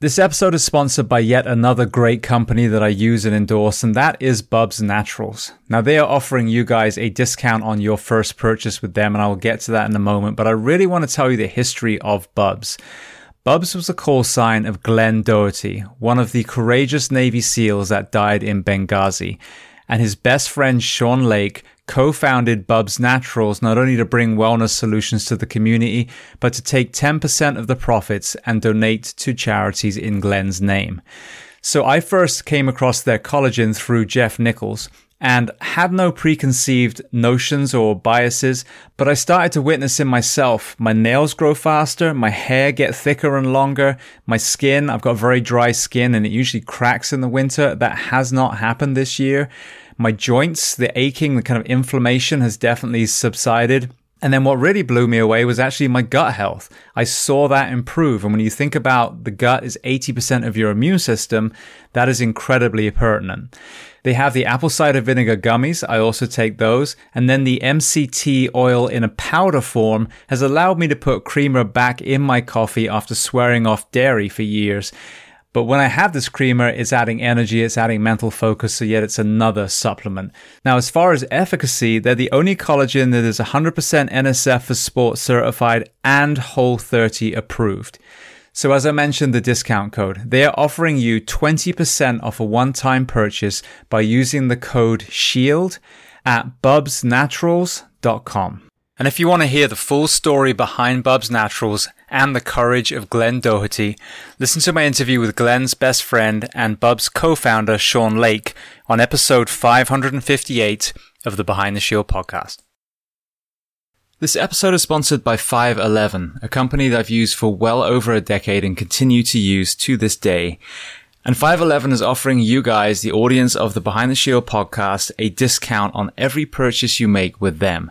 This episode is sponsored by yet another great company that I use and endorse, and that is Bubs Naturals. Now, they are offering you guys a discount on your first purchase with them, and I will get to that in a moment, but I really want to tell you the history of Bubs. Bubs was the call sign of Glenn Doherty, one of the courageous Navy SEALs that died in Benghazi, and his best friend Sean Lake co-founded Bubs Naturals not only to bring wellness solutions to the community, but to take 10% of the profits and donate to charities in Glenn's name. So I first came across their collagen through Jeff Nichols and had no preconceived notions or biases, but I started to witness in myself. My nails grow faster, my hair get thicker and longer, my skin, I've got very dry skin and it usually cracks in the winter. That has not happened this year. My joints, the aching, the kind of inflammation has definitely subsided. And then what really blew me away was actually my gut health. I saw that improve. And when you think about the gut is 80% of your immune system, that is incredibly pertinent. They have the apple cider vinegar gummies. I also take those. And then the MCT oil in a powder form has allowed me to put creamer back in my coffee after swearing off dairy for years. But when I have this creamer, it's adding energy, it's adding mental focus, so yet it's another supplement. Now, as far as efficacy, they're the only collagen that is 100% NSF for Sport certified and Whole 30 approved. So as I mentioned, the discount code, they are offering you 20% off a one-time purchase by using the code SHIELD at bubsnaturals.com. And if you want to hear the full story behind Bubs Naturals and the courage of Glenn Doherty, listen to my interview with Glenn's best friend and Bubs co-founder Sean Lake on episode 558 of the Behind the Shield podcast. This episode is sponsored by 511, a company that I've used for well over a decade and continue to use to this day. And 511 is offering you guys, the audience of the Behind the Shield podcast, a discount on every purchase you make with them.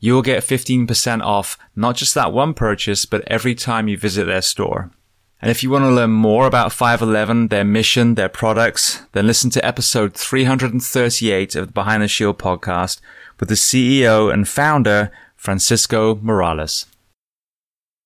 you'll get 15% off not just that one purchase, but every time you visit their store. And if you want to learn more about 511, their mission, their products, then listen to episode 338 of the Behind the Shield podcast with the CEO and founder, Francisco Morales.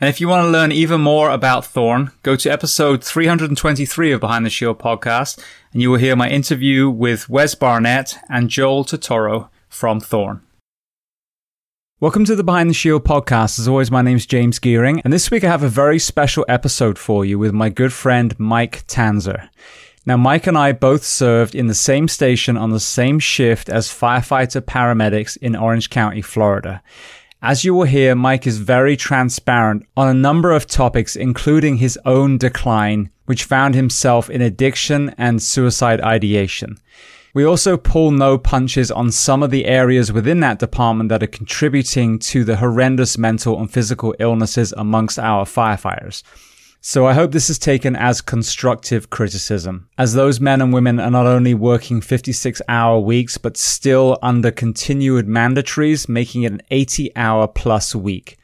And if you want to learn even more about Thorne, go to episode 323 of Behind the Shield podcast, and you will hear my interview with Wes Barnett and Joel Totoro from Thorne. Welcome to the Behind the Shield podcast. As always, my name is James Geering, and this week I have a very special episode for you with my good friend Mike Tanzer. Now, Mike and I both served in the same station on the same shift as firefighter paramedics in Orange County, Florida. As you will hear, Mike is very transparent on a number of topics, including his own decline, which found himself in addiction and suicide ideation. We also pull no punches on some of the areas within that department that are contributing to the horrendous mental and physical illnesses amongst our firefighters. So I hope this is taken as constructive criticism, as those men and women are not only working 56 hour weeks, but still under continued mandatories, making it an 80 hour plus week.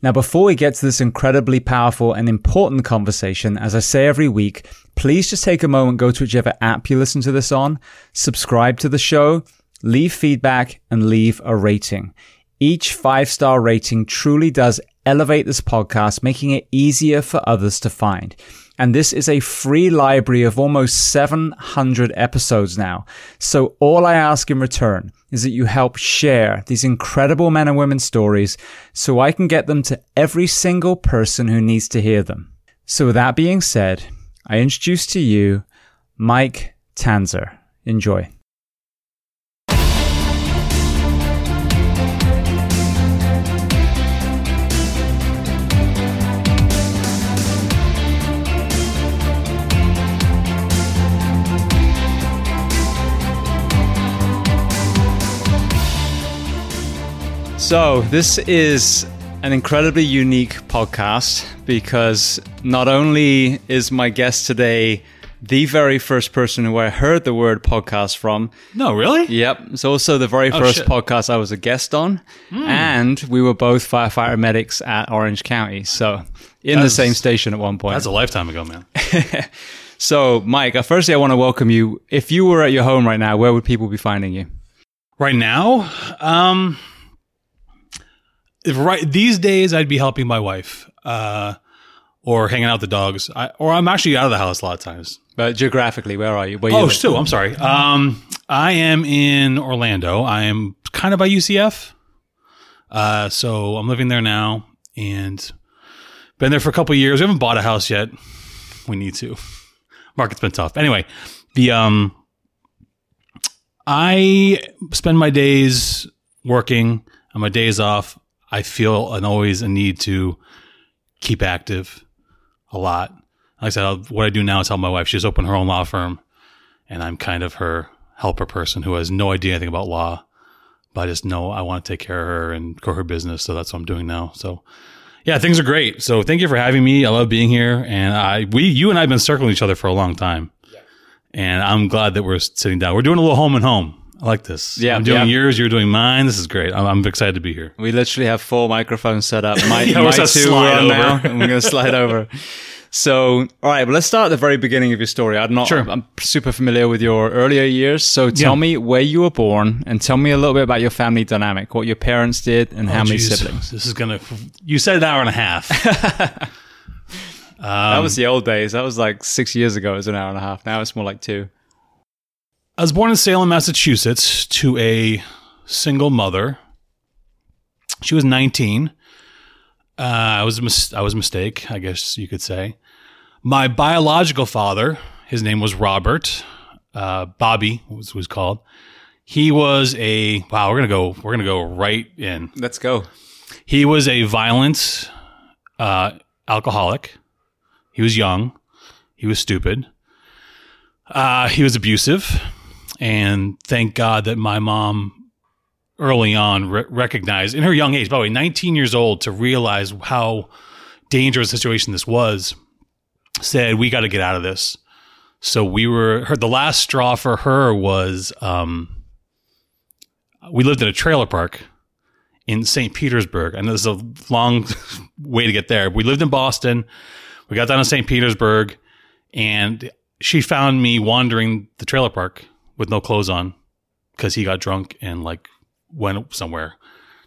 Now, before we get to this incredibly powerful and important conversation, as I say every week, please just take a moment, go to whichever app you listen to this on, subscribe to the show, leave feedback, and leave a rating. Each five star rating truly does elevate this podcast, making it easier for others to find. And this is a free library of almost 700 episodes now. So all I ask in return is that you help share these incredible men and women stories so I can get them to every single person who needs to hear them. So with that being said, I introduce to you Mike Tanzer. Enjoy. So, this is an incredibly unique podcast because not only is my guest today the very first person who I heard the word podcast from. No, really? Yep. It's also the very Oh, first shit. podcast I was a guest on. And we were both firefighter medics at Orange County. So, in the same station at one point. That's a lifetime ago, man. So, Mike, uh, firstly, I want to welcome you. If you were at your home right now, where would people be finding you? right now, um, right these days, I'd be helping my wife, uh, or hanging out with the dogs, I, or I'm actually out of the house a lot of times. But geographically, where are you? Where are you Oh, still, I'm sorry. Um, I am in Orlando. I am kind of by UCF. Uh, so I'm living there now and been there for a couple of years. We haven't bought a house yet. We need to. Market's been tough. Anyway, the um, I spend my days working and my days off. I feel an always a need to keep active a lot. Like I said, I'll- what I do now is help my wife. She's opened her own law firm, and I'm kind of her helper person who has no idea anything about law, but I just know I want to take care of her and grow her business. So that's what I'm doing now. So yeah, things are great. So thank you for having me. I love being here, and I we you and I have been circling each other for a long time, and I'm glad that we're sitting down. We're doing a little home and home. I like this. Yeah, I'm doing yeah. yours. You're doing mine. This is great. I'm, I'm excited to be here. We literally have four microphones set up. My, Yeah, my two are on now, we're going to slide over. So, all right, well, let's start at the very beginning of your story. I'm not, Sure. I'm super familiar with your earlier years. So tell Yeah. me where you were born and tell me a little bit about your family dynamic, what your parents did and how Oh, many geez. siblings. This is gonna. You said an hour and a half. that was the old days. That was like six years ago. It was an hour and a half. Now it's more like two. I was born in Salem, Massachusetts, to a single mother. She was 19 Uh, I was a mis- I was a mistake, I guess you could say. My biological father, his name was Robert. Uh, Bobby was was called. He was a wow. We're gonna go. We're gonna go right in. Let's go. He was a violent uh, alcoholic. He was young. He was stupid. Uh, he was abusive. And thank God that my mom early on re- recognized in her young age, by the way, 19 years old, to realize how dangerous situation this was, said, We got to get out of this. So we were, her, the last straw for her was um, we lived in a trailer park in St. Petersburg. And this is a long way to get there. We lived in Boston. We got down to St. Petersburg and she found me wandering the trailer park with no clothes on because he got drunk and like went somewhere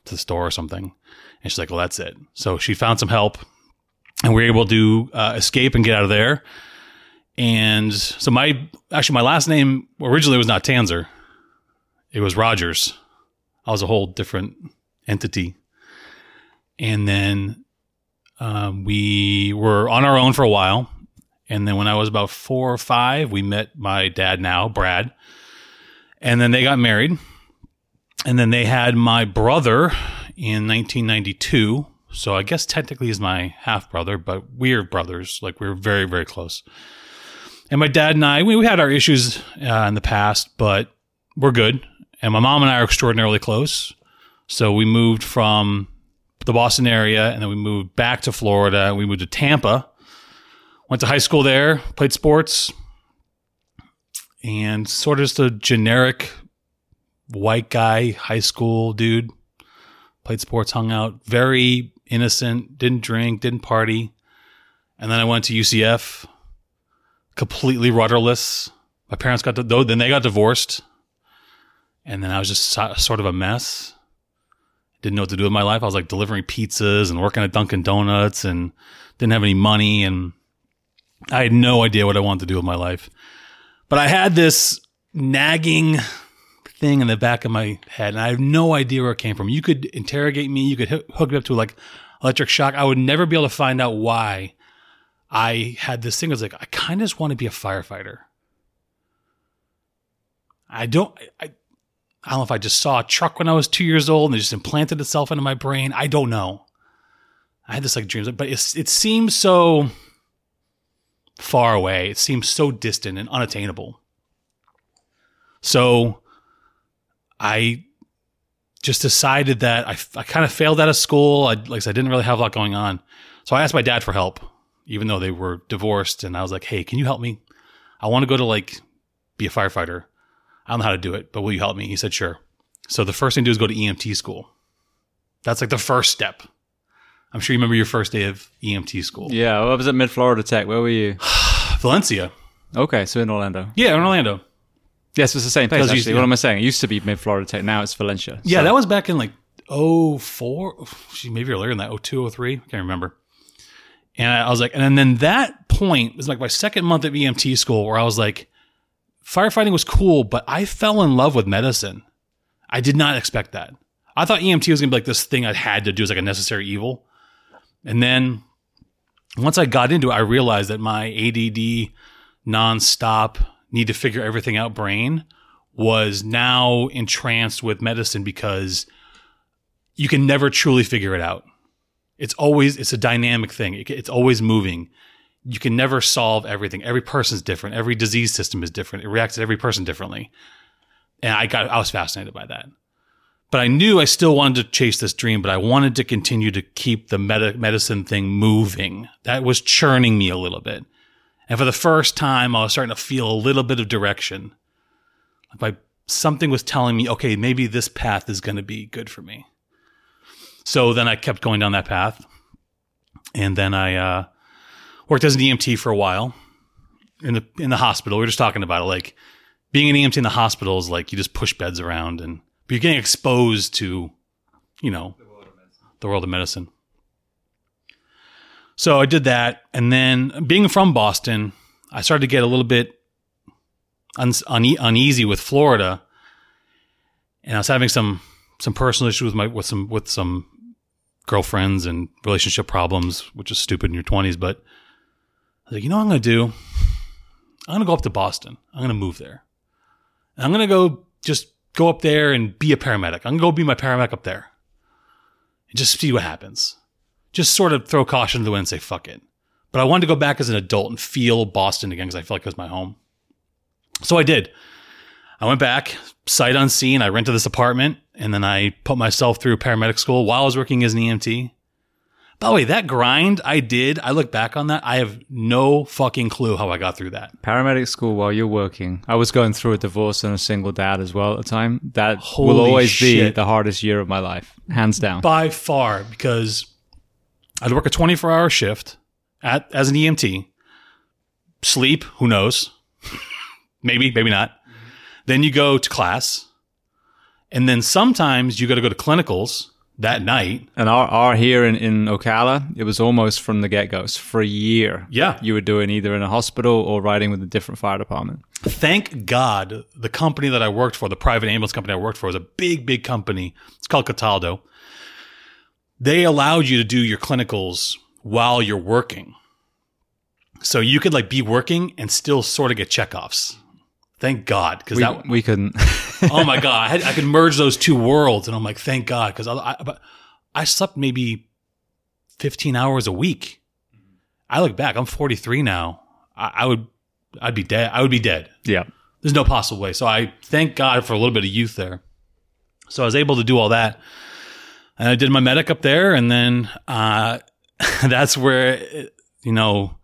to the store or something. And she's like, well, that's it. So she found some help and we were able to uh, escape and get out of there. And so my, actually my last name originally was not Tanzer. It was Rogers. I was a whole different entity. And then um, we were on our own for a while. And then when I was about four or five, we met my dad now, Brad. And then they got married. And then they had my brother in 1992. So I guess technically he's my half brother, but we're brothers. Like we're very, very close. And my dad and I, we, we had our issues uh, in the past, but we're good. And my mom and I are extraordinarily close. So we moved from the Boston area and then we moved back to Florida. We moved to Tampa, went to high school there, played sports, and sort of just a generic white guy, high school dude. Played sports, hung out, very innocent, didn't drink, didn't party. And then I went to UCF, completely rudderless. My parents got though, then they got divorced. And then I was just so- sort of a mess. Didn't know what to do with my life. I was like delivering pizzas and working at Dunkin' Donuts and didn't have any money. And I had no idea what I wanted to do with my life. But I had this nagging thing in the back of my head, and I have no idea where it came from. You could interrogate me, you could hook me up to like electric shock. I would never be able to find out why I had this thing. I was like, I kind of just want to be a firefighter. I don't. I, I don't know if I just saw a truck when I was two years old and it just implanted itself into my brain. I don't know. I had this like dreams, but it it seems so far away. It seems so distant and unattainable. So I just decided that I, I kind of failed out of school. I, like I said, I didn't really have a lot going on. So I asked my dad for help, even though they were divorced. And I was like, hey, can you help me? I want to go to like be a firefighter. I don't know how to do it, but will you help me? He said, sure. So the first thing to do is go to EMT school. That's like the first step. I'm sure you remember your first day of EMT school. Yeah, I was at Mid Florida Tech. Where were you? Valencia. Okay, so in Orlando. Yeah, in Orlando. Yes, it's the same place. Actually, what am I saying? It used to be Mid Florida Tech. Now it's Valencia. Yeah, that was back in like 04, gee, maybe earlier than that, 02, 03, I can't remember. And I was like, and then that point was like my second month at EMT school where I was like, firefighting was cool, but I fell in love with medicine. I did not expect that. I thought EMT was gonna be like this thing I had to do as like a necessary evil. And then once I got into it, I realized that my ADD nonstop need to figure everything out brain was now entranced with medicine because you can never truly figure it out. It's always it's a dynamic thing. It- it's always moving. You can never solve everything. Every person's different. Every disease system is different. It reacts to every person differently. And I got I was fascinated by that. But I knew I still wanted to chase this dream, but I wanted to continue to keep the medicine thing moving. That was churning me a little bit. And for the first time, I was starting to feel a little bit of direction. Like my, something was telling me, okay, maybe this path is going to be good for me. So then I kept going down that path. And then I uh, worked as an EMT for a while in the in the hospital. We were just talking about it. Like being an EMT in the hospital is like you just push beds around and but you're getting exposed to, you know, the world of medicine. So I did that, and then being from Boston, I started to get a little bit un- une- uneasy with Florida, and I was having some some personal issues with my with some with some girlfriends and relationship problems, which is stupid in your 20s. But I was like, you know what I'm going to do? I'm going to go up to Boston. I'm going to move there. And I'm going to go just go up there and be a paramedic. I'm to go be my paramedic up there and just see what happens. Just sort of throw caution to the wind and say, fuck it. But I wanted to go back as an adult and feel Boston again because I felt like it was my home. So I did. I went back, sight unseen. I rented this apartment and then I put myself through paramedic school while I was working as an EMT. By the way, that grind I did, I look back on that. I have no fucking clue how I got through that. Paramedic school while you're working. I was going through a divorce and a single dad as well at the time. That Holy will always be the hardest year of my life, hands down. By far, because I'd work a 24 hour shift at, as an EMT, sleep, who knows? maybe, maybe not. Then you go to class. And then sometimes you got to go to clinicals that night. And our, our here in, in Ocala, it was almost from the get go. For a year, Yeah. you were doing either in a hospital or riding with a different fire department. Thank God the company that I worked for, the private ambulance company I worked for, was a big, big company. It's called Cataldo. They allowed you to do your clinicals while you're working. So you could like be working and still sort of get checkoffs. Thank God. Cause We, that, we couldn't. oh my God, I, had, I could merge those two worlds. And I'm like, thank God. Cause I, I, I slept maybe 15 hours a week. I look back, I'm 43 now. I, I would, I'd be dead. I would be dead. yeah. There's no possible way. So I thank God for a little bit of youth there. So I was able to do all that. And I did my medic up there. And then uh, that's where, it, you know,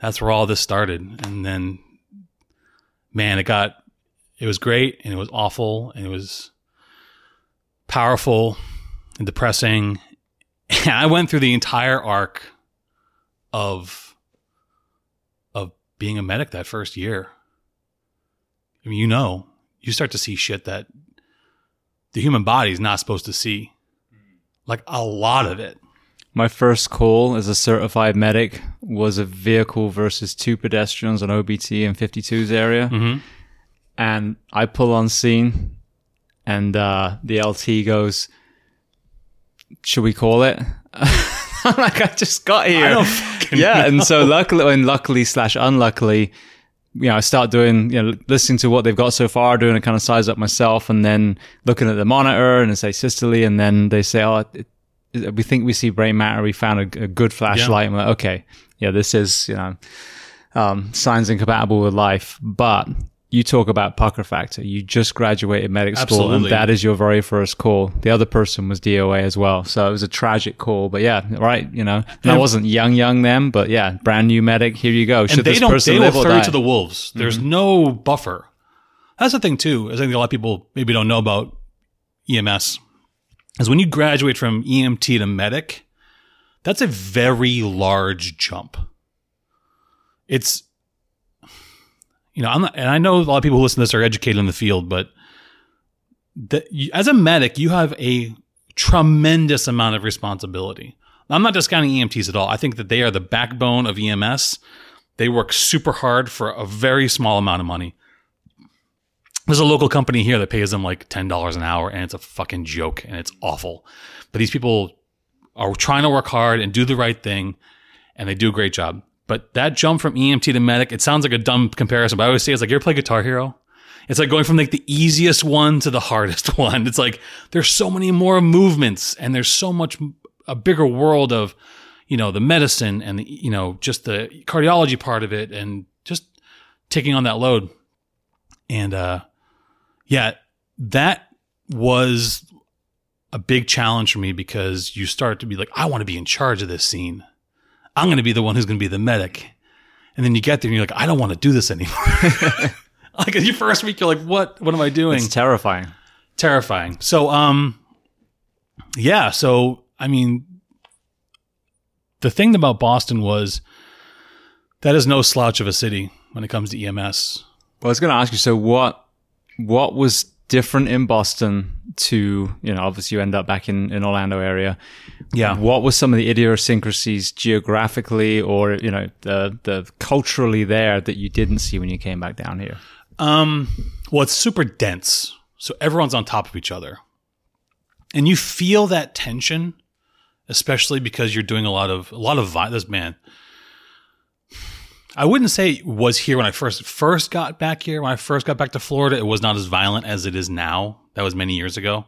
that's where all this started. And then, man, it got, it was great and it was awful and it was powerful and depressing. And I went through the entire arc of, of being a medic that first year. I mean, you know, you start to see shit that the human body is not supposed to see. Like a lot of it. My first call as a certified medic was a vehicle versus two pedestrians on OBT in 52's area. Mm-hmm. And I pull on scene and uh, the LT goes, Should we call it? I'm like, I just got here. I don't fucking yeah. And so luckily, and luckily slash unluckily, you know, I start doing, you know, listening to what they've got so far, doing a kind of size up myself, and then looking at the monitor and they say systole, and then they say, oh, it- we think we see brain matter. We found a, a good flashlight. I'm like, okay, yeah, this is, you know, um, signs incompatible with life. But you talk about pucker factor. You just graduated medic school, Absolutely. and that is your very first call. The other person was DOA as well, so it was a tragic call. But yeah, right, you know, and I wasn't young, young then, but yeah, brand new medic. Here you go. Should and they this don't person they will throw you to the wolves. There's no buffer. That's the thing too. Is I think a lot of people maybe don't know about EMS. Is when you graduate from EMT to medic, that's a very large jump. It's you know, I'm not, and I know a lot of people who listen to this are educated in the field, but the, as a medic, you have a tremendous amount of responsibility. I'm not discounting EMTs at all. I think that they are the backbone of EMS. They work super hard for a very small amount of money. There's a local company here that pays them like $10 an hour and it's a fucking joke and it's awful. But these people are trying to work hard and do the right thing and they do a great job. But that jump from EMT to medic, it sounds like a dumb comparison, but I always say it's like you ever play Guitar Hero? It's like going from like the easiest one to the hardest one. It's like there's so many more movements and there's so much a bigger world of, you know, the medicine and the, you know, just the cardiology part of it and just taking on that load. And, uh, yeah, that was a big challenge for me because you start to be like, I want to be in charge of this scene. I'm going to be the one who's going to be the medic. And then you get there and you're like, I don't want to do this anymore. like your first week, you're like, what, what am I doing? It's terrifying. terrifying. So, um, yeah. So, I mean, the thing about Boston was that is no slouch of a city when it comes to EMS. Well, I was going to ask you. So, what what was different in Boston to you know? Obviously, you end up back in in Orlando area. Yeah. What were some of the idiosyncrasies geographically, or you know, the the culturally there that you didn't see when you came back down here? Um, well, it's super dense. So everyone's on top of each other. And you feel that tension especially because you're doing a lot of a lot of violence. Man, I wouldn't say it was here when I first first got back here. When I first got back to Florida, it was not as violent as it is now. That was many years ago.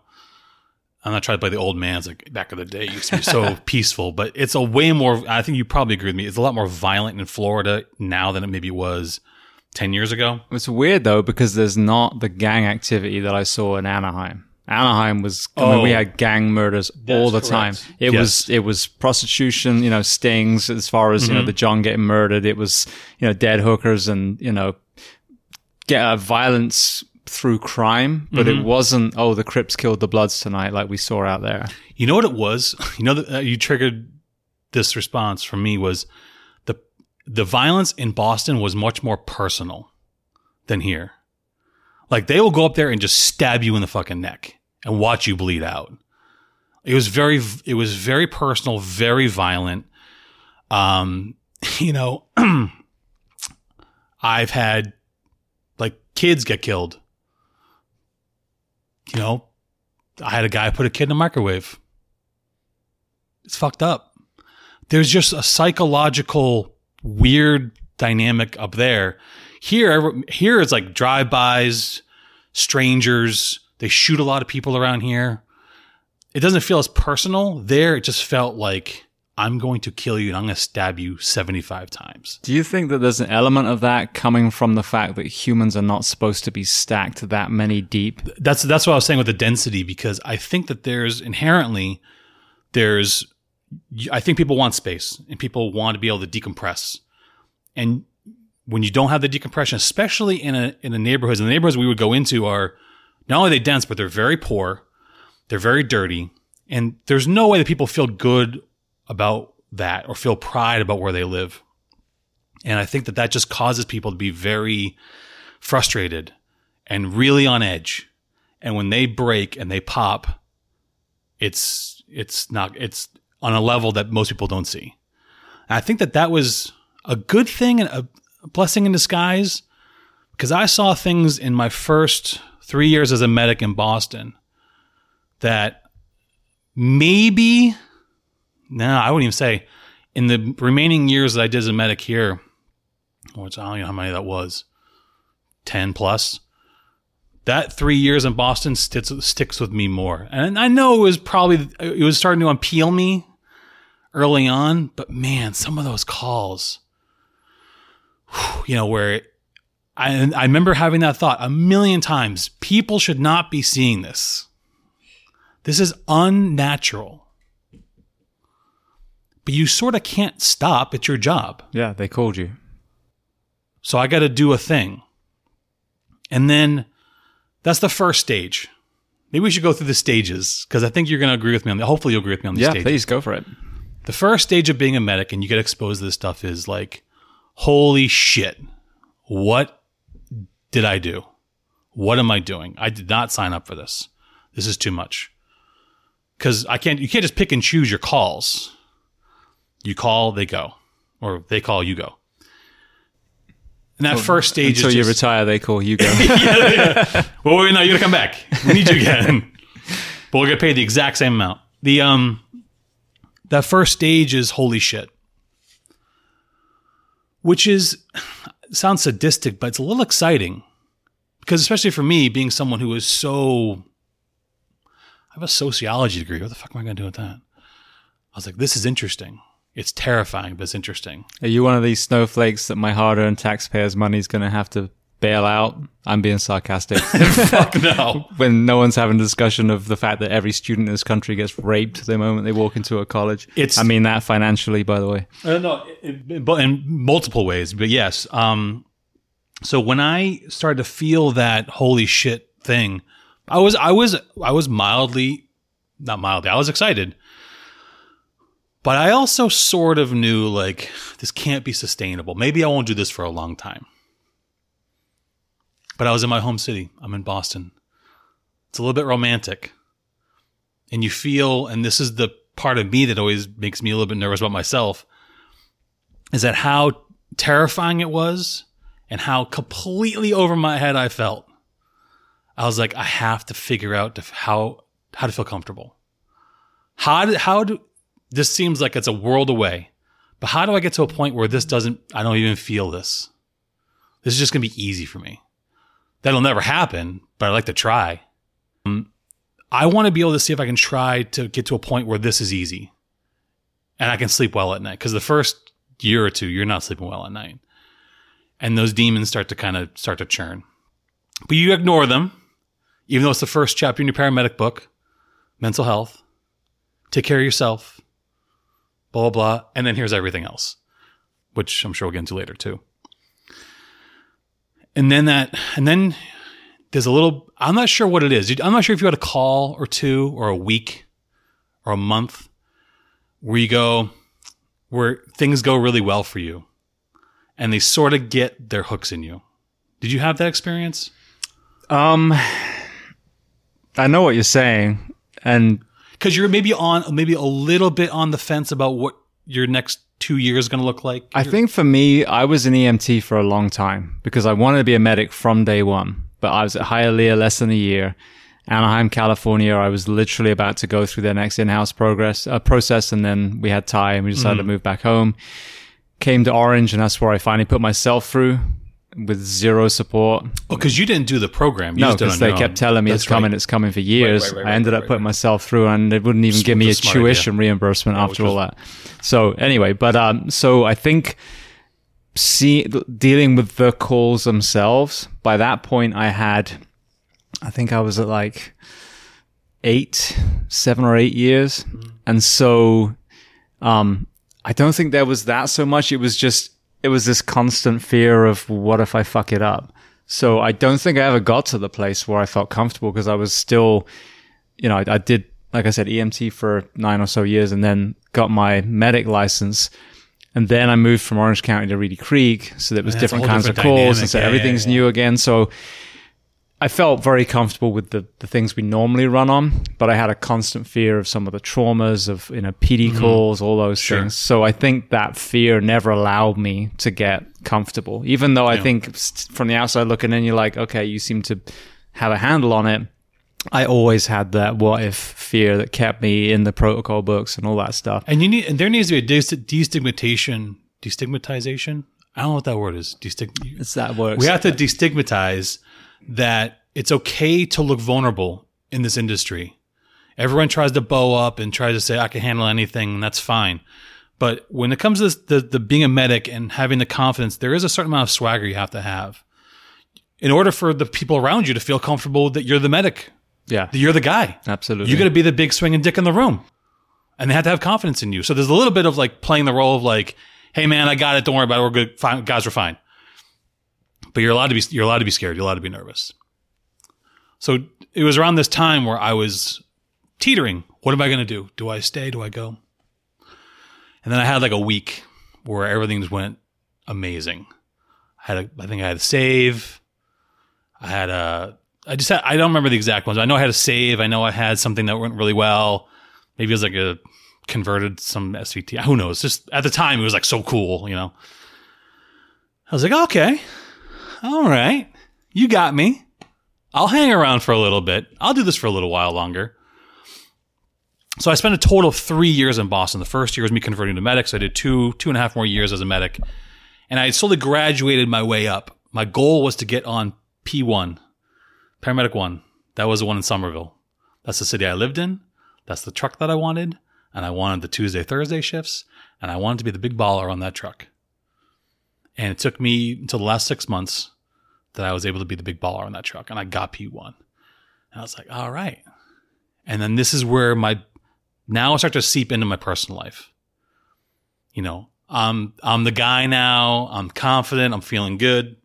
I'm not trying to play the old man. It's like back in the day, it used to be so peaceful, but it's a way more. I think you probably agree with me. It's a lot more violent in Florida now than it maybe was ten years ago. It's weird though because there's not the gang activity that I saw in Anaheim. Anaheim was I mean, we Oh. had gang murders all the time. It Yes. was it was prostitution, you know, stings as far as you know the John getting murdered. It was you know dead hookers and you know get uh, violence through crime, but it wasn't oh the Crips killed the Bloods tonight like we saw out there. You know what it was? You know that uh, you triggered this response from me was the the violence in Boston was much more personal than here. Like they will go up there and just stab you in the fucking neck and watch you bleed out. It was very it was very personal, very violent. Um, you know, I've had like kids get killed. You know, I had a guy put a kid in a microwave. It's fucked up. There's just a psychological weird dynamic up there. Here, here it's like drive-bys, strangers. They shoot a lot of people around here. It doesn't feel as personal. There, it just felt like I'm going to kill you and I'm going to stab you 75 times. Do you think that there's an element of that coming from the fact that humans are not supposed to be stacked that many deep? that's that's what I was saying with the density because I think that there's inherently there's I think people want space and people want to be able to decompress. And when you don't have the decompression, especially in a in a neighborhoods, and the neighborhoods we would go into are not only they dense, but they're very poor, they're very dirty, and there's no way that people feel good about that or feel pride about where they live. And I think that that just causes people to be very frustrated and really on edge. And when they break and they pop, it's it's not it's on a level that most people don't see. And I think that that was a good thing and a blessing in disguise because I saw things in my first 3 years as a medic in Boston that maybe no, I wouldn't even say in the remaining years that I did as a medic here, which I don't know how many that was, 10 plus that three years in Boston sticks, sticks with me more. And I know it was probably, it was starting to unpeel me early on, but man, some of those calls, you know, where I, I remember having that thought a million times people should not be seeing this. This is unnatural. But you sort of can't stop. It's your job. Yeah, they called you. So I got to do a thing. And then that's the first stage. Maybe we should go through the stages because I think you're going to agree with me on the. Hopefully, you'll agree with me on the Yeah, stages. please go for it. The first stage of being a medic and you get exposed to this stuff is like, holy shit, what did I do? What am I doing? I did not sign up for this. This is too much. Because I can't. You can't just pick and choose your calls. You call, they go, or they call, you go. And that first stage Until is you retire, they call you go. well, wait, no, you're gonna come back. We need you again, but we'll get paid the exact same amount. The um, that first stage is holy shit, which is sounds sadistic, but it's a little exciting because, especially for me, being someone who is so, I have a sociology degree. What the fuck am I gonna do with that? I was like, this is interesting. It's terrifying, but it's interesting. Are you one of these snowflakes that my hard-earned taxpayers' money is going to have to bail out? I'm being sarcastic. Fuck no. when no one's having a discussion of the fact that every student in this country gets raped the moment they walk into a college. It's- I mean that financially, by the way. Uh, no, but in multiple ways. But yes. Um, so when I started to feel that holy shit thing, I was, I was, I was mildly, not mildly, I was excited. But I also sort of knew like this can't be sustainable. Maybe I won't do this for a long time. But I was in my home city. I'm in Boston. It's a little bit romantic. And you feel, and this is the part of me that always makes me a little bit nervous about myself, is that how terrifying it was and how completely over my head I felt. I was like, I have to figure out how how to feel comfortable. How do, how do this seems like it's a world away. But how do I get to a point where this doesn't, I don't even feel this? This is just going to be easy for me. That'll never happen, but I like to try. Um, I want to be able to see if I can try to get to a point where this is easy and I can sleep well at night. Because the first year or two, you're not sleeping well at night. And those demons start to kind of start to churn. But you ignore them, even though it's the first chapter in your paramedic book mental health, take care of yourself, blah, blah, blah. And then here's everything else, which I'm sure we'll get into later too. And then that, and then there's a little, I'm not sure what it is. I'm not sure if you had a call or two or a week or a month where you go, where things go really well for you and they sort of get their hooks in you. Did you have that experience? Um, I know what you're saying, and because you're maybe on maybe a little bit on the fence about what your next two years going to look like. I think for me, I was an EMT for a long time because I wanted to be a medic from day one. But I was at Hialeah less than a year. Anaheim, California. I was literally about to go through their next in-house progress uh, process, and then we had Ty, and we decided mm-hmm. to move back home. Came to Orange, and that's where I finally put myself through with zero support. Oh, because you didn't do the program. You no, because they kept telling me That's it's coming, right. it's coming for years. Right, right, I ended up putting myself through, and they wouldn't even give me a tuition idea. reimbursement after all that. So anyway, but um, so I think see dealing with the calls themselves. By that point, I had, I think I was at like eight, seven or eight years, mm. and so um, I don't think there was that so much. It was just it was this constant fear of what if I fuck it up. So I don't think I ever got to the place where I felt comfortable because I was still, you know, I, I, did, like I said, EMT for nine or so years and then got my medic license. And then I moved from Orange County to Reedy Creek. So there was different kinds different of calls and so yeah, everything's yeah, yeah. new again. So I felt very comfortable with the, the things we normally run on, but I had a constant fear of some of the traumas of, you know, PD mm-hmm. calls, all those sure. things. So I think that fear never allowed me to get comfortable, even though I think from the outside looking in, you're like, okay, you seem to have a handle on it. I always had that what if fear that kept me in the protocol books and all that stuff. And you need, and there needs to be a destigmatization, destigmatization. I don't know what that word is. Destig- it's that word. We have to destigmatize that it's okay to look vulnerable in this industry. Everyone tries to bow up and tries to say, I can handle anything, and that's fine. But when it comes to this, the, the being a medic and having the confidence, there is a certain amount of swagger you have to have in order for the people around you to feel comfortable that you're the medic. Yeah. That you're the guy. Absolutely. You got to be the big swinging dick in the room. And they have to have confidence in you. So there's a little bit of like playing the role of like, hey man, I got it. Don't worry about it. We're good. Fine. Guys, we're fine but you're allowed to be you're allowed to be scared. You're allowed to be nervous. So it was around this time where I was teetering. What am I going to do? Do I stay? Do I go? And then I had like a week where everything just went amazing. I had a, I think I had a save. I had a, I just had, I don't remember the exact ones. I know I had a save. I know I had something that went really well. Maybe it was like a converted some SVT. Who knows? Just at the time, it was like so cool, you know? I was like, okay, all right, you got me. I'll hang around for a little bit. I'll do this for a little while longer. So I spent a total of three years in Boston. The first year was me converting to medic. So I did two, two and a half more years as a medic. And I slowly graduated my way up. My goal was to get on P1, paramedic one. That was the one in Somerville. That's the city I lived in. That's the truck that I wanted. And I wanted the Tuesday, Thursday shifts. And I wanted to be the big baller on that truck. And it took me until the last six months that I was able to be the big baller on that truck, and I got P1. And I was like, all right. And then this is where my now I start to seep into my personal life. You know, I'm I'm the guy now. I'm confident. I'm feeling good.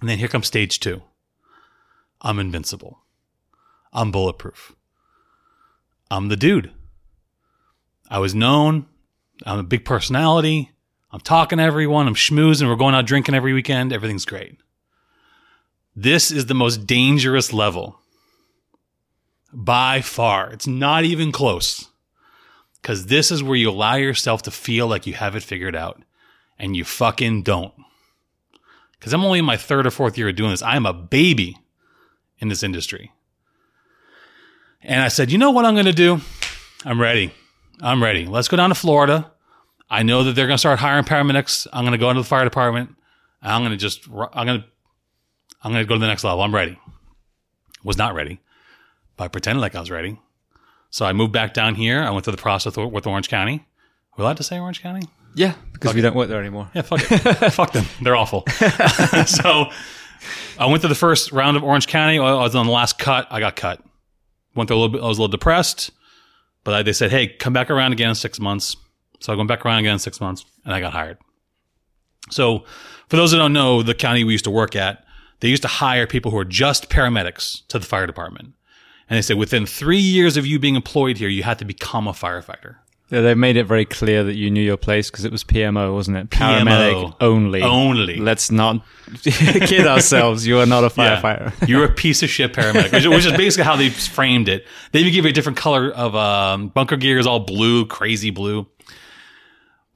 And then here comes stage two. I'm invincible. I'm bulletproof. I'm the dude. I was known. I'm a big personality. I'm talking to everyone. I'm schmoozing. We're going out drinking every weekend. Everything's great. This is the most dangerous level by far. It's not even close. Because this is where you allow yourself to feel like you have it figured out and you fucking don't. Because I'm only in my third or fourth year of doing this. I am a baby in this industry. And I said, you know what I'm going to do? I'm ready. I'm ready. Let's go down to Florida. I know that they're going to start hiring paramedics. I'm going to go into the fire department. I'm going to just, I'm going to, I'm going to go to the next level. I'm ready. Was not ready, but I pretended like I was ready. So I moved back down here. I went through the process with, with Orange County. We're allowed to say Orange County? Yeah, because we don't work there anymore. Yeah, fuck it. fuck them. They're awful. so I went through the first round of Orange County. I was on the last cut. I got cut. Went through a little bit. I was a little depressed, but I, they said, "Hey, come back around again in six months." So I went back around again in six months, and I got hired. So, for those that don't know, the county we used to work at, they used to hire people who are just paramedics to the fire department, and they said within three years of you being employed here, you had to become a firefighter. Yeah, they made it very clear that you knew your place because it was PMO, wasn't it? Paramedic PMO. only. Only. Let's not kid ourselves. You are not a Yeah. firefighter. You're a piece of shit paramedic, which, which is basically how they framed it. They even give you a different color of um, bunker gear is all blue, crazy blue.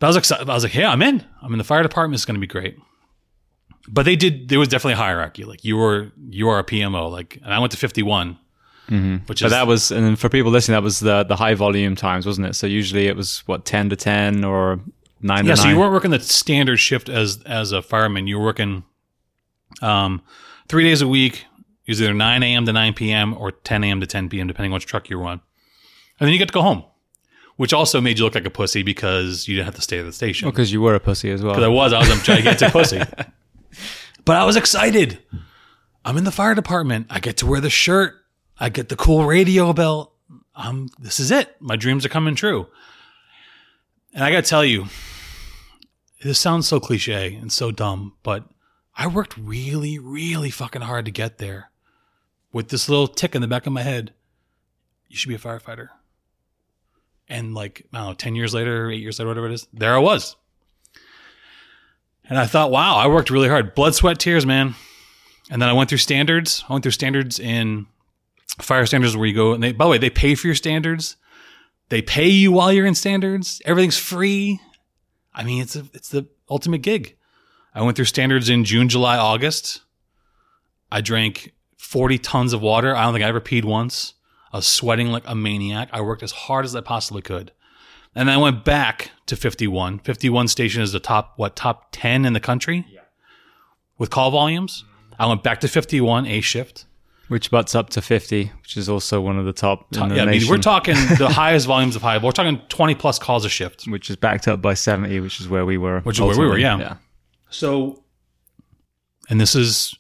But I was excited. I was like, yeah, I'm in. I'm in the fire department. It's going to be great. But they did. There was definitely a hierarchy. Like you were, you are a PMO. Like, and I went to 51, which is Mm-hmm. But that was, and for people listening, that was the the high volume times, wasn't it? So usually it was what ten to ten or nine yeah. to So nine. you weren't working the standard shift as as a fireman. You were working um, three days a week. It was either 9 a.m. to 9 p.m. or 10 a.m. to 10 p.m. depending on which truck you were on. And then you get to go home, which also made you look like a pussy because you didn't have to stay at the station. because you were a pussy as well. Because I was, I was trying to get to a gigantic pussy. But I was excited. I'm in the fire department. I get to wear the shirt. I get the cool radio belt. Um, this is it. My dreams are coming true. And I got to tell you, this sounds so cliche and so dumb, but I worked really, really fucking hard to get there with this little tick in the back of my head. You should be a firefighter. And like, I don't know, 10 years later, eight years later, whatever it is, there I was. And I thought, wow, I worked really hard. Blood, sweat, tears, man. And then I went through standards. I went through standards in fire standards where you go and they, by the way, they pay for your standards. They pay you while you're in standards. Everything's free. I mean, it's a, it's the ultimate gig. I went through standards in June, July, August. I drank 40 tons of water. I don't think I ever peed once. I was sweating like a maniac. I worked as hard as I possibly could. And then I went back to 51. 51 station is the top, what, top 10 in the country? Yeah. With call volumes. Mm-hmm. I went back to 51, A shift. which butts up to fifty, which is also one of the top. in the yeah, I mean, we're talking the highest volumes of high. We're talking 20 plus calls a shift. which is backed up by seventy, which is where we were. Which is where we were, ultimately. yeah. So, and this is,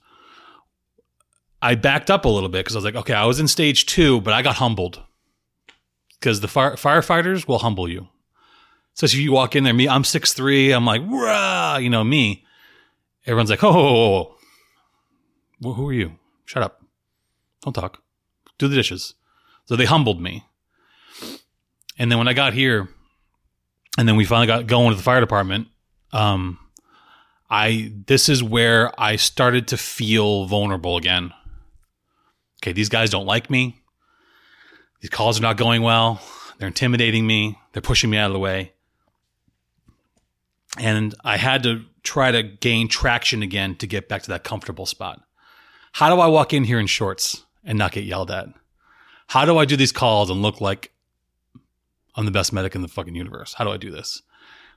I backed up a little bit because I was like, okay, I was in stage two, but I got humbled because the fire, firefighters will humble you. So if you walk in there, me, I'm 6'3", I'm like, rah, you know, me. Everyone's like, oh, oh, who are you? Shut up. Don't talk. Do the dishes. So they humbled me. And then when I got here, and then we finally got going to the fire department, um, I this is where I started to feel vulnerable again. Okay, these guys don't like me. These calls are not going well. They're intimidating me. They're pushing me out of the way. And I had to try to gain traction again to get back to that comfortable spot. How do I walk in here in shorts and not get yelled at? How do I do these calls and look like I'm the best medic in the fucking universe? How do I do this?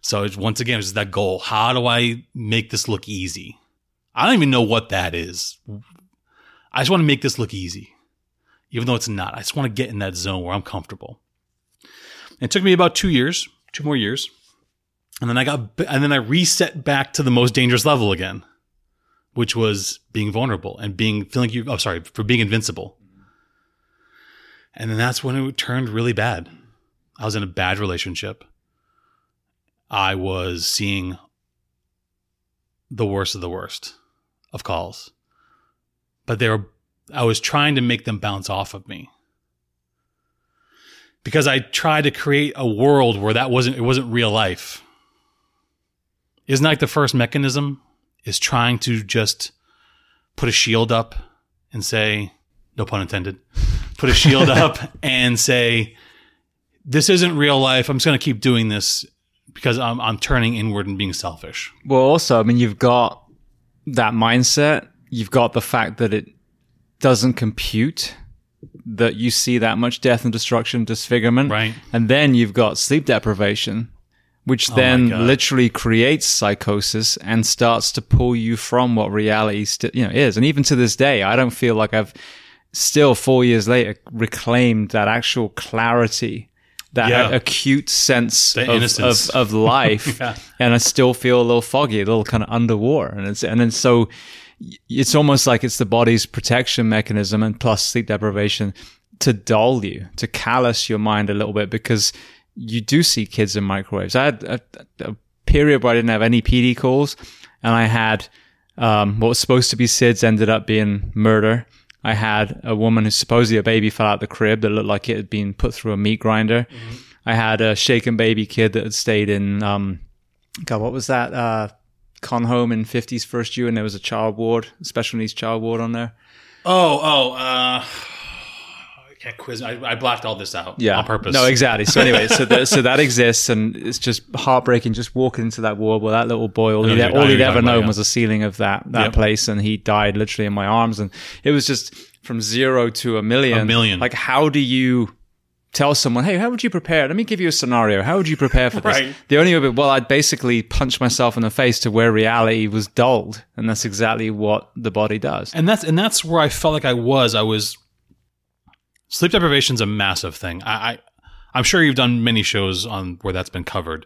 So it's, once again, it's that goal. How do I make this look easy? I don't even know what that is. I just want to make this look easy, even though it's not. I just want to get in that zone where I'm comfortable. It took me about two years, two more years, and then I got, and then I reset back to the most dangerous level again, which was being vulnerable and being feeling you. Oh, sorry, for being invincible. And then that's when it turned really bad. I was in a bad relationship. I was seeing the worst of the worst of calls. But they were I was trying to make them bounce off of me. Because I tried to create a world where that wasn't it wasn't real life. Isn't like the first mechanism is trying to just put a shield up and say, no pun intended, put a shield up and say, this isn't real life. I'm just going to keep doing this because I'm, I'm turning inward and being selfish. Well, also, I mean, you've got that mindset. You've got the fact that it doesn't compute that you see that much death and destruction, disfigurement. Right. And then you've got sleep deprivation, which then literally creates psychosis and starts to pull you from what reality st- you know is. And even to this day, I don't feel like I've still four years later reclaimed that actual clarity. That Yeah. acute sense of, of, of life, Yeah. and I still feel a little foggy, a little kind of underwater, and it's and then so it's almost like it's the body's protection mechanism and plus sleep deprivation to dull you, to callous your mind a little bit because you do see kids in microwaves. I had a, a period where I didn't have any PD calls and I had um, what was supposed to be SIDS ended up being murder. I had a woman who supposedly a baby fell out the crib that looked like it had been put through a meat grinder. I had a shaken baby kid that had stayed in, um, God, what was that? Uh, con home in 50s first year and there was a child ward, special needs child ward on there. Oh, oh, uh, I can't quiz. I, I blacked all this out Yeah. on purpose. No, exactly. So anyway, so that, so that exists and it's just heartbreaking just walking into that ward where that little boy, all, he'd, all he'd ever known yeah. was the ceiling of that, that Yep. place and he died literally in my arms and it was just from zero to a million. A million. Like how do you tell someone, hey, how would you prepare? Let me give you a scenario. How would you prepare for this? Right. The only way, well, I'd basically punch myself in the face to where reality was dulled. And that's exactly what the body does. and that's and that's where I felt like I was. I was sleep deprivation is a massive thing. I, I I'm sure you've done many shows on where that's been covered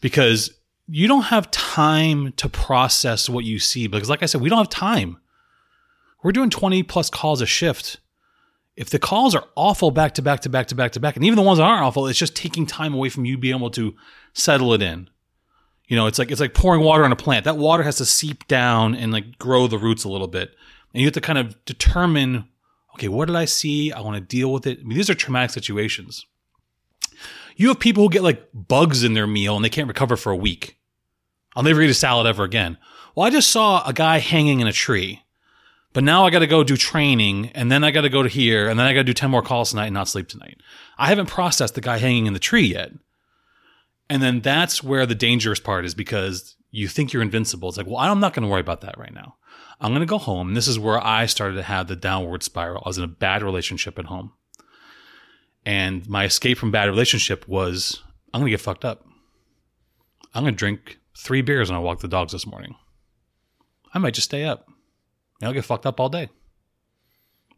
because you don't have time to process what you see. Because, like I said, we don't have time. We're doing 20 plus calls a shift. If the calls are awful back to back to back to back to back, and even the ones that aren't awful, it's just taking time away from you being able to settle it in. You know, it's like it's like pouring water on a plant. That water has to seep down and like grow the roots a little bit. And you have to kind of determine, okay, what did I see? I want to deal with it. I mean, these are traumatic situations. You have people who get like bugs in their meal and they can't recover for a week. I'll never eat a salad ever again. Well, I just saw a guy hanging in a tree, but now I got to go do training and then I got to go to here and then I got to do 10 more calls tonight and not sleep tonight. I haven't processed the guy hanging in the tree yet. And then that's where the dangerous part is because you think you're invincible. It's like, well, I'm not going to worry about that right now. I'm going to go home. And this is where I started to have the downward spiral. I was in a bad relationship at home. And my escape from bad relationship was I'm going to get fucked up. I'm going to drink three beers when I walk the dogs this morning. I might just stay up. I'll get fucked up all day.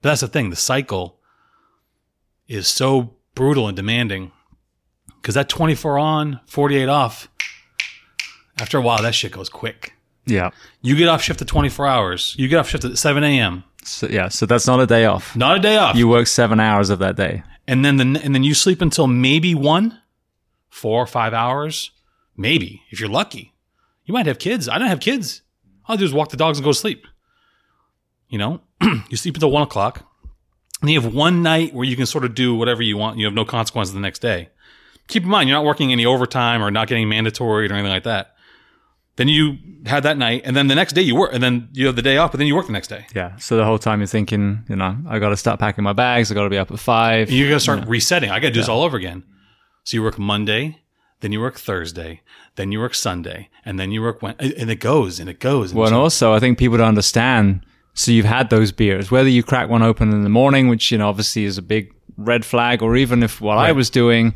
But that's the thing. The cycle is so brutal and demanding because that 24 on, 48 off, after a while, that shit goes quick. Yeah. You get off shift at 24 hours. You get off shift at 7 a.m. So, yeah. So that's not a day off. Not a day off. You work seven hours of that day. and then the, and then you sleep until maybe one, four or five hours, maybe if you're lucky. You might have kids. I don't have kids. All I do is walk the dogs and go to sleep. You know, you sleep until one o'clock, and you have one night where you can sort of do whatever you want. You have no consequences the next day. Keep in mind, you're not working any overtime or not getting mandatory or anything like that. Then you had that night, and then the next day you work, and then you have the day off, but then you work the next day. Yeah. So the whole time you're thinking, you know, I got to start packing my bags. I got to be up at five. You got to start resetting. I got to do this all over again. So you work Monday, then you work Thursday, then you work Sunday, and then you work Wed- and it goes and it goes. And Well, and also, I think people don't understand. So you've had those beers, whether you crack one open in the morning, which you know obviously is a big red flag, or even if what I was doing,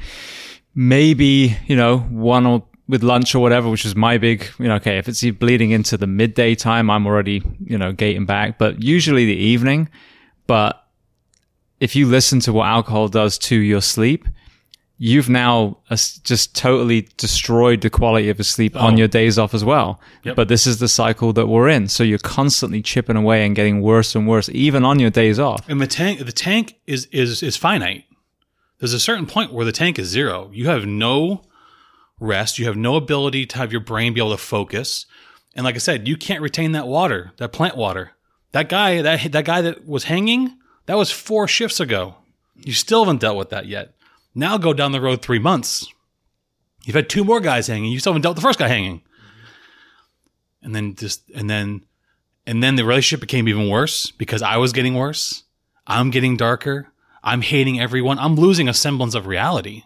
maybe you know one or with lunch or whatever, which is my big, you know, okay, if it's bleeding into the midday time, I'm already you know gating back, but usually the evening. But if you listen to what alcohol does to your sleep, you've now uh, just totally destroyed the quality of your sleep on Oh. your days off as well. Yep. But this is the cycle that we're in. So you're constantly chipping away and getting worse and worse, even on your days off. and the tank the tank is is is finite. There's a certain point where the tank is zero. You have no rest. You have no ability to have your brain be able to focus. And like I said, you can't retain that water, that plant water. That guy, that that guy that was hanging, that was four shifts ago. You still haven't dealt with that yet. Now go down the road three months. You've had two more guys hanging. You still haven't dealt with the first guy hanging. And then just and then and then the relationship became even worse because I was getting worse. I'm getting darker. I'm hating everyone. I'm losing a semblance of reality.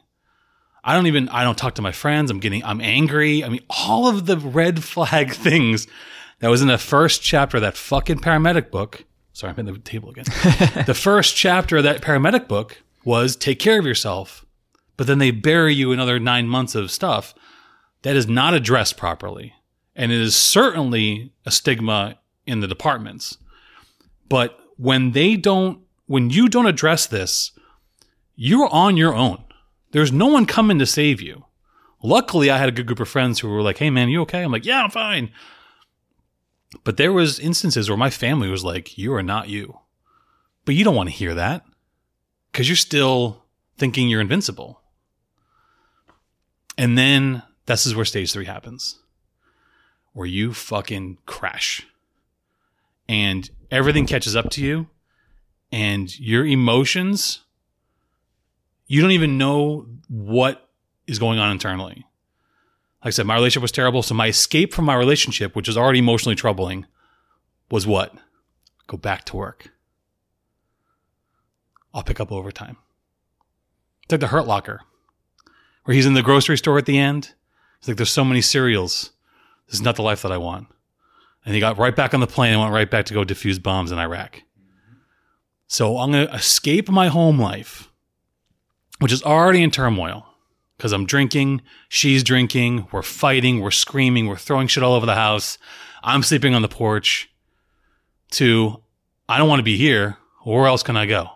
I don't even I don't talk to my friends. I'm getting I'm angry. I mean, all of the red flag things that was in the first chapter of that fucking paramedic book. Sorry, I'm hitting the table again. the first chapter of that paramedic book was take care of yourself, but then they bury you another nine months of stuff that is not addressed properly. And it is certainly a stigma in the departments. But when they don't, when you don't address this, you're on your own. There's no one coming to save you. Luckily, I had a good group of friends who were like, "Hey, man, you okay?" I'm like, "Yeah, I'm fine." But there was instances where my family was like, "You are not you," but you don't want to hear that because you're still thinking you're invincible. And then this is where stage three happens, where you fucking crash, and everything catches up to you, and your emotions. You don't even know what is going on internally. Like I said, my relationship was terrible. So my escape from my relationship, which was already emotionally troubling, was what? Go back to work. I'll pick up overtime. It's like the Hurt Locker, where he's in the grocery store at the end. He's like, there's so many cereals. This is not the life that I want. And he got right back on the plane and went right back to go defuse bombs in Iraq. So I'm going to escape my home life, which is already in turmoil because I'm drinking, she's drinking, we're fighting, we're screaming, we're throwing shit all over the house. I'm sleeping on the porch. To, I don't want to be here. Where else can I go?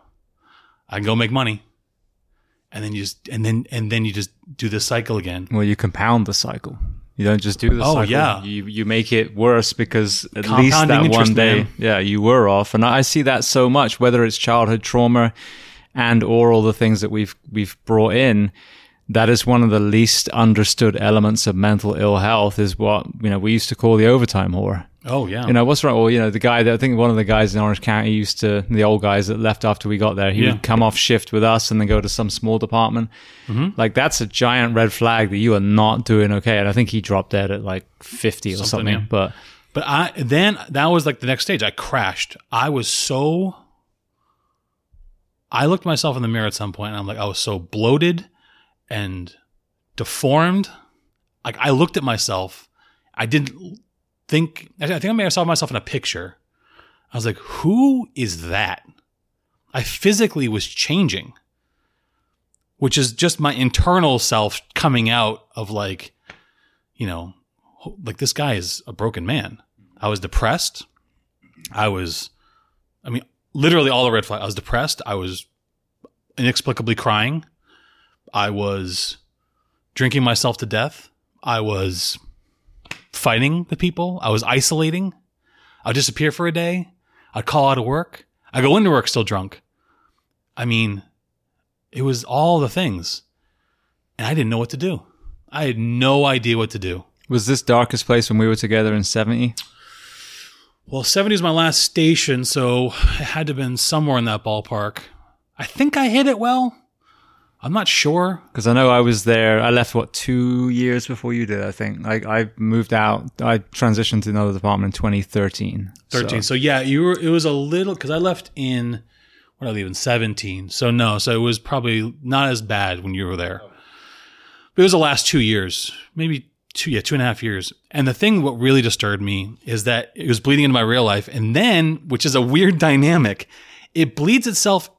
I can go make money. And then you just, and then, and then you just do this cycle again. Well, you compound the cycle. You don't just do the Oh, cycle. yeah. You you make it worse because at least that one day, man. yeah, you were off. And I see that so much, whether it's childhood trauma and or all the things that we've we've brought in. That is one of the least understood elements of mental ill health is what, you know, we used to call the overtime whore. Oh, yeah. You know, what's wrong? Well, you know, the guy that I think one of the guys in Orange County used to, the old guys that left after we got there, he Yeah. would come off shift with us and then go to some small department. Mm-hmm. Like, that's a giant red flag that you are not doing okay. And I think he dropped dead at like 50 or something. Something, yeah. But But I then that was like the next stage. I crashed. I was so I looked myself in the mirror at some point and I'm like, I was so bloated and deformed. Like I looked at myself. I didn't think I think I may have saw myself in a picture. I was like, who is that? I physically was changing. Which is just my internal self coming out of like, you know, like this guy is a broken man. I was depressed. I was, I mean, literally all the red flags. I was depressed. I was inexplicably crying. I was drinking myself to death. I was fighting with people. I was isolating. I'd disappear for a day. I'd call out of work. I go into work still drunk. I mean, it was all the things. And I didn't know what to do. I had no idea what to do. was this darkest place when we were together in 70? Well, 70 is my last station, so it had to have been somewhere in that ballpark. I think I hit it well. I'm not sure. Because I know I was there. I left what two years before you did. I think. Like I moved out. I transitioned to another department in 2013. 13. So, So, yeah, you were it was a little cuz I left in what I leave in 17. So no, so it was probably not as bad when you were there. But it was the last 2 years, maybe two yeah, two and a half years. And the thing what really disturbed me is that it was bleeding into my real life and then, which is a weird dynamic, it bleeds itself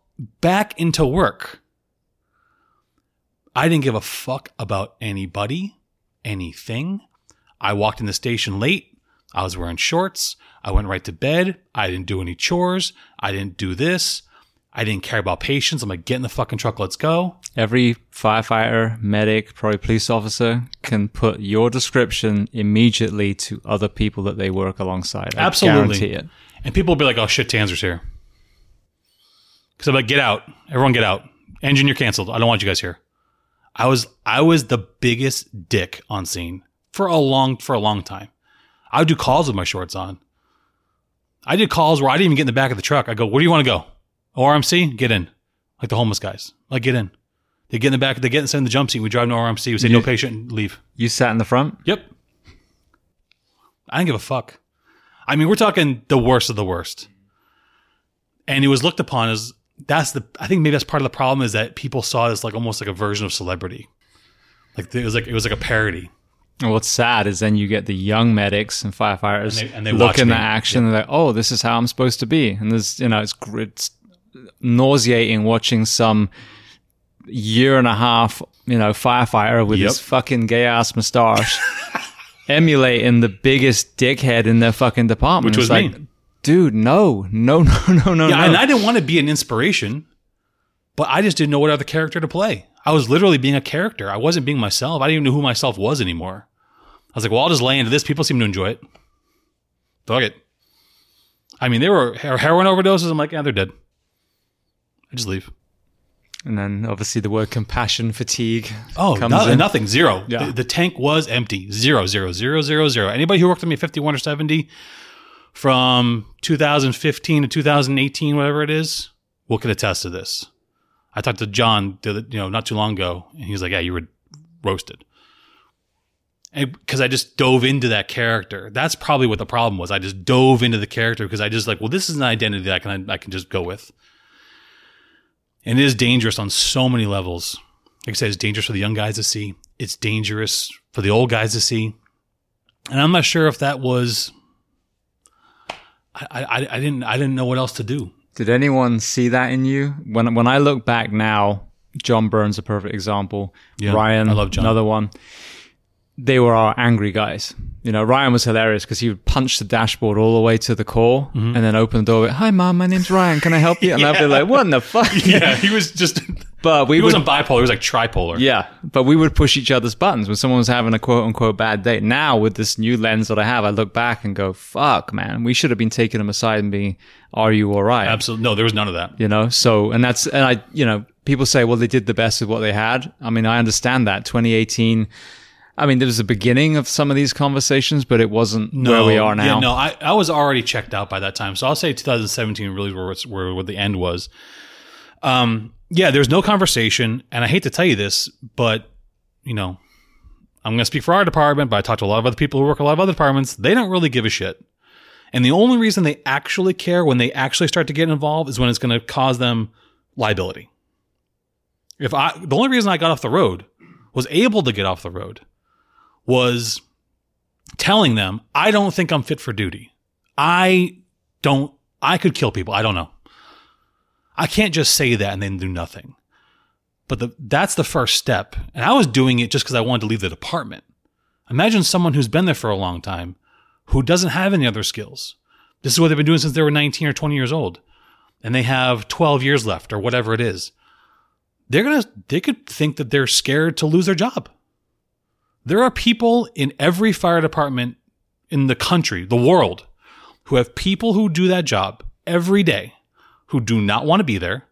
back into work. I didn't give a fuck about anybody, anything. I walked in the station late. I was wearing shorts. I went right to bed. I didn't do any chores. I didn't do this. I didn't care about patients. I'm like, get in the fucking truck. Let's go. every firefighter, medic, probably police officer can put your description immediately to other people that they work alongside. I Absolutely. guarantee it. And people will be like, oh shit, Tanzer's here. Cause I'm like, get out. Everyone get out. Engine, you're canceled. I don't want you guys here. I was, I was the biggest dick on scene for a long, for a long time. I would do calls with my shorts on. I did calls where I didn't even get in the back of the truck. I go, where do you want to go? ORMC? Get in. Like the homeless guys. Like, get in. They get in the back, they get in, the jump seat. We drive to ORMC. We say, no patient, leave. You sat in the front. Yep. I didn't give a fuck. I mean, we're talking the worst of the worst. And it was looked upon as that's the I think maybe that's part of the problem is that people saw it as like almost like a version of celebrity. Like it was like it was like a parody. And what's sad is then you get the young medics and firefighters And they- and they look in the action and they're like, oh, this is how I'm supposed to be. And there's, you know, it's, it's nauseating watching some year and a half, you know, firefighter with Yep. his fucking gay ass mustache emulating the biggest dickhead in their fucking department. Which It's was like, me. Dude, no, no, no, no, no, Yeah, no. and I didn't want to be an inspiration, but I just didn't know what other character to play. I was literally being a character. I wasn't being myself. I didn't even know who myself was anymore. I was like, well, I'll just lay into this. People seem to enjoy it. Fuck it. I mean, they were heroin overdoses. I'm like, yeah, they're dead. I just leave. and then obviously the word compassion fatigue Oh, comes no- in. nothing. Zero. Yeah. The, the tank was empty. Zero, zero, zero, zero, zero. Anybody who worked with me 51 or 70 from 2015 to 2018, whatever it is, will can attest to this. I talked to John, you know, not too long ago, and he was like, "Yeah, you were roasted." Because I just dove into that character. That's probably what the problem was. I just dove into the character because I just like, well, this is an identity that I can I can just go with. And it is dangerous on so many levels like I said, it's dangerous for the young guys to see. It's dangerous for the old guys to see. And I'm not sure if that was. I, I, I didn't I didn't know what else to do. Did anyone see that in you? When when I look back now, John Burns a perfect example. Yeah, Ryan, I love John. another one. They were our angry guys. You know, Ryan was hilarious because he would punch the dashboard all the way to the core Mm-hmm. and then open the door. Hi, mom, my name's Ryan. Can I help you? And I'd be like, "What in the fuck?" Yeah, he was just. But we He would, wasn't bipolar. He was like tripolar. yeah, but we would push each other's buttons when someone was having a quote unquote bad day. Now with this new lens that I have, I look back and go, "Fuck, man, we should have been taking them aside and being, are you all right?" Absolutely. No, there was none of that. you know so and that's and i you know people say well they did the best with what they had i mean i understand that 2018 i mean there was the beginning of some of these conversations but it wasn't where we are now Yeah, no, I, I was already checked out by that time. So I'll say 2017 really where, it's- where, where the end was. Um, yeah, there's no conversation. And I hate to tell you this, but, you know, I'm going to speak for our department, but I talked to a lot of other people who work a lot of other departments. They don't really give a shit. And the only reason they actually care when they actually start to get involved is when it's going to cause them liability. If I, the only reason I got off the road was able to get off the road was telling them, I don't think I'm fit for duty. I don't, I could kill people. I don't know. I can't just say that and then do nothing. But the, that's the first step. And I was doing it just because I wanted to leave the department. Imagine someone who's been there for a long time who doesn't have any other skills. This is what they've been doing since they were 19 or 20 years old. And they have 12 years left or whatever it is. They're going to, they could think that they're scared to lose their job. There are people in every fire department in the country, the world, who have people who do that job every day who do not want to be there,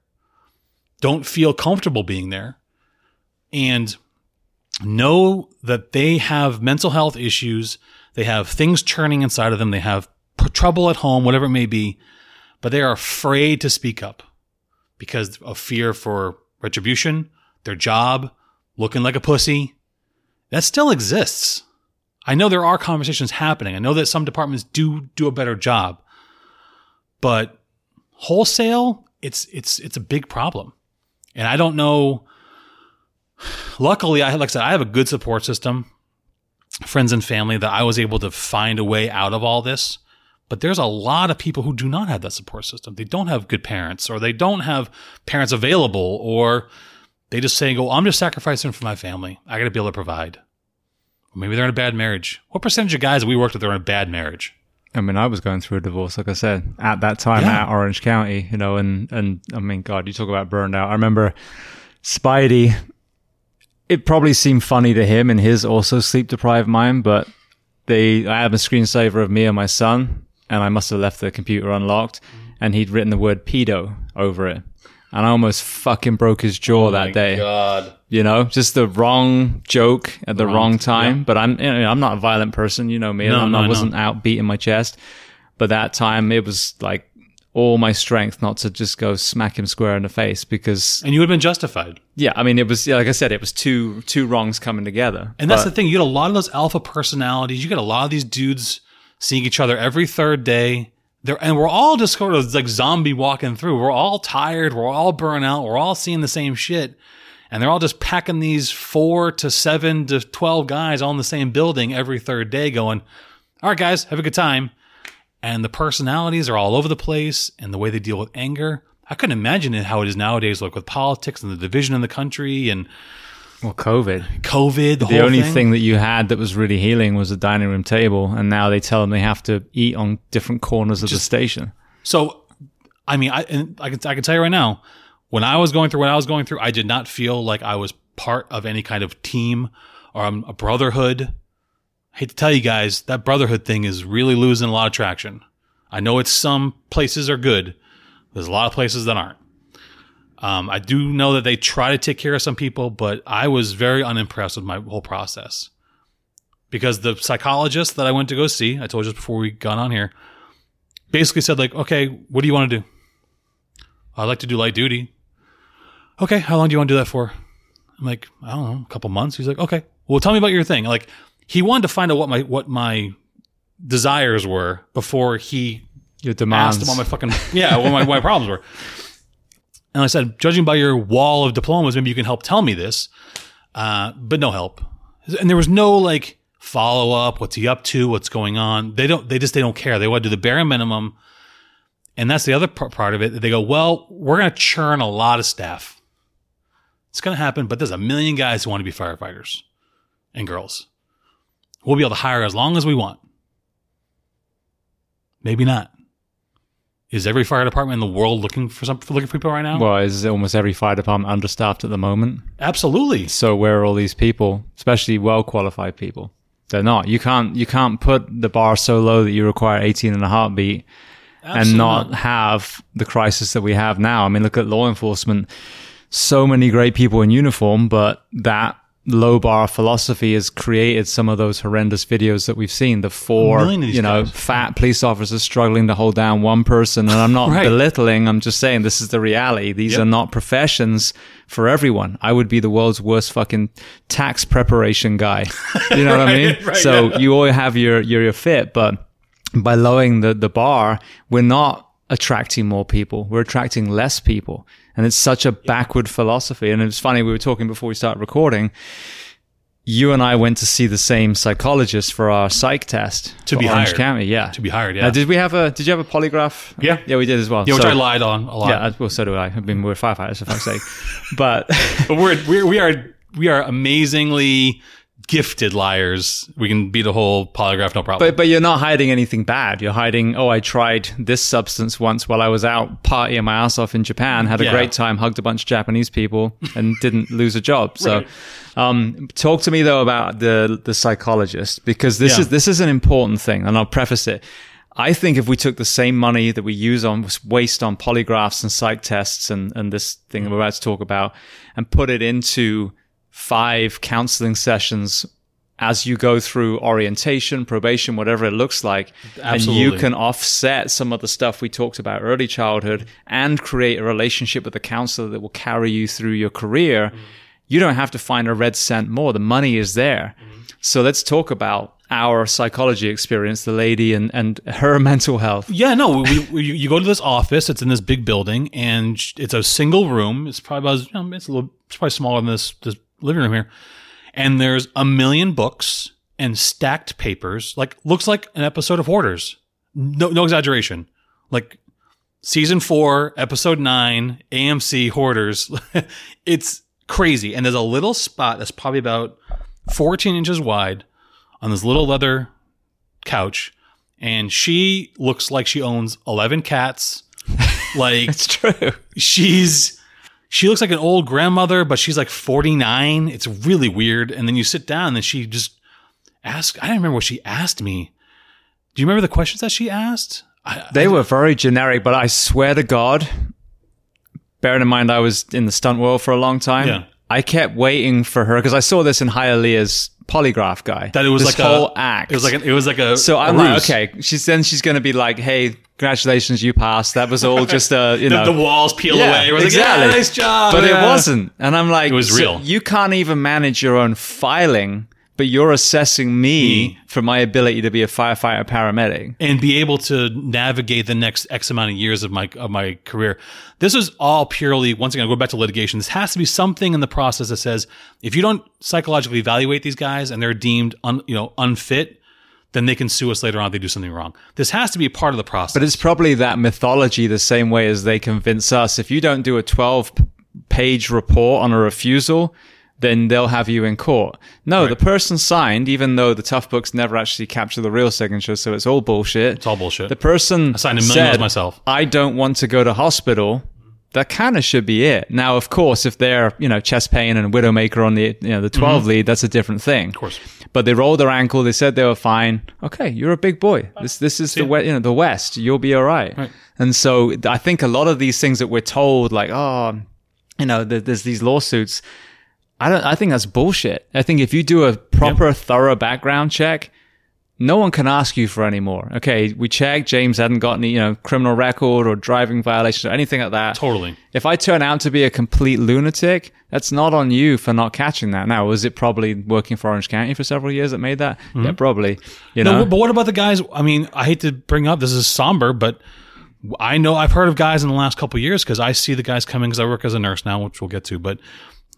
don't feel comfortable being there, and know that they have mental health issues, they have things churning inside of them, they have trouble at home, whatever it may be, but they are afraid to speak up because of fear for retribution, their job, looking like a pussy. That still exists. I know there are conversations happening. I know that some departments do do a better job, but wholesale, it's it's it's a big problem, and I don't know. Luckily, I like I said, I have a good support system, friends and family that I was able to find a way out of all this. But there's a lot of people who do not have that support system. They don't have good parents, or they don't have parents available, or they just say, "Go, I'm just sacrificing for my family. I got to be able to provide." Or maybe they're in a bad marriage. What percentage of guys we worked with are in a bad marriage? I mean, I was going through a divorce, like I said, at that time Yeah. at Orange County, you know, and, and I mean, God, you talk about burned out. I remember Spidey, it probably seemed funny to him in his also sleep deprived mind, but they, I have a screensaver of me and my son, and I must have left the computer unlocked, and he'd written the word pedo over it. And I almost fucking broke his jaw oh that day God. you know, just the wrong joke at the Wrong- wrong, time. But I'm, you know, I'm not a violent person, you know me. No, I'm- no, I I wasn't out beating my chest. But that time, it was like all my strength not to just go smack him square in the face because, And you would have been justified. yeah, I mean, it was yeah, like I said, it was two two wrongs coming together. And that's the thing. You get a lot of those alpha personalities. You get a lot of these dudes seeing each other every third day. And we're all just sort of like zombie walking through. We're all tired. We're all burnt out. We're all seeing the same shit. and they're all just packing these four to seven to 12 guys all in the same building every third day going, all right, guys, have a good time. And the personalities are all over the place and the way they deal with anger. I couldn't imagine how it is nowadays, like with politics and the division in the country and Well, COVID. COVID. The, The only thing. thing that you had that was really healing was a dining room table, and now they tell them they have to eat on different corners of the station. So, I mean, I and I can I can tell you right now, when I was going through what I was going through, I did not feel like I was part of any kind of team or um, a brotherhood. I hate to tell you guys, that brotherhood thing is really losing a lot of traction. I know it's some places are good. There's a lot of places that aren't. Um, I do know that they try to take care of some people, but I was very unimpressed with my whole process because the psychologist that I went to go see, I told you just before we got on here, basically said like, okay, what do you want to do? I'd like to do light duty. Okay, how long do you want to do that for? I'm like, I don't know, a couple months. He's like, okay, well, tell me about your thing. Like, he wanted to find out what my what my desires were before he Your demands. asked him what my fucking yeah, what my, what my problems were. And I said, judging by your wall of diplomas, maybe you can help tell me this, uh, but no help. And there was no like follow up. What's he up to? What's going on? They don't. They just they don't care. They want to do the bare minimum. And that's the other part of it. They go, well, we're going to churn a lot of staff. It's going to happen, but there's a million guys who want to be firefighters and girls. We'll be able to hire as long as we want. Maybe not. Is every fire department in the world looking for some looking for people right now? well, is almost every fire department understaffed at the moment? Absolutely. So where are all these people, especially well qualified people? They're not. You can't you can't put the bar so low that you require 18 and a heartbeat and not have the crisis that we have now. I mean, look at law enforcement. So many great people in uniform, but that low bar philosophy has created some of those horrendous videos that we've seen. The four, you know, guys. fat police officers struggling to hold down one person. And I'm not Right. belittling. I'm just saying this is the reality. These Yep. are not professions for everyone. I would be the world's worst fucking tax preparation guy. You know what I mean? Right, right, so yeah. you all have your, your, your fit, but by lowering the, the bar, we're not attracting more people. We're attracting less people. And it's such a backward philosophy. And it's funny, we were talking before we started recording. You and I went to see the same psychologist for our psych test To be Orange hired. County. Yeah. to be hired. Now, Yeah. did we have a, did you have a polygraph? Yeah. Yeah, we did as well. yeah, which So- I lied on a lot. Yeah, well, so do I. I mean, we're firefighters, for fuck's sake. But But we're, we're we are we are amazingly gifted liars. We can beat a whole polygraph, no problem. But but you're not hiding anything bad. You're hiding. Oh, I tried this substance once while I was out partying my ass off in Japan. Had a Yeah. great time. Hugged a bunch of Japanese people and didn't lose a job. So, Right. um, talk to me though about the the psychologist because this Yeah. is this is an important thing, and I'll preface it. I think if we took the same money that we use on waste on polygraphs and psych tests and, and this thing we're about to talk about and put it into five counseling sessions as you go through orientation, probation, whatever it looks like, and you can offset some of the stuff we talked about early childhood and create a relationship with a counselor that will carry you through your career, you don't have to find a red cent more. The money is there. So let's talk about our psychology experience, the lady and, and her mental health. Yeah, no. We, we you go to this office. It's in this big building, and it's a single room. It's probably about it's a little it's probably smaller than this this living room here. And there's a million books and stacked papers. Like looks like an episode of Hoarders. No no exaggeration. Like season four, episode nine, AMC Hoarders. it's crazy. And there's a little spot that's probably about 14 inches wide on this little leather couch and she looks like she owns 11 cats like It's true. she's she looks like an old grandmother but she's like 49 it's really weird. And then you sit down and she just ask i don't remember what she asked me. Do you remember the questions that she asked? I, They were very generic, but I swear to God, bearing in mind I was in the stunt world for a long time, Yeah. I kept waiting for her because I saw this in Hialeah's polygraph guy. that it was this like whole a act. it was like an, it was like a so I'm like, okay, she's then she's going to be like, hey, congratulations, you passed. That was all just a you the, know. the walls peel Yeah, away We're like, exactly. yeah, nice job but it wasn't. And I'm like, It was so real. You can't even manage your own filing but you're assessing me, Me. for my ability to be a firefighter paramedic. and be able to navigate the next X amount of years of my of my career. This is all purely once again, I go back to litigation. This has to be something in the process that says if you don't psychologically evaluate these guys and they're deemed un, you know unfit, then they can sue us later on if they do something wrong. This has to be a part of the process. But it's probably that mythology the same way as they convince us. If you don't do a 12 page report on a refusal, then they'll have you in court. No, the person signed, even though the Toughbooks never actually capture the real signature, so it's all bullshit. it's all bullshit. The person signed a million said, myself. I don't want to go to hospital. That kind of should be it. Now, of course, if they're, you know, chest pain and widowmaker on the, you know, the 12 mm-hmm. lead, that's a different thing. of course. But they rolled their ankle. They said they were fine. Okay, you're a big boy. This this is the we- you know the West. You'll be all right. Right. And so I think a lot of these things that we're told, like oh, you know, there's these lawsuits. I don't. I think that's bullshit. I think if you do a proper, thorough background check, no one can ask you for any more. Okay, we checked. James hadn't got any, you know, criminal record or driving violations or anything like that. Totally. If I turn out to be a complete lunatic, that's not on you for not catching that. Now, was it probably working for Orange County for several years that made that? Yeah, probably. You know, Mm-hmm. No, but what about the guys? I mean, I hate to bring up this is somber, but I know I've heard of guys in the last couple of years because I see the guys coming because I work as a nurse now, which we'll get to. But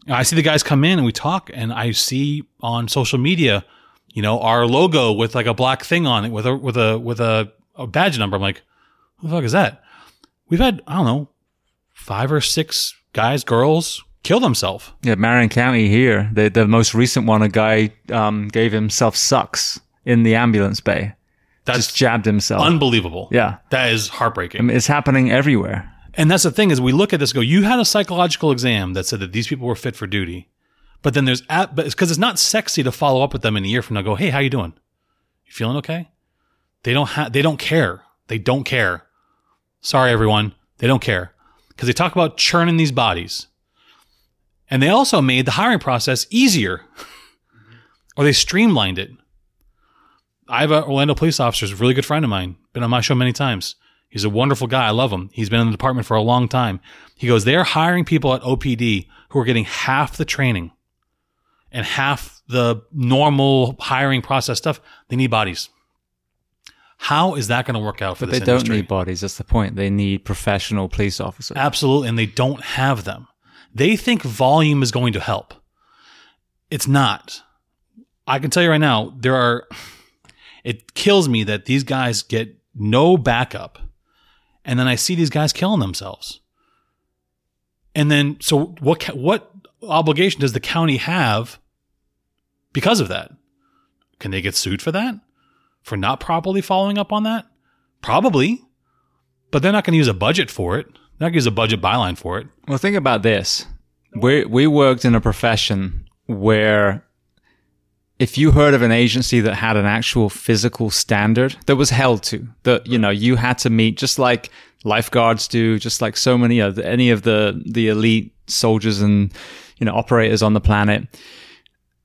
I see the guys come in and we talk, and I see on social media, you know, our logo with like a black thing on it with a with a with a, a badge number. I'm like, who the fuck is that? We've had I don't know five or six guys, girls kill themselves. yeah, Marion County here, the the most recent one, a guy um, gave himself sux in the ambulance bay, That's just jabbed himself. unbelievable. yeah, that is heartbreaking. I mean, it's happening everywhere. And that's the thing is we look at this go, you had a psychological exam that said that these people were fit for duty. But then there's at, but it's because it's not sexy to follow up with them in a year from now. Go, hey, how you doing? You feeling okay? They don't have, they don't care. They don't care. Sorry, everyone. They don't care because they talk about churning these bodies. And they also made the hiring process easier or they streamlined it. I have an Orlando police officer, a really good friend of mine, been on my show many times. He's a wonderful guy. I love him. He's been in the department for a long time. He goes, they're hiring people at OPD who are getting half the training and half the normal hiring process stuff. They need bodies. How is that going to work out for But this they don't need bodies. That's the point. They need professional police officers. Absolutely. And they don't have them. They think volume is going to help. It's not. I can tell you right now, there are, it kills me that these guys get no backup. And then I see these guys killing themselves. And then, so what, what obligation does the county have because of that? Can they get sued for that? For not properly following up on that? Probably but they're not going to use a budget for it. They're not going to use a budget byline for it. Well, think about this. We we worked in a profession where if you heard of an agency that had an actual physical standard that was held to, that you know you had to meet, just like lifeguards do, just like so many of any of the the elite soldiers and you know operators on the planet,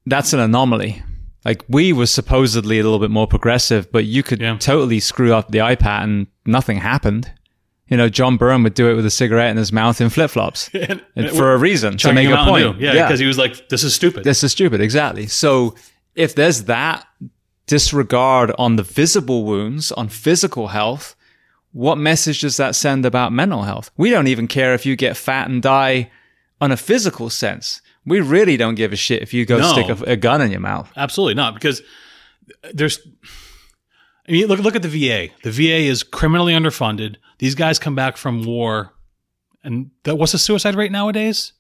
that's an anomaly. Like we were supposedly a little bit more progressive, but you could Yeah. totally screw up the iPad and nothing happened. You know, John Byrne would do it with a cigarette in his mouth in flip flops And, for a reason to make a point. Yeah, because he was like, "This is stupid." this is stupid. Exactly. So if there's that disregard on the visible wounds, on physical health, what message does that send about mental health? We don't even care if you get fat and die on a physical sense. We really don't give a shit if you go No. stick a, a gun in your mouth. Absolutely not, because there's. I mean, look look at the VA. The VA is criminally underfunded. These guys come back from war, and that, what's the suicide rate nowadays?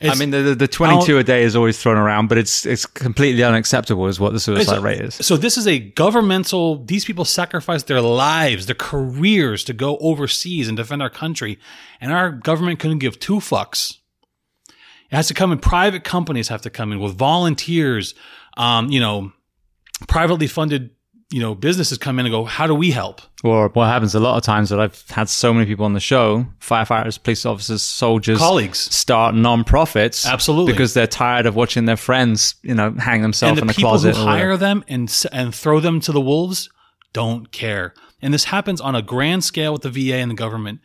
I mean, the, the, the 22 a day is always thrown around, but it's it's completely unacceptable, is what the suicide rate is. So this is a governmental. These people sacrifice their lives, their careers to go overseas and defend our country, and our government couldn't give two fucks. It has to come in. Private companies have to come in with volunteers. Um, you know, privately funded. You know, businesses come in and go. How do we help? Or what happens a lot of times that I've had so many people on the show, firefighters, police officers, soldiers, Colleagues. start non-profits. Absolutely. Because they're tired of watching their friends, you know, hang themselves and in the the people closet. who hire them and and throw them to the wolves don't care. And this happens on a grand scale with the VA and the government.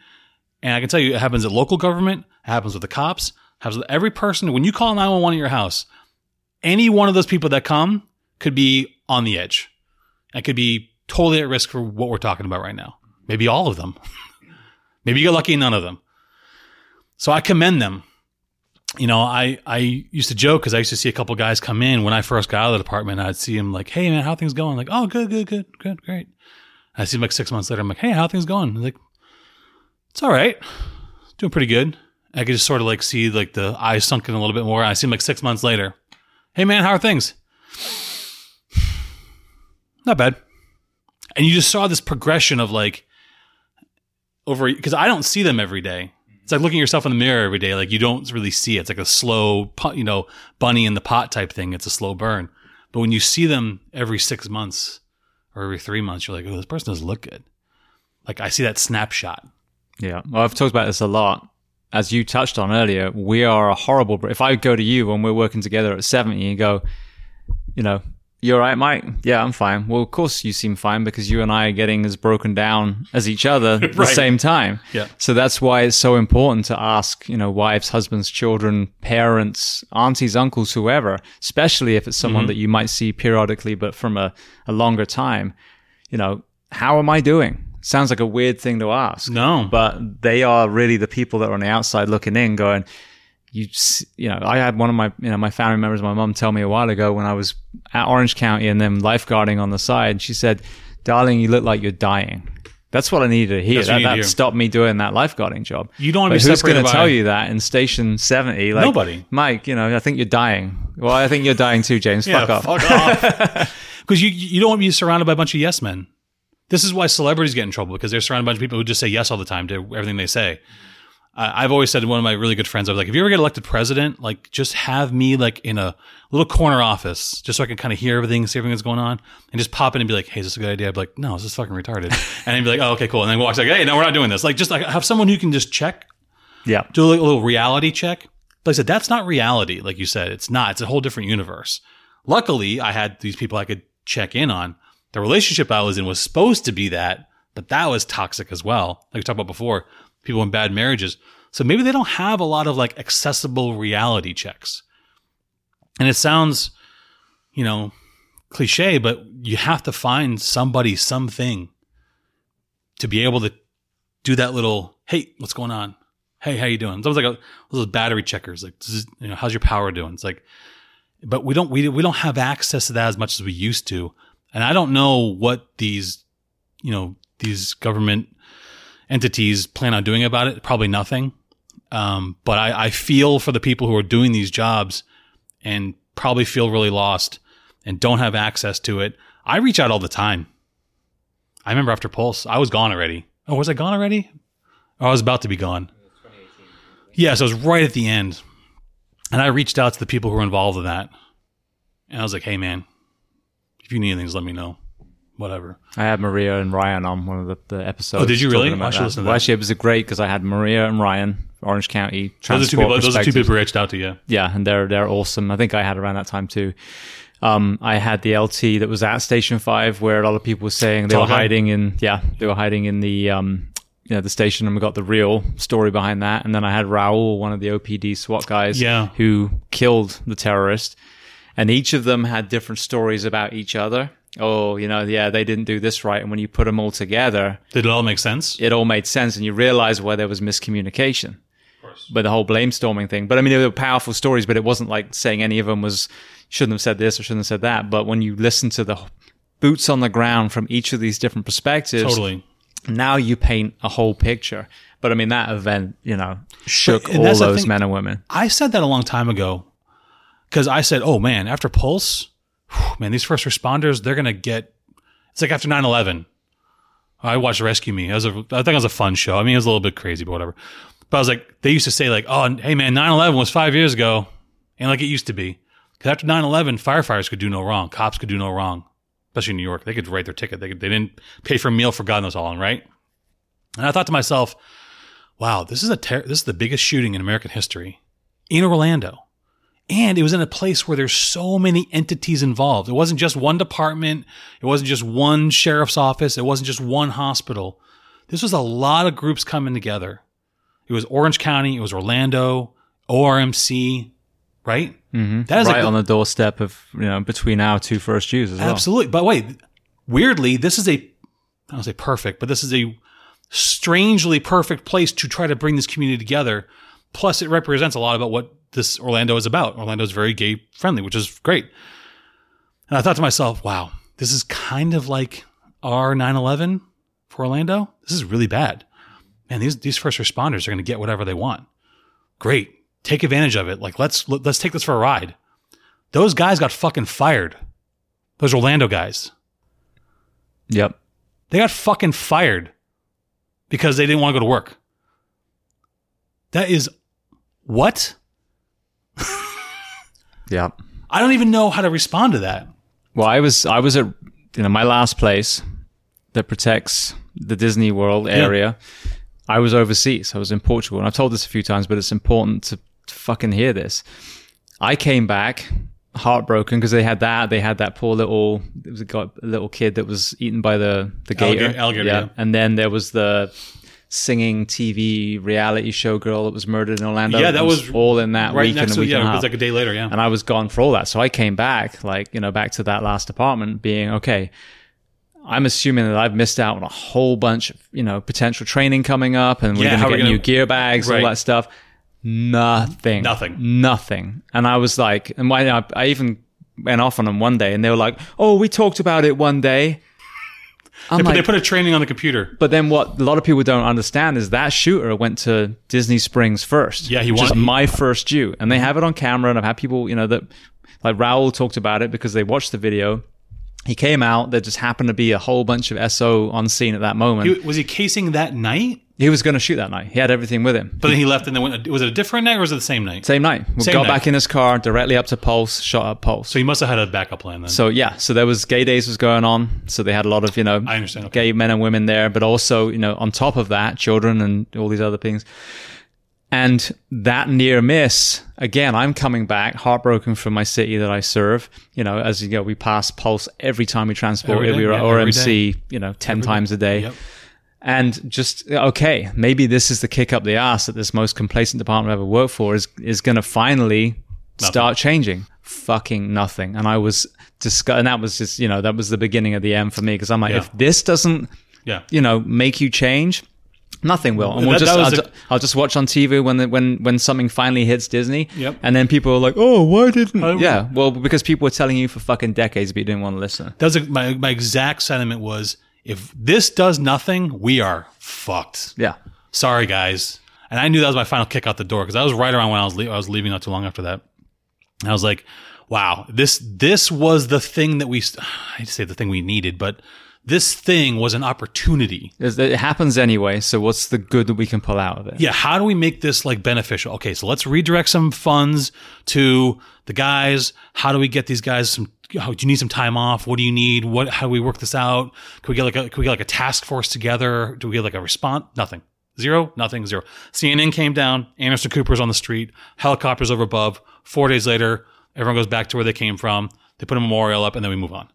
And I can tell you, it happens at local government. It happens with the cops. It happens with every person. When you call nine one one at your house, any one of those people that come could be on the edge. And could be totally at risk for what we're talking about right now. Maybe all of them. Maybe you get lucky, none of them. So I commend them. You know, I, I used to joke because I used to see a couple guys come in when I first got out of the department. I'd see them like, "Hey man, how things going?" Like, "Oh, good, good, good, good, great." I see them like six months later. I'm like, "Hey, how things going?" They're like, "It's all right, doing pretty good." I could just sort of like see like the eyes sunken a little bit more. I see them like six months later. Hey man, how are things? Not bad. And you just saw this progression of like over because I don't see them every day. It's like looking at yourself in the mirror every day. Like you don't really see it. It's like a slow, you know, bunny in the pot type thing. It's a slow burn. But when you see them every six months or every three months, you're like, oh, this person doesn't look good. Like I see that snapshot. Yeah. Well, I've talked about this a lot. As you touched on earlier, we are a horrible. If I go to you when we're working together at 70 and go, you know, you're right, Mike. Yeah, I'm fine. Well, of course you seem fine because you and I are getting as broken down as each other at the same time. Yeah. So that's why it's so important to ask, you know, wives, husbands, children, parents, aunties, uncles, whoever, especially if it's someone mm-hmm. that you might see periodically, but from a, a longer time, you know, how am I doing? Sounds like a weird thing to ask No, but they are really the people that are on the outside looking in going you you know i had one of my you know my family members my mom tell me a while ago when i was at orange county and then lifeguarding on the side she said darling you look like you're dying that's what i needed to hear that, need to that hear. stopped me doing that lifeguarding job you don't want to be who's going to tell you that in station 70 like Nobody. mike you know i think you're dying well i think you're dying too james Yeah, fuck off fuck off. Because you you don't want to be surrounded by a bunch of yes men. This is why celebrities get in trouble because they're surrounded by a bunch of people who just say yes all the time to everything they say. I I've always said to one of my really good friends, I was like, if you ever get elected president, like just have me like in a little corner office, just so I can kind of hear everything, see everything that's going on, and just pop in and be like, hey, is this a good idea? I'd be like, no, this is fucking retarded. and he'd be like, oh, okay, cool. And then walks like, hey, no, we're not doing this. Like, just like have someone who can just check yeah do like a little reality check. But I said, that's not reality. Like you said, it's not. It's a whole different universe. Luckily, I had these people I could check in on. The relationship I was in was supposed to be that, but that was toxic as well. Like we talked about before, people in bad marriages. So maybe they don't have a lot of like accessible reality checks. And it sounds, you know, cliche, but you have to find somebody, something to be able to do that little, hey, what's going on? Hey, how you doing? It's almost like a, those battery checkers. Like, is, you know, how's your power doing? It's like, but we don't, we, we don't have access to that as much as we used to. And I don't know what these, you know, these government entities plan on doing about it. Probably nothing. Um, but I, I feel for the people who are doing these jobs and probably feel really lost and don't have access to it. I reach out all the time. I remember after Pulse, I was gone already. Oh, was I gone already? Oh, I was about to be gone. Yeah, so it was right at the end. And I reached out to the people who were involved in that. And I was like, hey, man, if you need anything, just let me know. Whatever. I had Maria and Ryan on one of the, the episodes. Oh, did you really? I should that. listen to Well, that. actually, it was great because I had Maria and Ryan, Orange County Those are two people. Those are two people reached out to you. Yeah, and they're they're awesome. I think I had around that time too. Um, I had the LT that was at Station Five, where a lot of people were saying they were hiding in. Yeah, they were hiding in the um, you know, the station, and we got the real story behind that. And then I had Raul, one of the OPD SWAT guys, Yeah. who killed the terrorist. And each of them had different stories about each other. Oh, you know, yeah, they didn't do this right. And when you put them all together, Did it all make sense? it all made sense and you realize where there was miscommunication. But the whole blame storming thing. But I mean, they were powerful stories, but it wasn't like saying any of them was shouldn't have said this or shouldn't have said that. But when you listen to the boots on the ground from each of these different perspectives, Totally. now you paint a whole picture. But I mean, that event, you know, shook and all those thing- men and women. I said that a long time ago because I said, oh man, after Pulse, man, these first responders, they're going to get, it's like after 9 11. I watched Rescue Me. I, was a, I think it was a fun show. I mean, it was a little bit crazy, but whatever. But I was like, they used to say, like, oh, hey man, 9 11 was five years ago. And like it used to be. Because after 9 11, firefighters could do no wrong. Cops could do no wrong. Especially in New York. They could write their ticket. They, could, they didn't pay for a meal for God knows how long, right? And I thought to myself, wow, this is a ter- this is the biggest shooting in American history in Orlando. And it was in a place where there's so many entities involved. It wasn't just one department. It wasn't just one sheriff's office. It wasn't just one hospital. This was a lot of groups coming together. It was Orange County. It was Orlando, ORMC, right? Mm-hmm. That is right like on the doorstep of you know between our two first dues as well. Absolutely. But wait, weirdly, this is a I don't say perfect, but this is a strangely perfect place to try to bring this community together. Plus, it represents a lot about what this Orlando is about. Orlando is very gay friendly, which is great. And I thought to myself, wow, this is kind of like our 9 11 for Orlando. This is really bad. Man, these, these first responders are going to get whatever they want. Great. Take advantage of it. Like, let's, let's take this for a ride. Those guys got fucking fired. Those Orlando guys. Yep. They got fucking fired because they didn't want to go to work. That is what? Yep. I don't even know how to respond to that. Well, I was I was at you know my last place that protects the Disney World area. I was overseas. I was in Portugal, and I've told this a few times, but it's important to, to fucking hear this. I came back heartbroken because they had that. They had that poor little it was a, little kid that was eaten by the the gator. Alligator- alligator, yeah. and then there was the singing TV reality show girl that was murdered in Orlando. Yeah, that was all in that right week next and a to week yeah, and a half. it was like a day later. Yeah, and I was gone for all that. So I came back, like, you know, back to that last apartment being, okay, I'm assuming that I've missed out on a whole bunch of, you know, potential training coming up and we're Yeah, going to get new gear bags, Right. all that stuff. Nothing. Nothing. Nothing. And I was like, and why I, I even went off on them one day and they were like, oh, we talked about it one day. I'm they, put, they put a training on the computer. but then what a lot of people don't understand is that shooter went to Disney Springs first. Yeah, he which is wanted- my first due. And they have it on camera and I've had people, you know, that like Raul talked about it because they watched the video. He came out, there just happened to be a whole bunch of SO on scene at that moment. He, was he casing that night? He was going to shoot that night. He had everything with him. But then he left and then went. Was it a different night or was it the same night? Same night. We Same got night. back in his car, directly up to Pulse, shot up Pulse. So he must have had a backup plan then. So yeah, so there was gay days was going on. So they had a lot of you know I understand. Okay. gay men and women there, but also you know on top of that, children and all these other things. And that near miss again, I'm coming back heartbroken from my city that I serve. You know, as you know, we pass Pulse every time we transport Every it. We were yeah, every RMC, you know, ten times a day. Yep. And just okay, maybe this is the kick up the ass that this most complacent department I've ever worked for is is going to finally start changing. Fucking nothing. And I was disgusted. And that was just you know that was the beginning of the end for me because I'm like, Yeah. if this doesn't Yeah. you know make you change, nothing will. And we'll That- just that I'll, was ju- I'll just watch on TV when the, when when something finally hits Disney. Yep. And then people are like, oh, why didn't? Oh. yeah, well because people were telling you for fucking decades, but you didn't want to listen. A, my my exact sentiment was if this does nothing, we are fucked. Yeah. Sorry, guys. And I knew that was my final kick out the door because I was right around when I was le- I was leaving not too long after that. And I was like, wow, this this was the thing that we I hate to say the thing we needed, but this thing was an opportunity. It happens anyway. So what's the good that we can pull out of it? Yeah, how do we make this like beneficial? Okay, so let's redirect some funds to the guys. How do we get these guys some? do you need some time off? What do you need? What? How do we work this out? Can we get like a? Can we get like a task force together? Do we get like a response? Nothing. Zero. Nothing. Zero. CNN came down. Anderson Cooper's on the street. Helicopters over above. Four days later, everyone goes back to where they came from. They put a memorial up, and then we move on.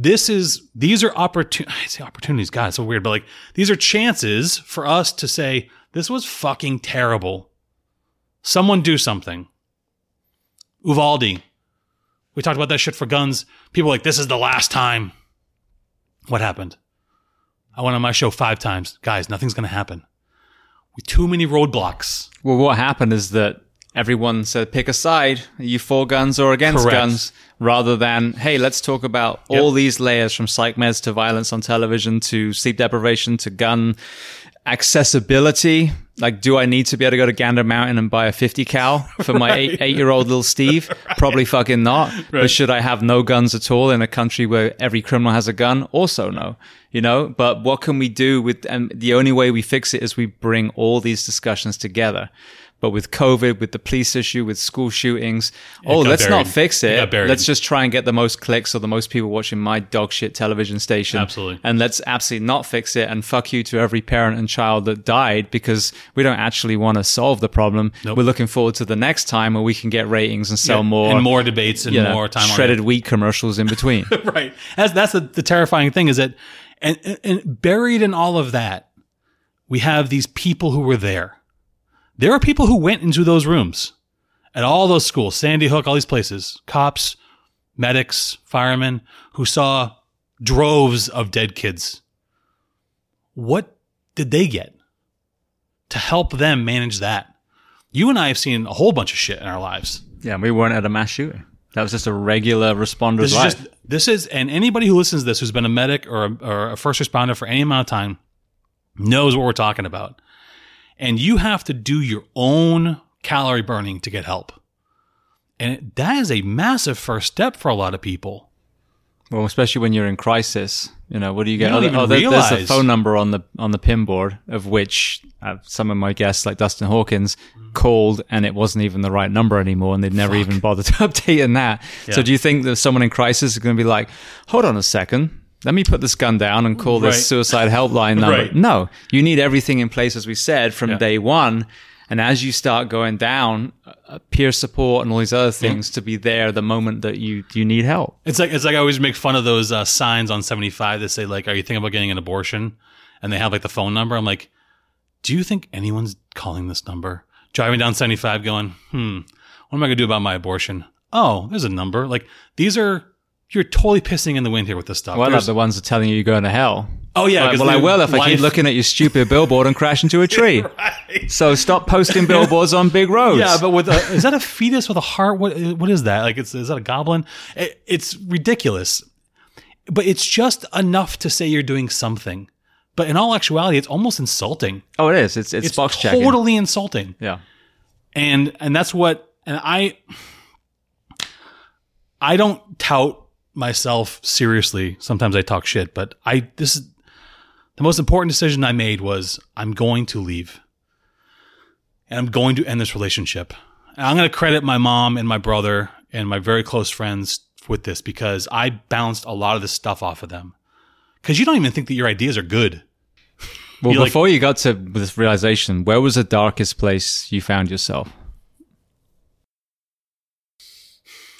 This is these are opportun I say opportunities. God, it's so weird, but like these are chances for us to say this was fucking terrible. Someone do something. Uvalde, We talked about that shit for guns. People like, this is the last time. What happened? I went on my show five times. Guys, nothing's to happen. We too many roadblocks. Well, what happened is that everyone said, pick a side. Are you for guns or against Correct. guns? Rather than, hey, let's talk about Yep. all these layers from psych meds to violence on television to sleep deprivation to gun accessibility. Like, do I need to be able to go to Gander Mountain and buy a 50 cal for my eight, eight year old little Steve? Probably fucking not. But should I have no guns at all in a country where every criminal has a gun? Also no. You know, but what can we do with, and the only way we fix it is we bring all these discussions together. But with COVID, with the police issue, with school shootings, oh, let's not fix It it. Let's just try and get the most clicks or the most people watching my dog shit television station. Absolutely. And let's absolutely not fix it and fuck you to every parent and child that died because we don't actually want to solve the problem. Nope. We're looking forward to the next time where we can get ratings and sell more, and more debates and you know, more time shredded wheat commercials in between. right. That's that's the, the terrifying thing is that and and buried in all of that, we have these people who were there. There are people who went into those rooms at all those schools, Sandy Hook, all these places, cops, medics, firemen who saw droves of dead kids. What did they get to help them manage that? You and I have seen a whole bunch of shit in our lives. Yeah, we weren't at a mass shooting. That was just a regular responder's This is life. just this is, and anybody who listens to this who's been a medic or a, or a first responder for any amount of time knows what we're talking about. And you have to do your own calorie burning to get help, and that is a massive first step for a lot of people. Well, especially when you're in crisis, you know, what do you get? don't oh, oh, there- there's a phone number on the on the pin board of which uh, some of my guests, like Dustin Hawkins, Mm. called, and it wasn't even the right number anymore, and they'd never even bothered to update in that. So, do you think that someone in crisis is going to be like, "Hold on a second, let me put this gun down and call this Right. suicide helpline number"? Right. No, you need everything in place, as we said, from Yeah. day one. And as you start going down, uh, peer support and all these other things to be there the moment that you you need help. It's like it's like I always make fun of those uh, signs on seventy five that say like, "Are you thinking about getting an abortion?" And they have like the phone number. I'm like, do you think anyone's calling this number? Driving down seventy five, going, "Hmm, what am I gonna do about my abortion?" Oh, there's a number. Like these are you're totally pissing in the wind here with this stuff. Well, There's- the ones that are telling you you're going to hell. oh yeah, Like, well, I will if I keep looking at your stupid billboard and crash into a tree. Right. So stop posting billboards on big roads. Yeah, but with a, is that a fetus with a heart? What what is that? Like it's is that a goblin? It, it's ridiculous. But it's just enough to say you're doing something. But in all actuality, it's almost insulting. oh, it is. It's it's, It's box checking. totally insulting. Yeah. And and that's what and I I don't tout myself seriously. Sometimes I talk shit, but I this is the most important decision I made was I'm going to leave. And I'm going to end this relationship. And I'm going to credit my mom and my brother and my very close friends with this because I bounced a lot of this stuff off of them. Cuz you don't even think that your ideas are good. Well, You're like- before you got to this realization, where was the darkest place you found yourself?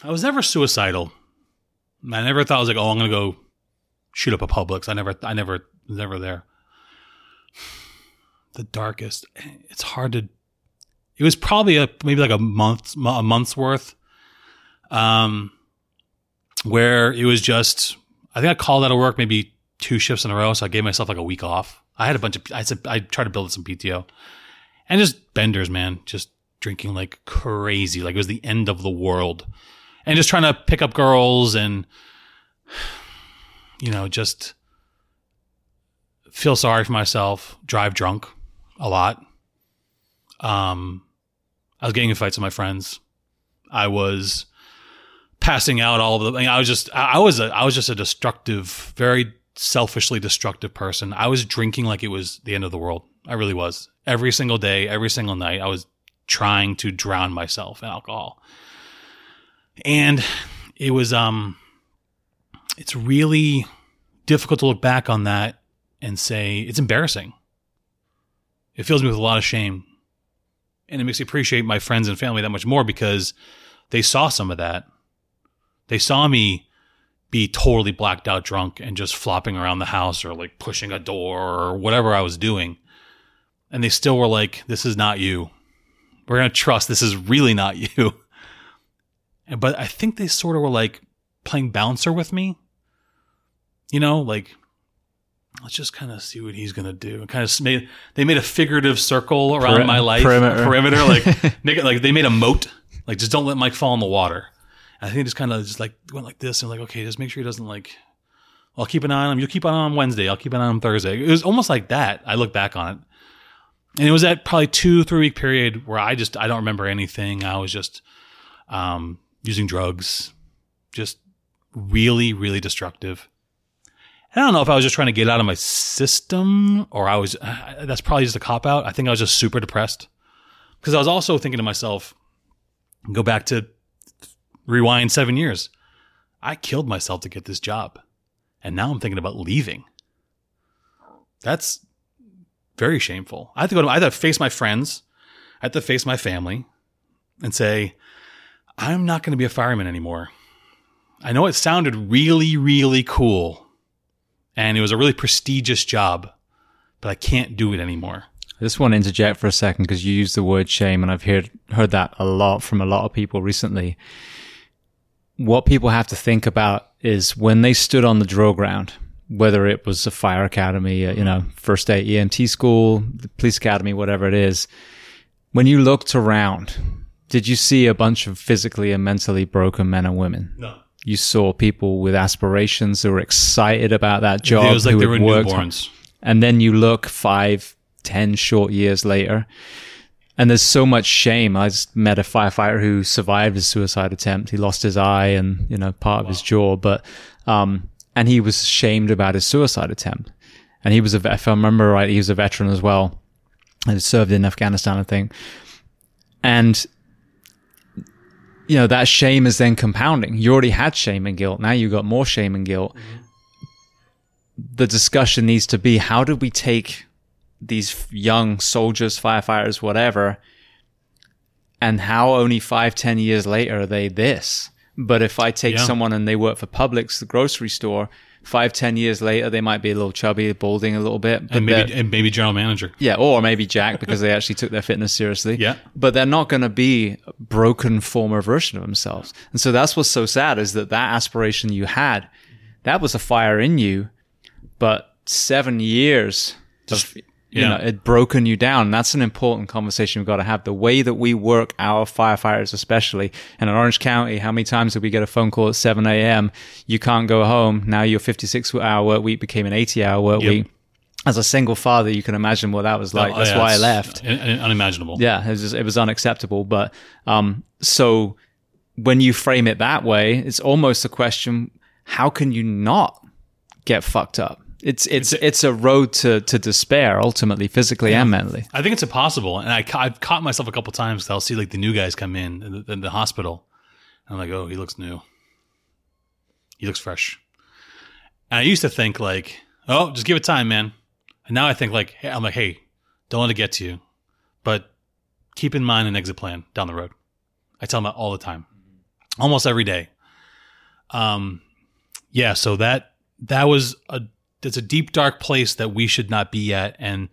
I was never suicidal. I never thought I was like, oh, I'm gonna go shoot up a Publix. I never, I never, never there. The darkest. It's hard to. It was probably a maybe like a month, a month's worth. Um, where it was just, I think I called out of work maybe two shifts in a row, so I gave myself like a week off. I had a bunch of, I said, I tried to build some PTO, and just benders, man, just drinking like crazy, like it was the end of the world and just trying to pick up girls and you know just feel sorry for myself drive drunk a lot. Um i was getting in fights with my friends. I was passing out all of the I, was just I was a I was just a destructive very selfishly destructive person. I was drinking like it was the end of the world. I really was. Every single day every single night I was trying to drown myself in alcohol and it was um it's really difficult to look back on that and say it's embarrassing. It fills me with a lot of shame. And it makes me appreciate my friends and family that much more because they saw some of that. They saw me be totally blacked out drunk and just flopping around the house or like pushing a door or whatever I was doing. And they still were like this is not you. We're going to trust this is really not you but I think they sort of were like playing bouncer with me. You know, like let's just kind of see what he's gonna do. And kind of made they made a figurative circle around Peri- my life, perimeter. perimeter, like make it like they made a moat, like just don't let Mike fall in the water. And I think just kind of just like went like this and like okay, just make sure he doesn't like. I'll keep an eye on him. You'll keep an eye on him Wednesday. I'll keep an eye on him Thursday. It was almost like that. I look back on it, and it was that probably two three week period where I just I don't remember anything. I was just um, using drugs, just really, really destructive. And I don't know if I was just trying to get out of my system or I was, uh, that's probably just a cop out. I think I was just super depressed because I was also thinking to myself, go back to rewind seven years. I killed myself to get this job. And now I'm thinking about leaving. That's very shameful. I have to go to, I have to face my friends. I have to face my family and say, I'm not going to be a fireman anymore. I know it sounded really, really cool and it was a really prestigious job, but I can't do it anymore. I just want to interject for a second because you used the word shame, and I've heard heard that a lot from a lot of people recently. What people have to think about is when they stood on the drill ground, whether it was a fire academy, uh, you know, first aid EMT school, the police academy, whatever it is. When you looked around, did you see a bunch of physically and mentally broken men and women? No. You saw people with aspirations who were excited about that job. it was like who they were worked newborns. and then you look five, ten short years later, and there's so much shame. I just met a firefighter who survived his suicide attempt. He lost his eye and you know part of his jaw, but um, and he was shamed about his suicide attempt. And he was a, if I remember right, he was a veteran as well, and served in Afghanistan, I think. And you know that shame is then compounding. You already had shame and guilt. Now you got more shame and guilt the discussion needs to be how do we take these young soldiers, firefighters, whatever, and how only five, ten years later are they this? But if I take Yeah. someone and they work for Publix, the grocery store, five, ten years later they might be a little chubby, balding a little bit, And maybe and maybe general manager. yeah, or maybe Jack because they actually took their fitness seriously. Yeah. But they're not going to be a broken former version of themselves. And so that's what's so sad is that that aspiration you had, that was a fire in you, but seven years of, you yeah. know, it broken you down. And that's an important conversation we've got to have. The way that we work our firefighters, especially and in Orange County, how many times did we get a phone call at 7 a.m.? You can't go home. Now your 56 hour work week became an 80 hour work Yep. week as a single father, you can imagine what that was like. Oh, That's yeah, why I left. un- un- unimaginable. Yeah, it was just, it was unacceptable. But um, so when you frame it that way, it's almost a question: How can you not get fucked up? It's it's it's a road to to despair, ultimately, physically and mentally. I think it's impossible. And I, I've caught myself a couple times. I'll see like the new guys come in in the, in the hospital. And I'm like, oh, he looks new. He looks fresh. And I used to think like, oh, just give it time, man. And now I think like, hey, I'm like, hey, don't let it get to you, but keep in mind an exit plan down the road. I tell them that all the time, almost every day. Um, yeah. So that that was a it's a deep dark place that we should not be at. And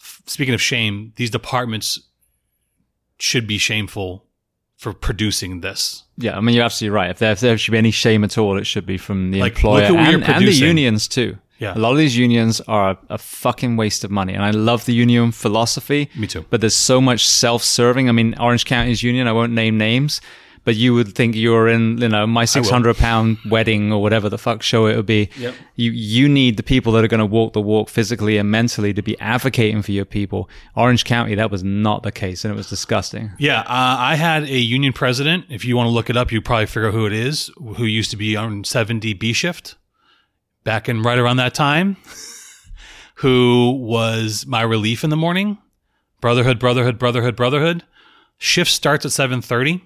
f- speaking of shame, these departments should be shameful for producing this. Yeah, I mean you're absolutely right. If there, if there should be any shame at all, it should be from the Like, employer look at what you're and, and the unions too. Yeah. a lot of these unions are a, a fucking waste of money, and I love the union philosophy. Me too. But there's so much self-serving. I mean, Orange County's union. I won't name names, but you would think you were in, you know, my 600 pound wedding or whatever the fuck show it would be. Yep. You you need the people that are going to walk the walk physically and mentally to be advocating for your people. Orange County, that was not the case, and it was disgusting. Yeah, uh, I had a union president. If you want to look it up, you probably figure out who it is. Who used to be on 70 B shift back in right around that time. who was my relief in the morning? Brotherhood, brotherhood, brotherhood, brotherhood. Shift starts at 7:30.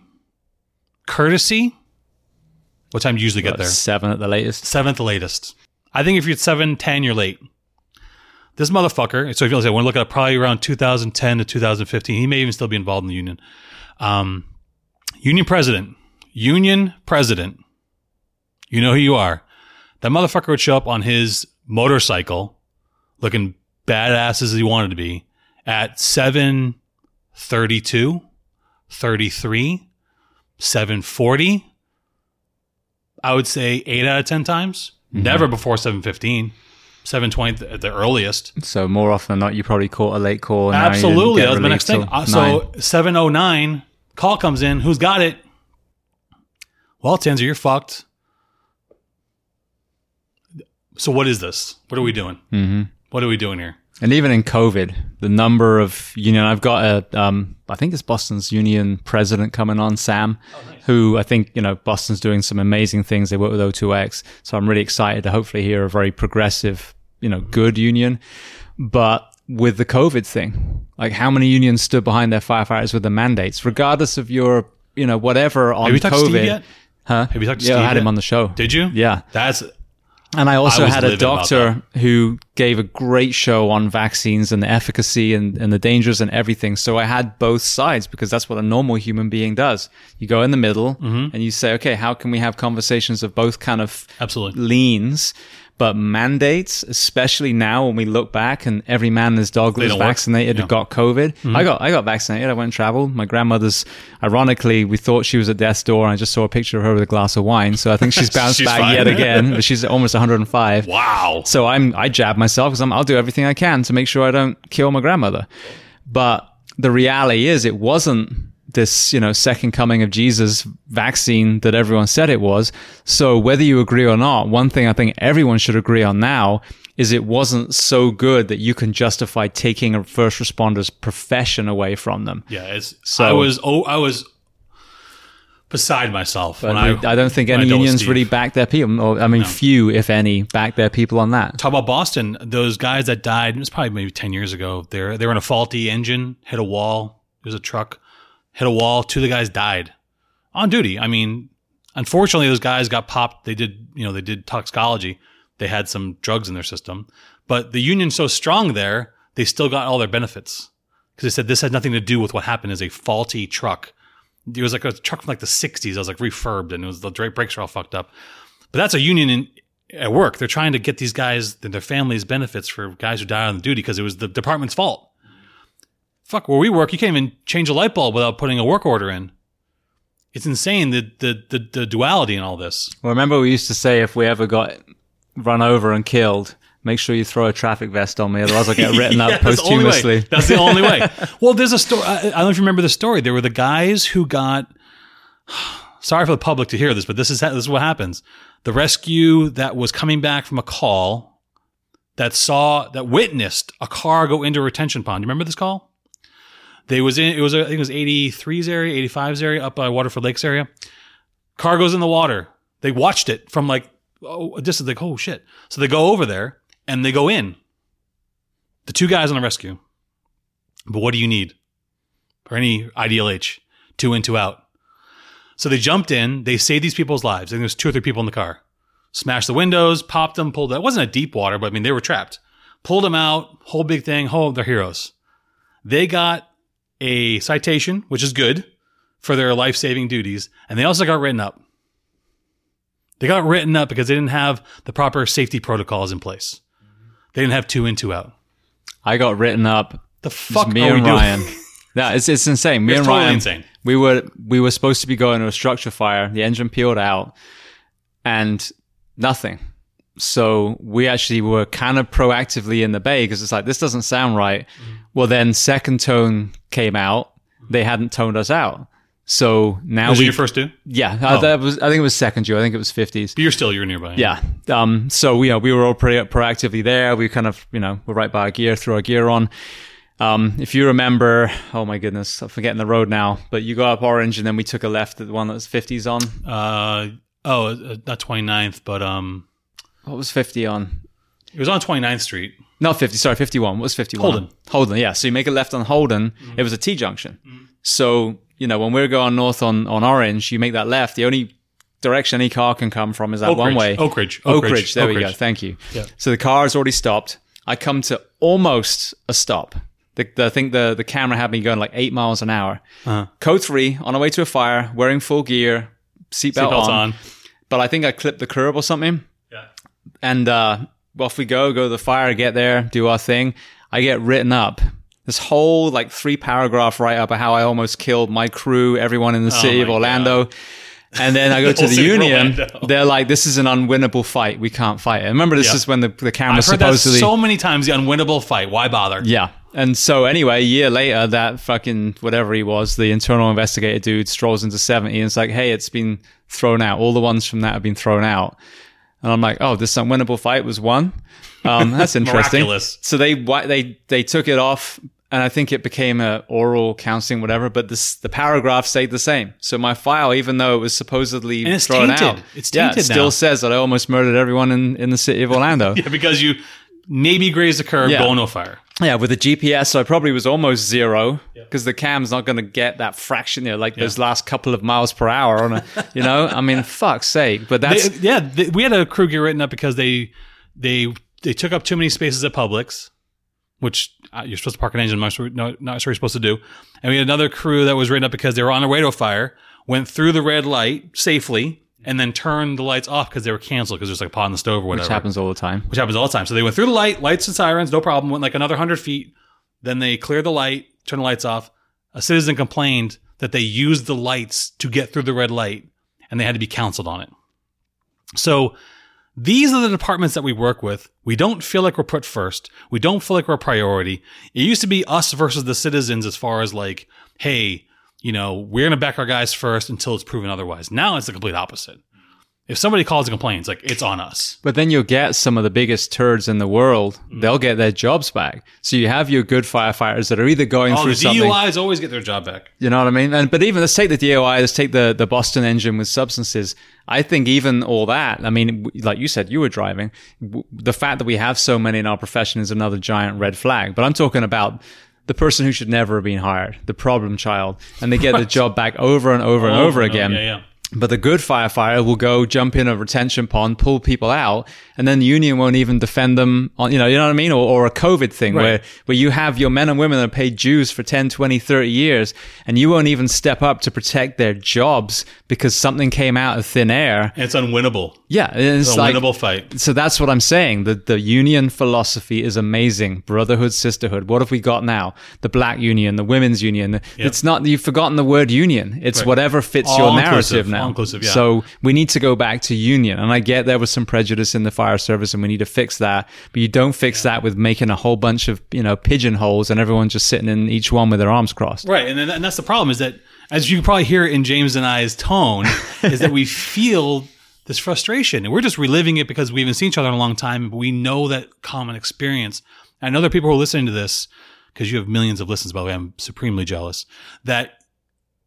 Courtesy. What time do you usually get there? Seven at the latest. Seventh latest. I think if you're at seven ten, you're late. This motherfucker. So if you want to look at probably around 2010 to 2015, he may even still be involved in the union. Um, union president, union president. You know who you are. That motherfucker would show up on his motorcycle, looking badass as he wanted to be, at 7:32, 33, 7:40. I would say eight out of ten times. Never before seven fifteen. Seven twenty at the earliest. So more often than not, you probably caught a late call. and now you didn't Absolutely, that was my next thing. Uh, so seven oh nine call comes in. Who's got it? Well, Tanzer, you're fucked. So what is this? What are we doing? Mm-hmm. What are we doing here? And even in COVID, the number of union, I've got a, um, I think it's Boston's union president coming on, Sam, who I think, you know, Boston's doing some amazing things. They work with O2X. So I'm really excited to hopefully hear a very progressive, you know, good union. But with the COVID thing, like how many unions stood behind their firefighters with the mandates, regardless of your, you know, whatever on Have you talked COVID. to Steve yet? Huh? Have you talked to yeah, I Steve had him on the show. Did you? Yeah. That's And I also I had a doctor who gave a great show on vaccines and the efficacy and, and the dangers and everything. So I had both sides because that's what a normal human being does. You go in the middle Mm-hmm. and you say, okay, how can we have conversations of both kind of absolutely. leans? But mandates, especially now when we look back and every man and his dog was vaccinated Yeah. got COVID. Mm-hmm. I got I got vaccinated. I went and traveled. My grandmother's, ironically, we thought she was at death's door, and I just saw a picture of her with a glass of wine. So I think she's bounced She's back fine. yet again. But she's almost 105. Wow. So I'm I jab myself because I'll do everything I can to make sure I don't kill my grandmother. But the reality is, it wasn't this you know second coming of Jesus vaccine that everyone said it was. So whether you agree or not, one thing I think everyone should agree on now is it wasn't so good that you can justify taking a first responder's profession away from them. Yeah, it's So- I was oh I was beside myself when And I, don't think any unions Steve. really back their people. Or, I mean, few, if any, back their people on that. Talk about Boston. Those guys that died. It was probably maybe ten years ago. They're they were in a faulty engine, hit a wall. It was a truck, hit a wall. Two of the guys died on duty. I mean, unfortunately, those guys got popped. They did you know they did toxicology. They had some drugs in their system, but the union's so strong there, they still got all their benefits because they said this had nothing to do with what happened. Is a faulty truck. It was like a truck from like the '60s. It was like refurbed, and it was the brakes were all fucked up. But that's a union in, at work. They're trying to get these guys and their families benefits for guys who died on duty because it was the department's fault. Fuck, where we work, you can't even change a light bulb without putting a work order in. It's insane the the the, the duality in all this. Well, remember we used to say if we ever got run over and killed, make sure you throw a traffic vest on me, otherwise I'll get written Yeah, up posthumously. That's the only way. Well, there's a story. I, I don't know if you remember the story. There were the guys who got. Sorry for the public to hear this, but this is this is what happens. The rescue that was coming back from a call that saw that witnessed a car go into a retention pond. You remember this call? They was in. It was I think it was 83's area, 85's area, up by Waterford Lakes area. Car goes in the water. They watched it from like oh, a distance. Like oh shit! So they go over there and they go in. The two guys on the rescue. But what do you need? Or any IDLH? Two in, two out. So they jumped in. They saved these people's lives. I think there's two or three people in the car. Smashed the windows, popped them, pulled. It wasn't a deep water, but I mean they were trapped. Pulled them out. Whole big thing. Oh, they're heroes. They got a citation, which is good for their life saving duties, and they also got written up. They got written up because they didn't have the proper safety protocols in place. They didn't have two in, two out. I got written up. The fuck me are we and? Ryan. Yeah, it's it's insane. Me It's and totally Ryan, insane. we were we were supposed to be going to a structure fire. The engine peeled out, and nothing. So we actually were kind of proactively in the bay because it's like this doesn't sound right. Mm-hmm. Well, then second tone came out. They hadn't toned us out. So now Was we your first two? yeah uh, Oh. that was I think it was second year. I think it was fifties. But you're still you're nearby. Yeah. Um, so we, you know, we were all pretty proactively there. We kind of, you know, we're right by our gear, threw our gear on. Um, if you remember, oh my goodness, I'm forgetting the road now, but you go up Orange and then we took a left at the one that was 50s on. Uh oh, uh, not 29th, but um, What was 50 on? it was on 29th Street. Not 50, sorry, 51. What was 51? Holden. Holden, yeah. So you make a left on Holden. It was a T junction. So, you know, when we're going north on, on Orange, you make that left. The only direction any car can come from is that Oak one Ridge. way. Oak Ridge. Oak Oak Ridge. There Oak we go. Thank you. Yeah. So the car has already stopped. I come to almost a stop. The, the, I think the, the camera had me going like eight miles an hour. Uh-huh. Code three on our way to a fire, wearing full gear, seatbelt Seatbelts on, on. But I think I clipped the curb or something. And uh, off we go, go to the fire, get there, do our thing. I get written up. This whole like three paragraph write up of how I almost killed my crew, everyone in the city my of Orlando. And then I go to the union. Orlando. They're like, "This is an unwinnable fight. We can't fight it." Remember, this Yeah. is when the the camera I've heard that supposedly so many times. The unwinnable fight. Why bother? yeah. And so anyway, a year later, that fucking whatever he was, the internal investigator dude strolls into 70 and it's like, hey, it's been thrown out. All the ones from that have been thrown out. And I'm like, oh, this unwinnable fight was won. Um, that's interesting. Miraculous. So they they they took it off, and I think it became a oral counseling, whatever. But this the paragraph stayed the same. So my file, even though it was supposedly And it's thrown tainted. out, It's yeah, it tainted still says that I almost murdered everyone in, in the city of Orlando. Yeah, because you maybe grazed the curb, Yeah. going to a fire. Yeah, with the GPS, so I probably was almost zero because the cam's not going to get that fraction, you know, like those last couple of miles per hour on a, you know, I mean, fuck's sake. But that's, They- yeah, they, we had a crew get written up because they they they took up too many spaces at Publix, which uh, you're supposed to park an engine. Not sure, no, not sure you're supposed to do. And we had another crew that was written up because they were on a way to fire, went through the red light safely, and then turn the lights off because they were canceled because there's like a pot in the stove or whatever. Which happens all the time. Which happens all the time. So they went through the light, lights and sirens, no problem. Went like another hundred feet. Then they cleared the light, turned the lights off. A citizen complained that they used the lights to get through the red light, and they had to be counseled on it. So these are the departments that we work with. We don't feel like we're put first. We don't feel like we're a priority. It used to be us versus the citizens as far as like, hey, you know, we're going to back our guys first until it's proven otherwise. Now it's the complete opposite. If somebody calls and complains, like it's on us. But then you'll get some of the biggest turds in the world. Mm. They'll get their jobs back. So you have your good firefighters that are either going Oh, through the something. DUIs always get their job back. You know what I mean? And but even let's take the DUI, let's take the the Boston engine with substances. I think even all that. I mean, like you said, you were driving. W- The fact that we have so many in our profession is another giant red flag. But I'm talking about the person who should never have been hired, the problem child, and they get the job back over and over and over again. Yeah, yeah. But the good firefighter will go jump in a retention pond, pull people out, and then the union won't even defend them on, you know, you know what I mean? Or, or a COVID thing Right. where, where you have your men and women that have paid dues for 10, 20, 30 years, and you won't even step up to protect their jobs because something came out of thin air. It's unwinnable. Yeah. It's It's a like, winnable fight. so that's what I'm saying. The the union philosophy is amazing. Brotherhood, sisterhood. What have we got now? The black union, the women's union. It's not you've forgotten the word union. It's Right. whatever fits All your narrative now. Inclusive, yeah. So we need to go back to union. And I get there was some prejudice in the fire service and we need to fix that. But you don't fix that with making a whole bunch of, you know, pigeonholes and everyone just sitting in each one with their arms crossed. Right, and then, and that's the problem is that as you probably hear in James and I's tone, is that we feel this frustration, and we're just reliving it because we haven't seen each other in a long time, but we know that common experience. I know there are people who are listening to this because you have millions of listens. By the way, I'm supremely jealous that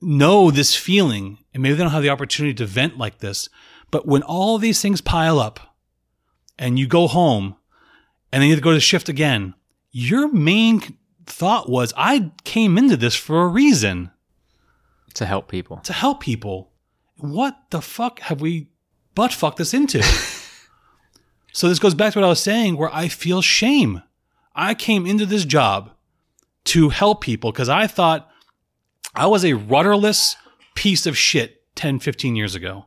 know this feeling, and maybe they don't have the opportunity to vent like this. But when all these things pile up, and you go home, and then you have to go to shift again, your main thought was, I came into this for a reason To help people. to help people. What the fuck have we butt fucked this into? so this goes back to what I was saying, where I feel shame. I came into this job to help people because I thought I was a rudderless piece of shit 10, 15 years ago.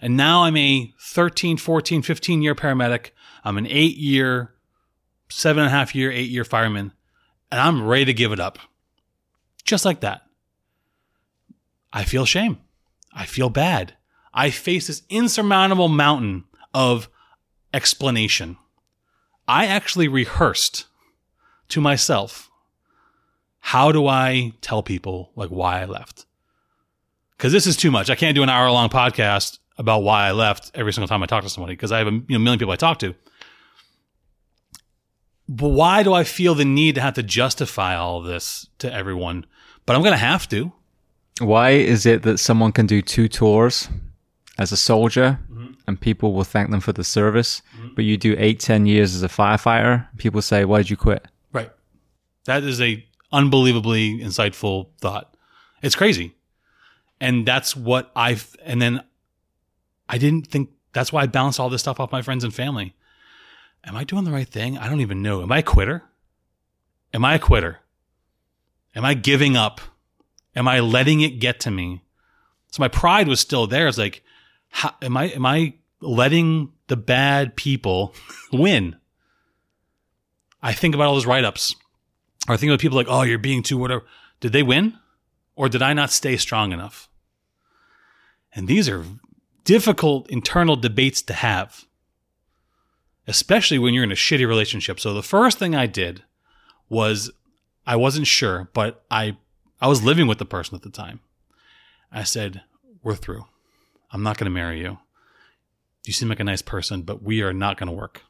And now I'm a 13, 14, 15 year paramedic. I'm an eight year, seven and a half year, eight year fireman. And I'm ready to give it up. Just like that. I feel shame. I feel bad. I face this insurmountable mountain of explanation. I actually rehearsed to myself how do I tell people like why I left? Because this is too much. I can't do an hour long podcast about why I left every single time I talk to somebody because I have a you know, million people I talk to. But why do I feel the need to have to justify all this to everyone? But I'm going to have to. Why is it that someone can do two tours as a soldier mm-hmm. and people will thank them for the service, mm-hmm. but you do eight, ten years as a firefighter, people say, why did you quit? Right. That is a unbelievably insightful thought. It's crazy. And that's what I've, and then I didn't think, that's why I bounced all this stuff off my friends and family. Am I doing the right thing? I don't even know. Am I a quitter? Am I a quitter? Am I giving up? Am I letting it get to me? So my pride was still there. It's like, how, am I, am I letting the bad people win? I think about all those write ups. Or I think about people like, oh, you're being too whatever. Did they win? Or did I not stay strong enough? And these are difficult internal debates to have, especially when you're in a shitty relationship. So the first thing I did was I wasn't sure, but I I was living with the person at the time. I said, "We're through. I'm not going to marry you. You seem like a nice person, but we are not going to work."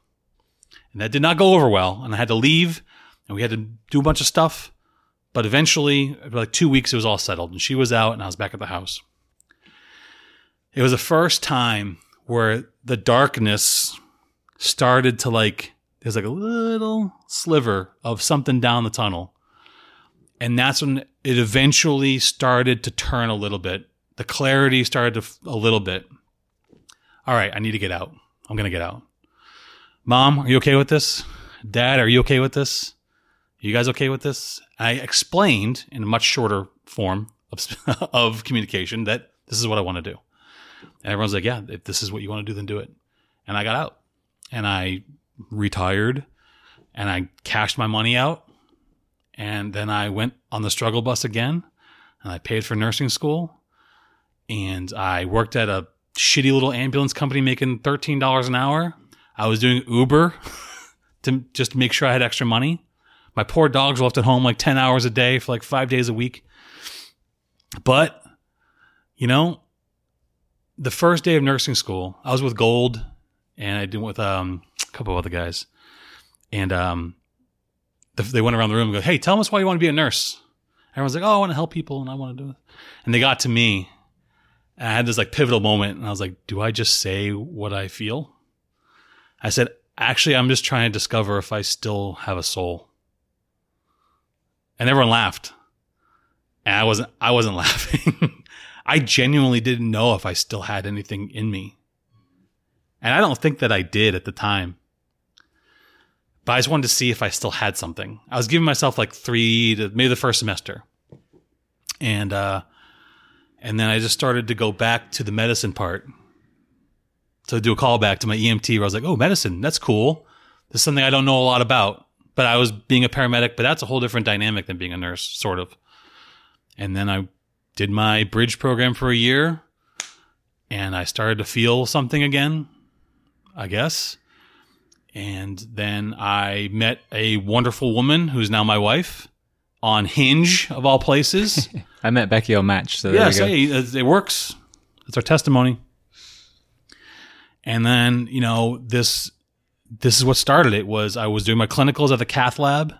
And that did not go over well, and I had to leave, and we had to do a bunch of stuff. But eventually, like two weeks, it was all settled, and she was out, and I was back at the house. It was the first time where the darkness started to like, there's like a little sliver of something down the tunnel. And that's when it eventually started to turn a little bit. The clarity started to f- a little bit. All right, I need to get out. I'm to get out. Mom, are you okay with this? Dad, are you okay with this? You guys okay with this? I explained in a much shorter form of, of communication that this is what I want to do. And everyone's like, yeah, if this is what you want to do, then do it. And I got out and I retired and I cashed my money out. And then I went on the struggle bus again and I paid for nursing school. And I worked at a shitty little ambulance company making $13 an hour. I was doing Uber to just make sure I had extra money. My poor dogs were left at home like 10 hours a day for like five days a week. But, you know, the first day of nursing school, I was with Gold and I did with um, a couple of other guys. And um, the, they went around the room and go, Hey, tell us why you want to be a nurse. Everyone's like, Oh, I want to help people and I want to do it. And they got to me and I had this like pivotal moment and I was like, Do I just say what I feel? I said, Actually, I'm just trying to discover if I still have a soul. And everyone laughed. And I wasn't I wasn't laughing. I genuinely didn't know if I still had anything in me. And I don't think that I did at the time. But I just wanted to see if I still had something. I was giving myself like three to maybe the first semester. And uh and then I just started to go back to the medicine part. To do a callback to my EMT where I was like, oh, medicine, that's cool. This is something I don't know a lot about. But I was being a paramedic, but that's a whole different dynamic than being a nurse, sort of. And then I did my bridge program for a year and I started to feel something again, I guess. And then I met a wonderful woman who's now my wife on Hinge, of all places. I met Becky on Match. So yes, hey, it works. It's our testimony. And then, you know, this this is what started it was I was doing my clinicals at the cath lab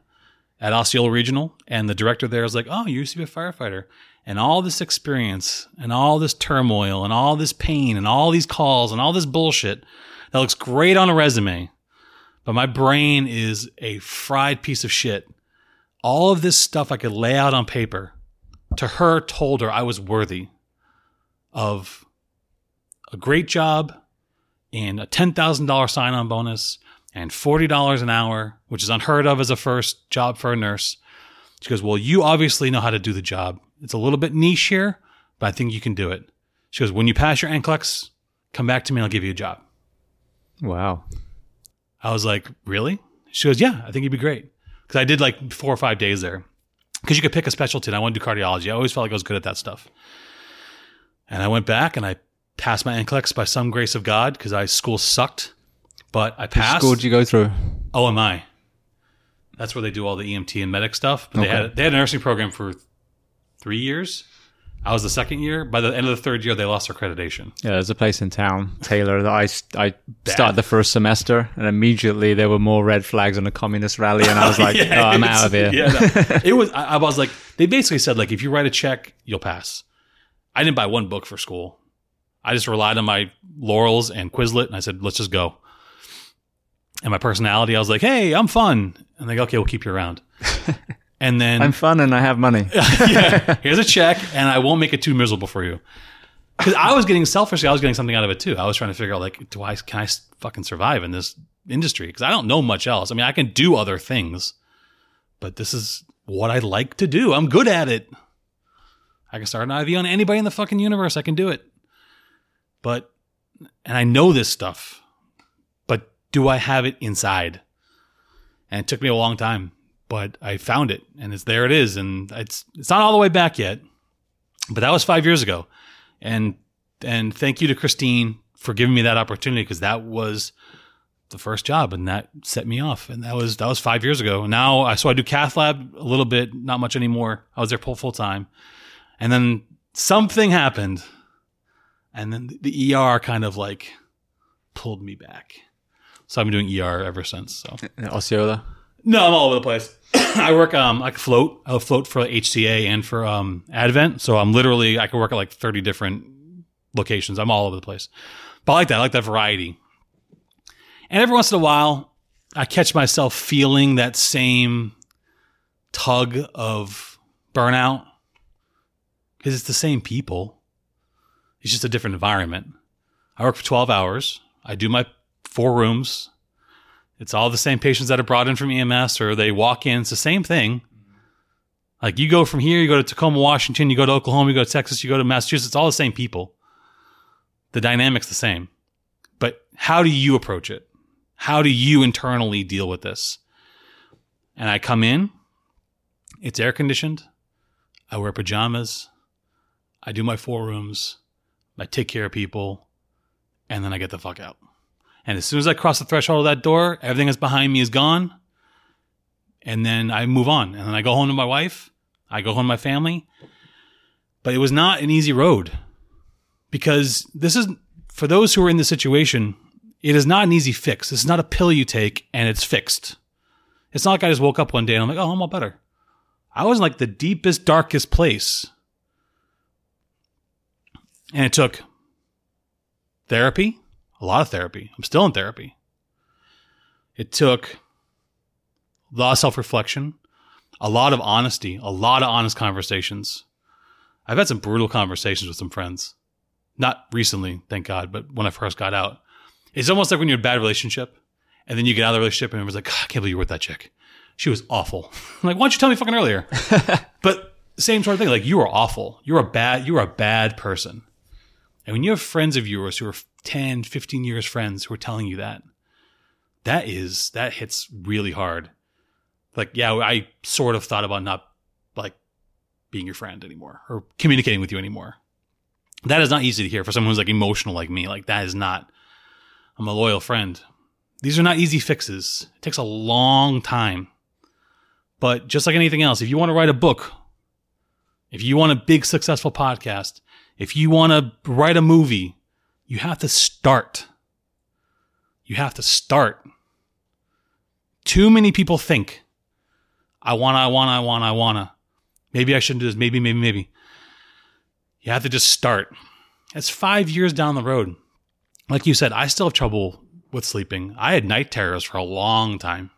at Osceola Regional, and the director there was like, "Oh, you used to be a firefighter." And all this experience, and all this turmoil, and all this pain, and all these calls, and all this bullshit that looks great on a resume, but my brain is a fried piece of shit. All of this stuff I could lay out on paper to her told her I was worthy of a great job and a $10,000 sign on bonus and $40 an hour, which is unheard of as a first job for a nurse. She goes, Well, you obviously know how to do the job. It's a little bit niche here, but I think you can do it. She goes, When you pass your NCLEX, come back to me and I'll give you a job. Wow. I was like, Really? She goes, Yeah, I think you'd be great. Because I did like four or five days there. Because you could pick a specialty and I want to do cardiology. I always felt like I was good at that stuff. And I went back and I passed my NCLEX by some grace of God because I school sucked, but I Which passed. school did you go through? Oh, OMI. That's where they do all the EMT and medic stuff. But they had they had a nursing program for three years. I was the second year. By the end of the third year, they lost their accreditation. Yeah, there's a place in town, Taylor, that I, I started the first semester, and immediately there were more red flags on a communist rally, and I was like, Yeah, oh, I'm out of here. Yeah, no. it was. I, I was like, they basically said like, if you write a check, you'll pass. I didn't buy one book for school. I just relied on my laurels and Quizlet, and I said, let's just go. And my personality, I was like, hey, I'm fun, and they go, okay, we'll keep you around. And then I'm fun and I have money. yeah, here's a check, and I won't make it too miserable for you. Because I was getting selfishly, I was getting something out of it too. I was trying to figure out like, do I can I fucking survive in this industry? Because I don't know much else. I mean, I can do other things, but this is what I like to do. I'm good at it. I can start an IV on anybody in the fucking universe. I can do it. But, and I know this stuff, but do I have it inside? And it took me a long time but I found it and it's there it is and it's it's not all the way back yet but that was 5 years ago. And and thank you to Christine for giving me that opportunity because that was the first job and that set me off and that was that was 5 years ago. Now I so I do cath lab a little bit not much anymore. I was there full full time. And then something happened and then the ER kind of like pulled me back so I've been doing ER ever since so Osceola. no, I'm all over the place. I work um I float. I'll float for HCA and for um Advent. So I'm literally I can work at like 30 different locations. I'm all over the place. But I like that. I like that variety. And every once in a while, I catch myself feeling that same tug of burnout because it's the same people. It's just a different environment. I work for 12 hours. I do my four rooms. It's all the same patients that are brought in from EMS or they walk in. It's the same thing. Like you go from here, you go to Tacoma, Washington, you go to Oklahoma, you go to Texas, you go to Massachusetts, it's all the same people. the dynamic's the same. But how do you approach it? How do you internally deal with this? And I come in, it's air conditioned. I wear pajamas. I do my four rooms. I take care of people. And then I get the fuck out. And as soon as I cross the threshold of that door, everything that's behind me is gone. And then I move on. And then I go home to my wife. I go home to my family. But it was not an easy road because this is, for those who are in this situation, it is not an easy fix. It's not a pill you take and it's fixed. It's not like I just woke up one day and I'm like, oh, I'm all better. I was in like the deepest, darkest place. And it took therapy, a lot of therapy. I'm still in therapy. It took a lot of self reflection, a lot of honesty, a lot of honest conversations. I've had some brutal conversations with some friends. Not recently, thank God, but when I first got out. It's almost like when you're in a bad relationship and then you get out of the relationship and it was like, I can't believe you were with that chick. She was awful. I'm like, why don't you tell me fucking earlier? but same sort of thing. Like, you are awful. You're a bad, you're a bad person. And when you have friends of yours who are 10, 15 years friends who are telling you that, that is, that hits really hard. Like, yeah, I sort of thought about not like being your friend anymore or communicating with you anymore. That is not easy to hear for someone who's like emotional like me. Like, that is not, I'm a loyal friend. These are not easy fixes. It takes a long time. But just like anything else, if you want to write a book, if you want a big successful podcast, if you want to write a movie, you have to start. You have to start. Too many people think, I want, I want, I want, I want to. Maybe I shouldn't do this. Maybe, maybe, maybe. You have to just start. It's five years down the road. Like you said, I still have trouble with sleeping. I had night terrors for a long time.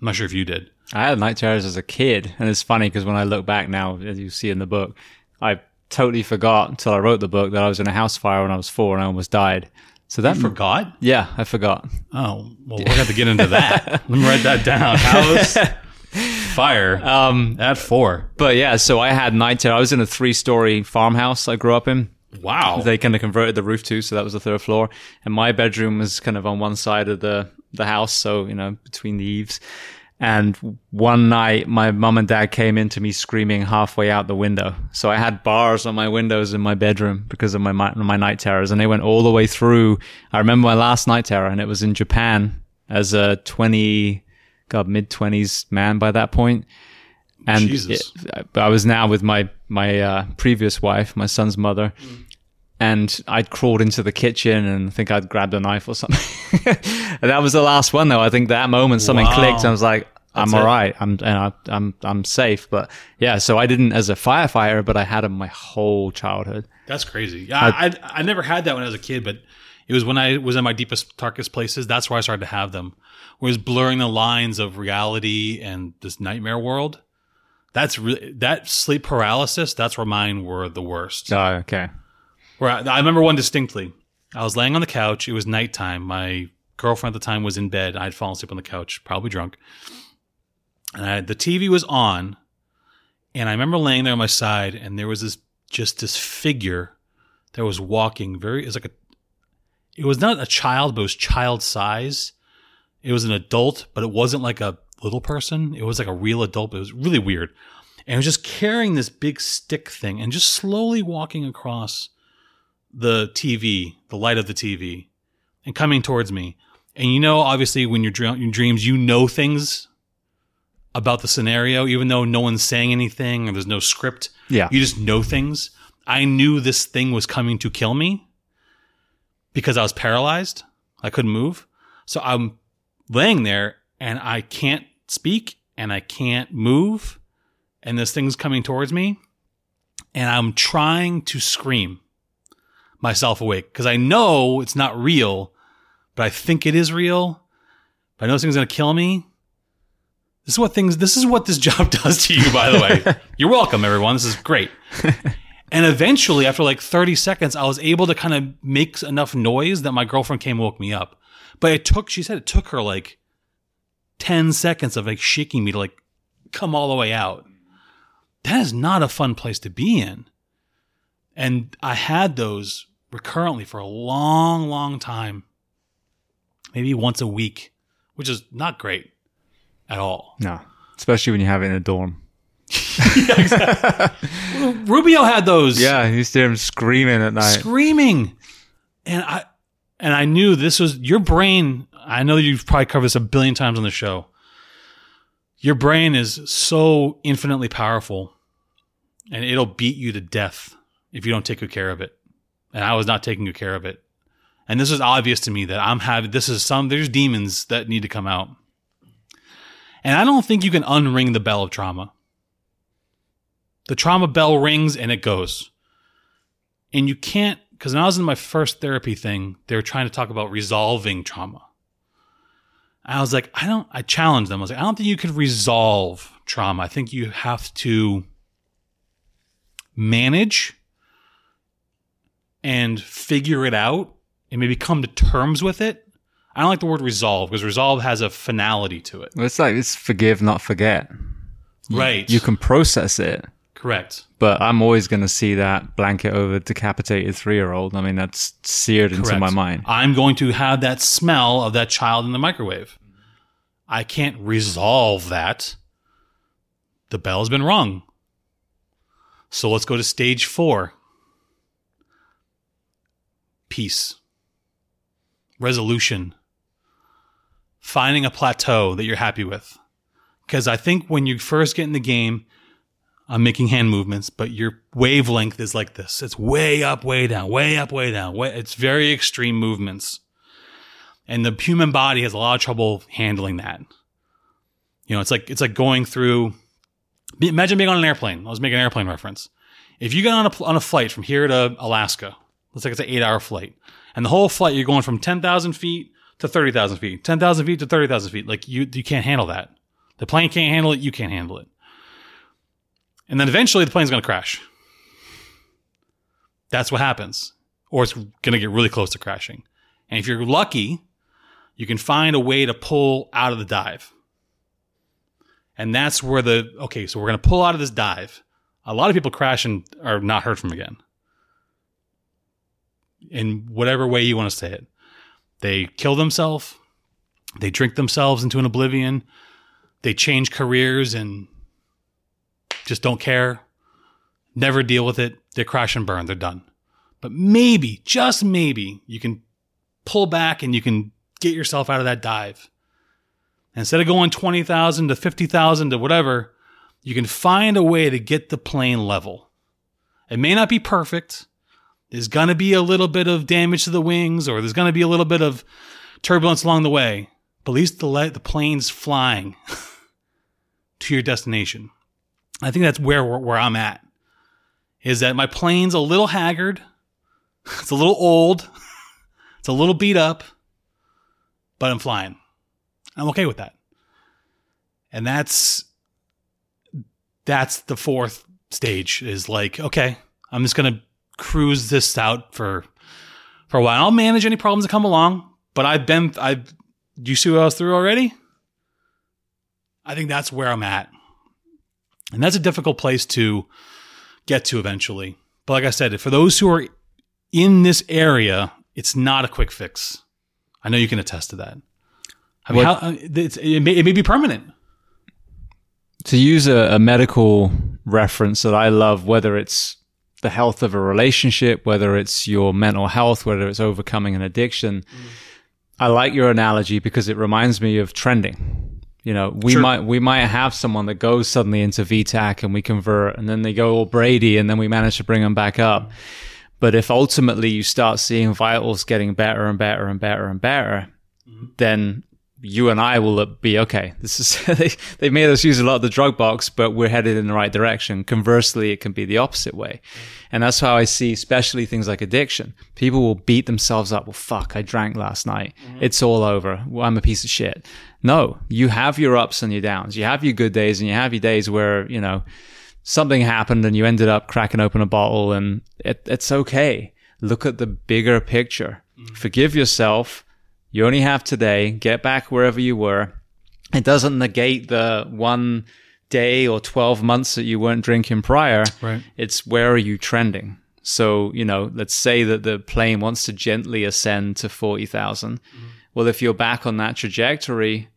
I'm not sure if you did. I had night terrors as a kid, and it's funny because when I look back now, as you see in the book, I totally forgot until I wrote the book that I was in a house fire when I was four and I almost died. So that You forgot? yeah, I forgot. Oh, well, we're to have to get into that. Let me write that down. House, fire, Um, at four. but yeah, so I had night. I was in a three-story farmhouse I grew up in. Wow. They kind of converted the roof too, so that was the third floor, and my bedroom was kind of on one side of the the house, so you know between the eaves. And one night, my mum and dad came into me screaming halfway out the window. So I had bars on my windows in my bedroom because of my my, night terrors, and they went all the way through. I remember my last night terror, and it was in Japan as a twenty, god mid twenties man by that point. And it- I was now with my my uh, previous wife, my son's mother, and I'd crawled into the kitchen and I think I'd grabbed a knife or something. and that was the last one, though. I think that moment something Wow. clicked. I was like, "I'm That's all it. right. I'm and I, I'm I'm safe." But yeah, so I didn't as a firefighter, but I had them my whole childhood. That's crazy. Yeah, I, I, I never had that when I was a kid, but it was when I was in my deepest, darkest places. That's where I started to have them. Was blurring the lines of reality and this nightmare world. That's really that sleep paralysis. That's where mine were the worst. Oh, okay. Where I, I remember one distinctly. I was laying on the couch. It was nighttime. My girlfriend at the time was in bed. I had fallen asleep on the couch, probably drunk. And I, the TV was on, and I remember laying there on my side, and there was this just this figure that was walking very. It was like a. It was not a child, but it was child size. It was an adult, but it wasn't like a little person. It was like a real adult. But it was really weird, and it was just carrying this big stick thing and just slowly walking across the TV, the light of the TV, and coming towards me. And you know, obviously, when you're dr- in dreams, you know things about the scenario, even though no one's saying anything or there's no script. Yeah. You just know things. I knew this thing was coming to kill me because I was paralyzed. I couldn't move. So I'm laying there and I can't speak and I can't move. And this thing's coming towards me. And I'm trying to scream myself awake because I know it's not real, but I think it is real. But I know this thing's going to kill me. This is what things, this is what this job does to you, by the way. You're welcome, everyone. This is great. and eventually, after like 30 seconds, I was able to kind of make enough noise that my girlfriend came and woke me up. But it took, she said it took her like 10 seconds of like shaking me to like come all the way out. That is not a fun place to be in. And I had those recurrently for a long, long time, maybe once a week, which is not great at all. No, especially when you have it in a dorm. yeah, Rubio had those. Yeah, you used to hear him screaming at night. screaming. And I and I knew this was your brain. I know you've probably covered this a billion times on the show. Your brain is so infinitely powerful and it'll beat you to death if you don't take good care of it. And I was not taking good care of it. And this is obvious to me that I'm having this is some there's demons that need to come out. And I don't think you can unring the bell of trauma. The trauma bell rings and it goes. And you can't because when I was in my first therapy thing, they were trying to talk about resolving trauma. I was like, I don't, I challenged them. I was like, I don't think you can resolve trauma. I think you have to manage and figure it out and maybe come to terms with it. I don't like the word resolve because resolve has a finality to it. It's like it's forgive, not forget. Right. You can process it, Correct. but I'm always going to see that blanket over decapitated three year old. I mean, that's seared into my mind. I'm going to have that smell of that child in the microwave. I can't resolve that. The bell's been rung. So let's go to stage four peace, resolution, finding a plateau that you're happy with. Because I think when you first get in the game, I'm making hand movements, but your wavelength is like this. It's way up, way down, way up, way down. Way, it's very extreme movements. And the human body has a lot of trouble handling that. You know, it's like, it's like going through, imagine being on an airplane. I was making an airplane reference. If you get on a, on a flight from here to Alaska, let's say it's an eight hour flight, and the whole flight, you're going from 10,000 feet to 30,000 feet, 10,000 feet to 30,000 feet. Like you, you can't handle that. The plane can't handle it. You can't handle it. And then eventually the plane's going to crash. That's what happens. Or it's going to get really close to crashing. And if you're lucky, you can find a way to pull out of the dive. And that's where the, okay, so we're going to pull out of this dive. A lot of people crash and are not heard from again. In whatever way you want to say it. They kill themselves. They drink themselves into an oblivion. They change careers and just don't care, never deal with it. They crash and burn. They're done. But maybe, just maybe, you can pull back and you can get yourself out of that dive. Instead of going 20,000 to 50,000 to whatever, you can find a way to get the plane level. It may not be perfect. There's going to be a little bit of damage to the wings or there's going to be a little bit of turbulence along the way. But at least the, le- the plane's flying to your destination. I think that's where where I'm at. Is that my plane's a little haggard, it's a little old, it's a little beat up, but I'm flying. I'm okay with that. And that's that's the fourth stage is like, okay, I'm just gonna cruise this out for for a while. I'll manage any problems that come along, but I've been I've do you see what I was through already? I think that's where I'm at. And that's a difficult place to get to eventually. But like I said, for those who are in this area, it's not a quick fix. I know you can attest to that. I mean, how, uh, it's, it, may, it may be permanent. to use a, a medical reference that I love, whether it's the health of a relationship, whether it's your mental health, whether it's overcoming an addiction, mm. I like your analogy because it reminds me of trending. You know, we Sure. might we might have someone that goes suddenly into V-tach and we convert, and then they go all brady, and then we manage to bring them back up. But if ultimately you start seeing vitals getting better and better and better and better, mm-hmm. then you and I will be okay. This is they, they made us use a lot of the drug box, but we're headed in the right direction. Conversely, it can be the opposite way, and that's how I see, especially things like addiction. People will beat themselves up. Well, fuck, I drank last night. Mm-hmm. It's all over. Well, I'm a piece of shit. No, you have your ups and your downs. You have your good days, and you have your days where you know something happened and you ended up cracking open a bottle, and it, it's okay. Look at the bigger picture. Mm. Forgive yourself. You only have today. Get back wherever you were. It doesn't negate the one day or 12 months that you weren't drinking prior. Right. It's where are you trending? So, you know, let's say that the plane wants to gently ascend to 40,000. Mm-hmm. Well, if you're back on that trajectory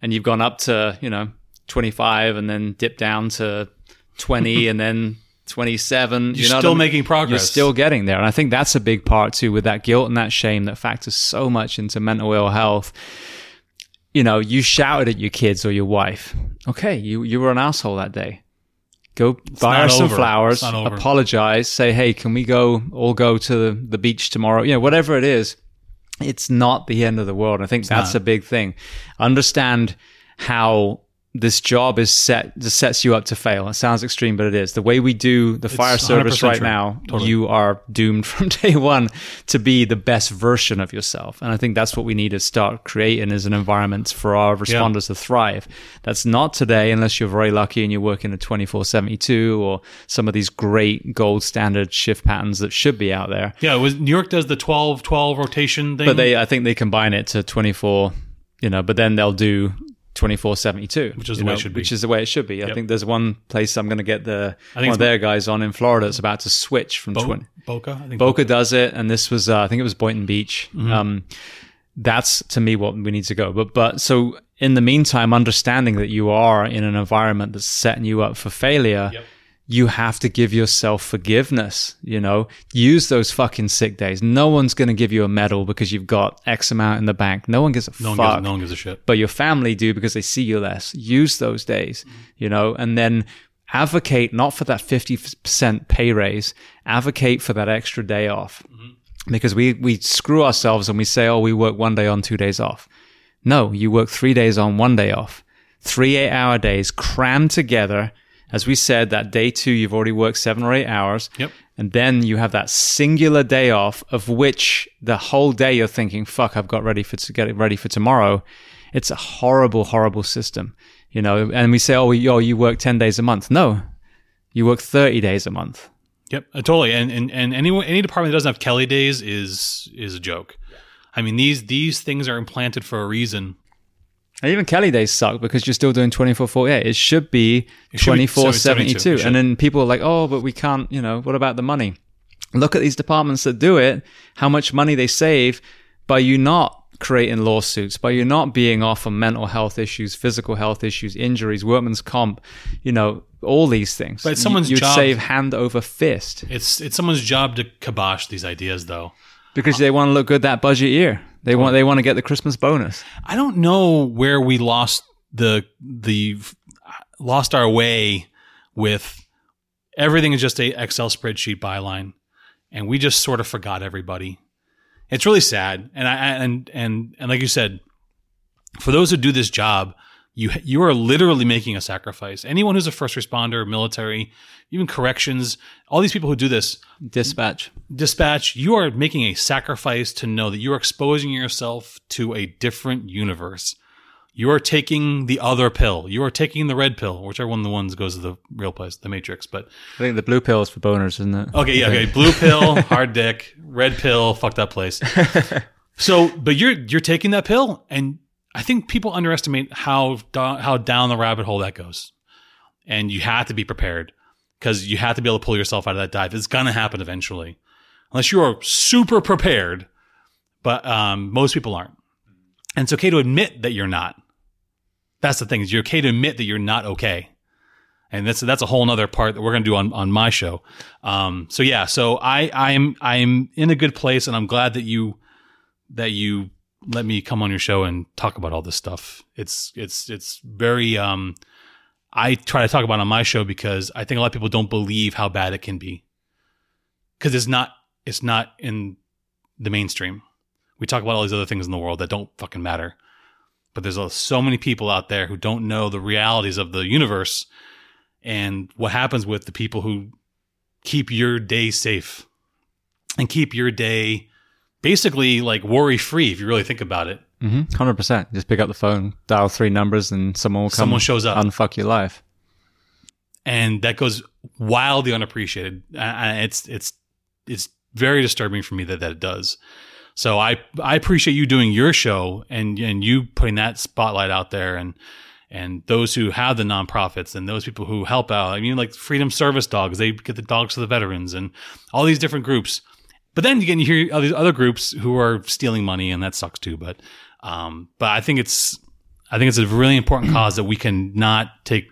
and you've gone up to, you know, 25 and then dip down to 20 and then 27, You're you know what still making progress. You're still getting there. And I think that's a big part too with that guilt and that shame that factors so much into mental ill health. You know, you shouted at your kids or your wife. Okay, you, you were an asshole that day. Go buy not her some over. flowers, It's apologize, say, hey, can we go all go to the, the beach tomorrow? You know, whatever it is, it's not the end of the world. I think that's not. a big thing. Understand how this job is set just sets you up to fail. It sounds extreme, but it is. The way we do the fire service right true. now, Totally. you are doomed from day one to be the best version of yourself. And I think that's what we need to start creating as an environment for our responders to thrive. That's not today unless you're very lucky and you're working a 2472 or some of these great gold standard shift patterns that should be out there. Yeah, was New York does the 12 12 rotation thing. But they, I think they combine it to 24, you know, but then they'll do 2472, Which is the way it should be. Which is the way it should be. I think there's one place I'm going to get the I think one of it's their guys on in Florida that's about to switch from Bo- 20. Boca, I think Boca does it, and this was uh, I think it was Boynton Beach. Mm-hmm. Um, that's to me what we need to go. But but so in the meantime, understanding that you are in an environment that's setting you up for failure, Yep. You have to give yourself forgiveness. You know, use those fucking sick days. No one's going to give you a medal because you've got X amount in the bank. No one gives a No one, fuck gives, no one gives a shit. but your family do because they see you less. Use those days, mm-hmm. you know, and then advocate not for that 50% pay raise, advocate for that extra day off. Mm-hmm. Because we, we screw ourselves and we say, oh, we work one day on, two days off. No, you work three days on, one day off. Three eight hour days crammed together. As we said, that day two, you've already worked seven or eight hours. Yep. And then you have that singular day off of which the whole day you're thinking, fuck, I've got ready for to get it ready for tomorrow. It's a horrible, horrible system, you know. And we say, oh, yo, you work 10 days a month. No, you work 30 days a month. Yep, uh, totally. And and and any any department that doesn't have Kelly days is is a joke. I mean these these things are implanted for a reason. And even Kelly days suck because you're still doing 24 48. It should be should be 24 72. 72. And then people are like, oh, but we can't, you know, what about the money? Look at these departments that do it, how much money they save by you not creating lawsuits, by you not being off on mental health issues, physical health issues, injuries, workman's comp, you know, all these things. But it's someone's you, would job- save hand over fist It's it's someone's job to kibosh these ideas though. because they want to look good that budget year. They want they want to get the Christmas bonus. I don't know where we lost the the lost our way with everything is just a Excel spreadsheet byline, and we just sort of forgot everybody. It's really sad, and I and and and like you said, for those who do this job, you you are literally making a sacrifice. Anyone who's a first responder, military, even corrections, all these people who do this, Dispatch. dispatch, you are making a sacrifice to know that you are exposing yourself to a different universe. You are taking the other pill. You are taking the red pill, whichever one of the ones goes to the real place, the matrix. But I think the blue pill is for boners, isn't it? okay, yeah, okay. Blue pill, hard dick, red pill, fuck that place. So, but you're you're taking that pill, and I think people underestimate how how down the rabbit hole that goes. And you have to be prepared because you have to be able to pull yourself out of that dive. It's gonna happen eventually, unless you are super prepared. But um, most people aren't, and it's okay to admit that you're not. That's the thing is you're okay to admit that you're not okay. And that's that's a whole nother part that we're gonna do on, on my show. Um, so yeah, so I I'm I'm in a good place, and I'm glad that you that you let me come on your show and talk about all this stuff. It's it's it's very um I try to talk about on my show because I think a lot of people don't believe how bad it can be. Cuz it's not it's not in the mainstream. We talk about all these other things in the world that don't fucking matter. But there's so many people out there who don't know the realities of the universe and what happens with the people who keep your day safe and keep your day basically like worry free if you really think about it. Mm-hmm. Hundred percent. Just pick up the phone, dial three numbers, and someone will come. Someone shows up. unfuck your life. and that goes wildly unappreciated. It's it's it's very disturbing for me that that it does. So I I appreciate you doing your show and and you putting that spotlight out there and and those who have the nonprofits and those people who help out. I mean, like Freedom Service Dogs, they get the dogs for the veterans and all these different groups. But then again, you hear all these other groups who are stealing money, and that sucks too. But, um, but I think it's, I think it's a really important cause that we can not take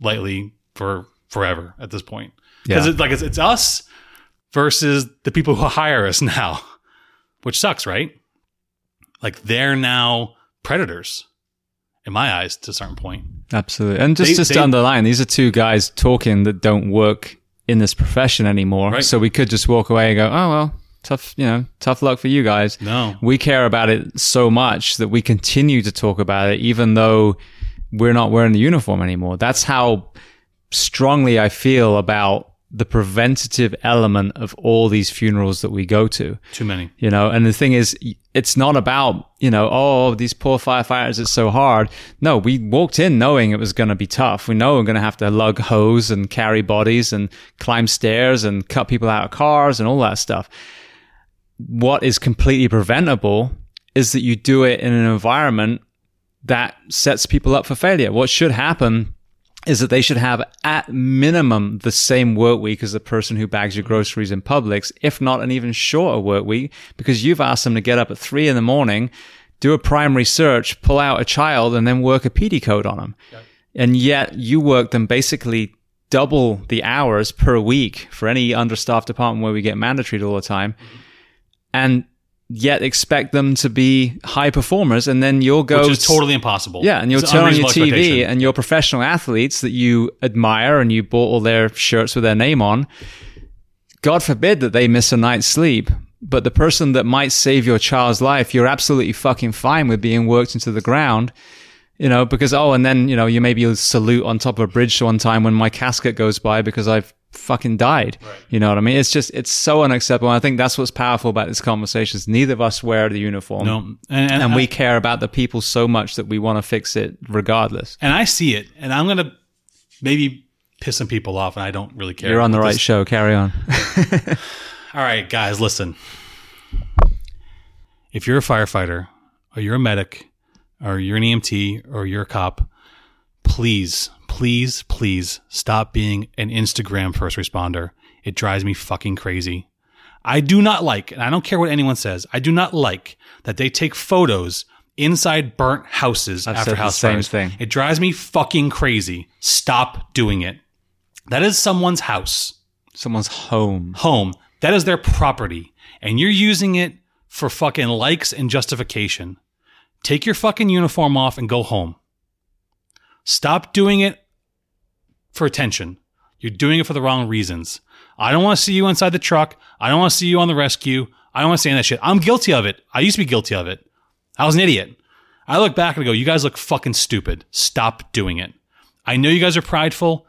lightly for forever at this point. Because Yeah. it's like it's, it's us versus the people who hire us now, which sucks, right? Like they're now predators in my eyes to a certain point. Absolutely. And just, They- just they- to underline, these are two guys talking that don't work in this profession anymore. Right. So we could just walk away and go, oh, well, tough, you know, tough luck for you guys. No. We care about it so much that we continue to talk about it, even though we're not wearing the uniform anymore. That's how strongly I feel about the preventative element of all these funerals that we go to Too many. you know and the thing is it's not about you know oh these poor firefighters it's so hard no we walked in knowing it was going to be tough we know we're going to have to lug hose and carry bodies and climb stairs and cut people out of cars and all that stuff what is completely preventable is that you do it in an environment that sets people up for failure what should happen is that they should have at minimum the same work week as the person who bags your groceries in Publix, if not an even shorter work week, because you've asked them to get up at three in the morning, do a primary search, pull out a child, and then work a PD code on them. And yet you work them basically double the hours per week for any understaffed department where we get mandatory all the time. Mm-hmm. And yet expect them to be high performers, and then you'll go Which is totally impossible. yeah, and you'll It's turn on your TV and your professional athletes that you admire and you bought all their shirts with their name on. God forbid that they miss a night's sleep. But the person that might save your child's life, you're absolutely fucking fine with being worked into the ground. You know, because, oh, and then, you know, you maybe you'll salute on top of a bridge one time when my casket goes by because I've fucking died. You know what I mean? It's just, it's so unacceptable. I think that's what's powerful about this conversation is neither of us wear the uniform. No, and, and, And we care about the people so much that we want to fix it regardless. and I see it, and I'm gonna maybe piss some people off, and I don't really care. You're on the right this- show. Carry on. All right, guys, listen. If you're a firefighter, or you're a medic, or you're an EMT, or you're a cop, please, please, please stop being an Instagram first responder. It drives me fucking crazy. I do not like, and I don't care what anyone says, I do not like that they take photos inside burnt houses I've after house same fires. thing. It drives me fucking crazy. Stop doing it. That is someone's house Someone's home. home. That is their property. And you're using it for fucking likes and justification. Take your fucking uniform off and go home. Stop doing it for attention. You're doing it for the wrong reasons. I don't want to see you inside the truck. I don't want to see you on the rescue. I don't want to see any of that shit. I'm guilty of it. I used to be guilty of it. I was an idiot. I look back and I go, you guys look fucking stupid. Stop doing it. I know you guys are prideful,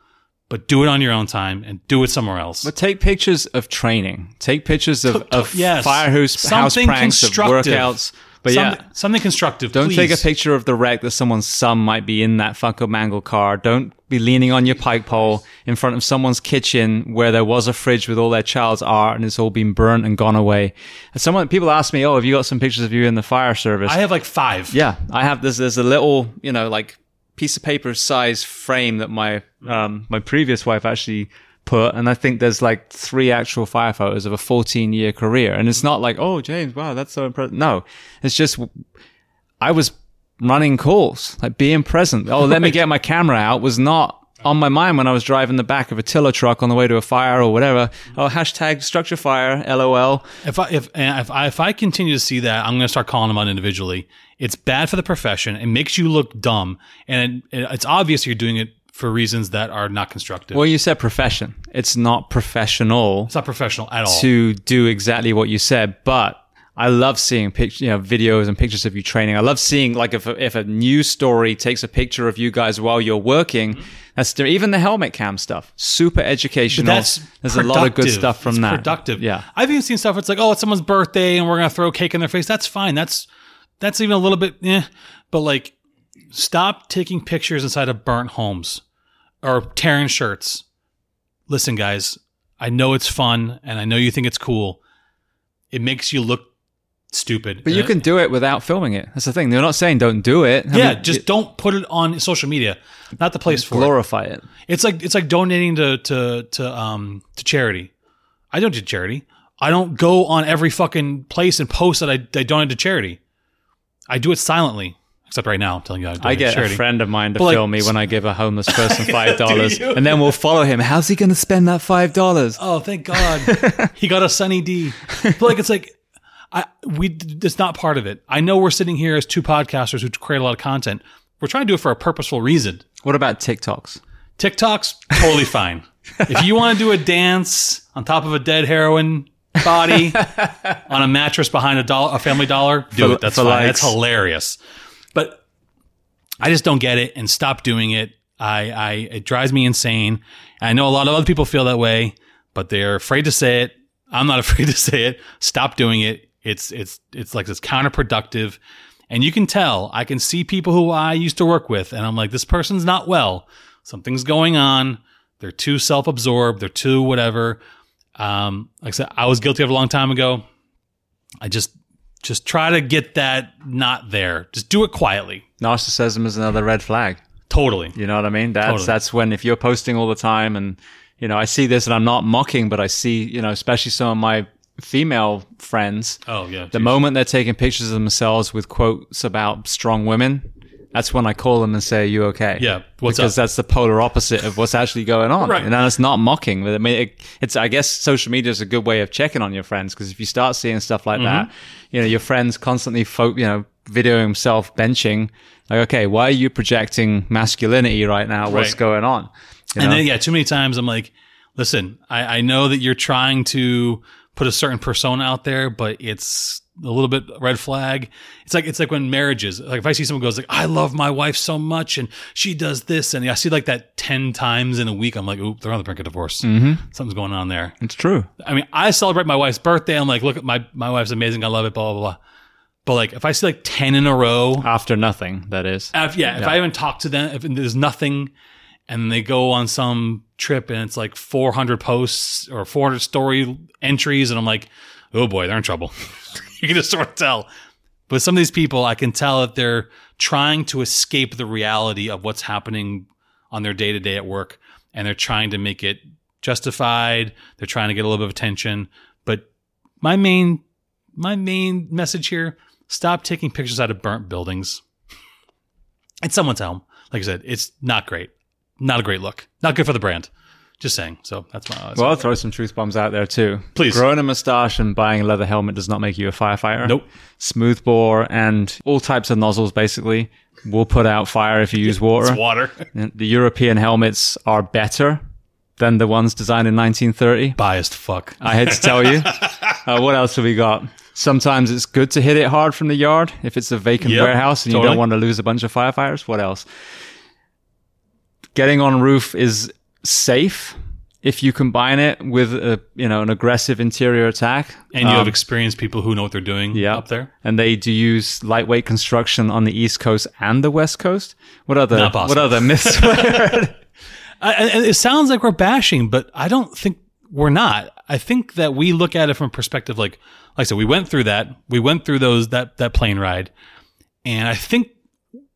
but do it on your own time and do it somewhere else. But take pictures of training. Take pictures of, of yes. fire house, house Something pranks, of workouts. But something, yeah, something constructive. don't please. take a picture of the wreck that someone's son might be in that fucking mangled car. Don't be leaning on your pike pole in front of someone's kitchen where there was a fridge with all their child's art and it's all been burnt and gone away. And someone, people ask me, oh, have you got some pictures of you in the fire service? I have like five. Yeah, I have. There's there's a little you know like piece of paper size frame that my um my previous wife actually put, and I think there's like three actual firefighters of a 14 year career, and it's not like oh James, wow, that's so impressive. No, it's just I was running calls, like being present. Oh, let me get my camera out was not. On my mind when I was driving the back of a tiller truck on the way to a fire or whatever. Oh, hashtag structure fire, lol. If I if if I if I continue to see that, I'm going to start calling them out individually. It's bad for the profession. It makes you look dumb, and it, it's obvious you're doing it for reasons that are not constructive. Well, you said profession. It's not professional. it's not professional at all. to do exactly what you said. But I love seeing pictures, you know, videos and pictures of you training. I love seeing like if a, if a news story takes a picture of you guys while you're working. Mm-hmm. That's the- even the helmet cam stuff. Super educational. That's There's a lot of good stuff from It's that. Productive. Yeah. I've even seen stuff. Where it's like, oh, it's someone's birthday, and we're gonna throw cake in their face. That's fine. That's that's even a little bit, yeah. But like, stop taking pictures inside of burnt homes or tearing shirts. Listen, guys, I know it's fun, and I know you think it's cool. It makes you look stupid. But you can do it without filming it. That's the thing. They're not saying don't do it. I yeah, mean, just it- don't put it on social media. Not the place for it. glorify it. It's like it's like donating to to to um to charity. I don't do charity. I don't go on every fucking place and post that I, I donate to charity. I do it silently. Except right now, I'm telling you, I, I get charity. a friend of mine to But, like, film me when I give a homeless person five dollars, and then we'll follow him. How's he going to spend that five dollars? Oh, thank God, he got a Sunny D. But like, it's like, I we it's not part of it. I know we're sitting here as two podcasters who create a lot of content. We're trying to do it for a purposeful reason. What about TikToks? TikTok's totally fine. If you want to do a dance on top of a dead heroin body on a mattress behind a dollar, a family dollar, do For- it. That's fine. likes. That's hilarious. I just don't get it and stop doing it. I, I, it drives me insane. I know a lot of other people feel that way, but they're afraid to say it. I'm not afraid to say it. Stop doing it. It's, it's, it's like it's counterproductive. And you can tell, I can see people who I used to work with, and I'm like, this person's not well. Something's going on. They're too self absorbed. They're too whatever. Um, like I said, I was guilty of a long time ago. I just, just try to get that not there. Just do it quietly. Narcissism is another red flag. Totally. You know what I mean? That's Totally. that's when if you're posting all the time and you know, I see this and I'm not mocking, but I see, you know, especially some of my female friends, Oh yeah. the moment they're taking pictures of themselves with quotes about strong women, that's when I call them and say, "Are you okay?" Yeah, what's because up? that's the polar opposite of what's actually going on. Right. And it's not mocking. But I mean, it, it's I guess social media is a good way of checking on your friends because if you start seeing stuff like that, Mm-hmm. you know, your friends constantly, fo- you know, videoing himself benching. Like, okay, why are you projecting masculinity right now? What's Right. going on? You and know? then yeah, too many times I'm like, listen, I, I know that you're trying to put a certain persona out there, but it's a little bit red flag. It's like it's like when marriages, like if I see someone goes like, I love my wife so much and she does this, and I see like that ten times in a week, I'm like, oop, they're on the brink of divorce. Mm-hmm. Something's going on there. it's true. I mean, I celebrate my wife's birthday. I'm like, look at my my wife's amazing. I love it. Blah blah blah. But like, if I see like ten in a row, After nothing, that is. if, yeah, if I haven't talked to them, if there's nothing, and they go on some trip and it's like 400 posts or 400 story entries, and I'm like, oh boy, they're in trouble. you can just sort of tell. But some of these people, I can tell that they're trying to escape the reality of what's happening on their day to day at work, and they're trying to make it justified. They're trying to get a little bit of attention. But my main, my main message here: stop taking pictures out of burnt buildings. It's someone's home. Like I said, it's not great. Not a great look. Not good for the brand. Just saying. So that's my. That's Well, I'll throw some truth bombs out there too. Please. Growing a mustache and buying a leather helmet does not make you a firefighter. Nope. Smooth bore and all types of nozzles basically will put out fire if you use water. It's water. The European helmets are better than the ones designed in 1930. Biased fuck. I had to tell you. uh, what else have we got? Sometimes it's good to hit it hard from the yard if it's a vacant Yep, warehouse and you don't want to lose a bunch of firefighters. What else? Getting on roof is safe if you combine it with a you know an aggressive interior attack. And you Um, have experienced people who know what they're doing yeah. up there. and they do use lightweight construction on the east coast and the west coast. What other what other myths? I, it sounds like we're bashing, but I don't think we're not. I think that we look at it from a perspective like, like I said, we went through that. We went through those that that plane ride, and I think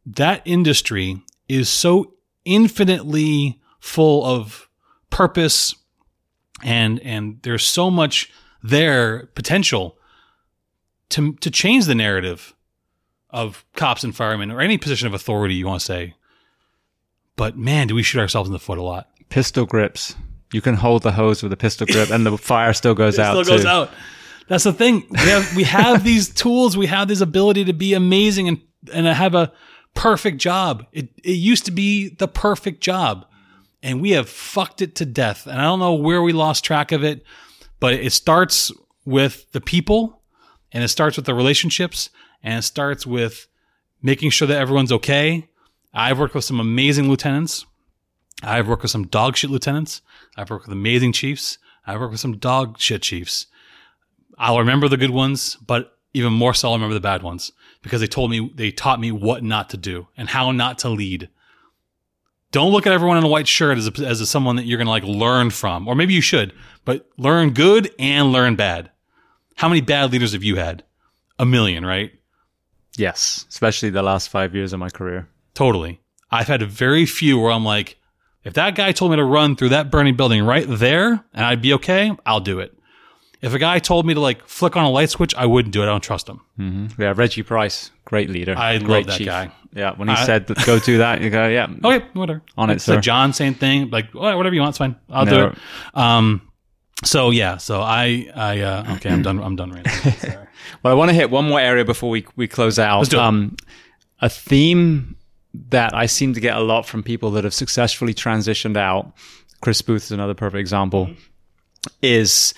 that industry is so infinitely full of purpose, and and there's so much there potential to to change the narrative of cops and firemen or any position of authority you want to say. But man, do we shoot ourselves in the foot a lot. pistol grips. You can hold the hose with a pistol grip, and the fire still goes It out. still goes too. out. That's the thing. We have we have these tools. We have this ability to be amazing and and have a perfect job. It it used to be the perfect job, and we have fucked it to death. And I don't know where we lost track of it, but it starts with the people, and it starts with the relationships, and it starts with making sure that everyone's okay. I've worked with some amazing lieutenants. I've worked with some dog shit lieutenants. I've worked with amazing chiefs. I've worked with some dog shit chiefs. I'll remember the good ones, but even more so, I'll remember the bad ones because they told me, they taught me what not to do and how not to lead. Don't look at everyone in a white shirt as, a, as a, someone that you're going to like learn from, or maybe you should, but learn good and learn bad. How many bad leaders have you had? a million, right? Yes, especially the last five years of my career. Totally. I've had very few where I'm like, if that guy told me to run through that burning building right there and I'd be okay, I'll do it. If a guy told me to like flick on a light switch, I wouldn't do it. I don't trust him. Mm-hmm. Yeah, Reggie Price, great leader. I great love that guy. Yeah, when he I- said go do that, you go, yeah, Okay, whatever. On it, It's sir. John, same thing. Like "Well, whatever you want, it's fine. I'll do it. Um, so yeah, so I, I, uh, okay, I'm done. I'm done right now. Well, I want to hit one more area before we, we close out. Let's do it. Um, a theme that I seem to get a lot from people that have successfully transitioned out, Chris Booth is another perfect example, is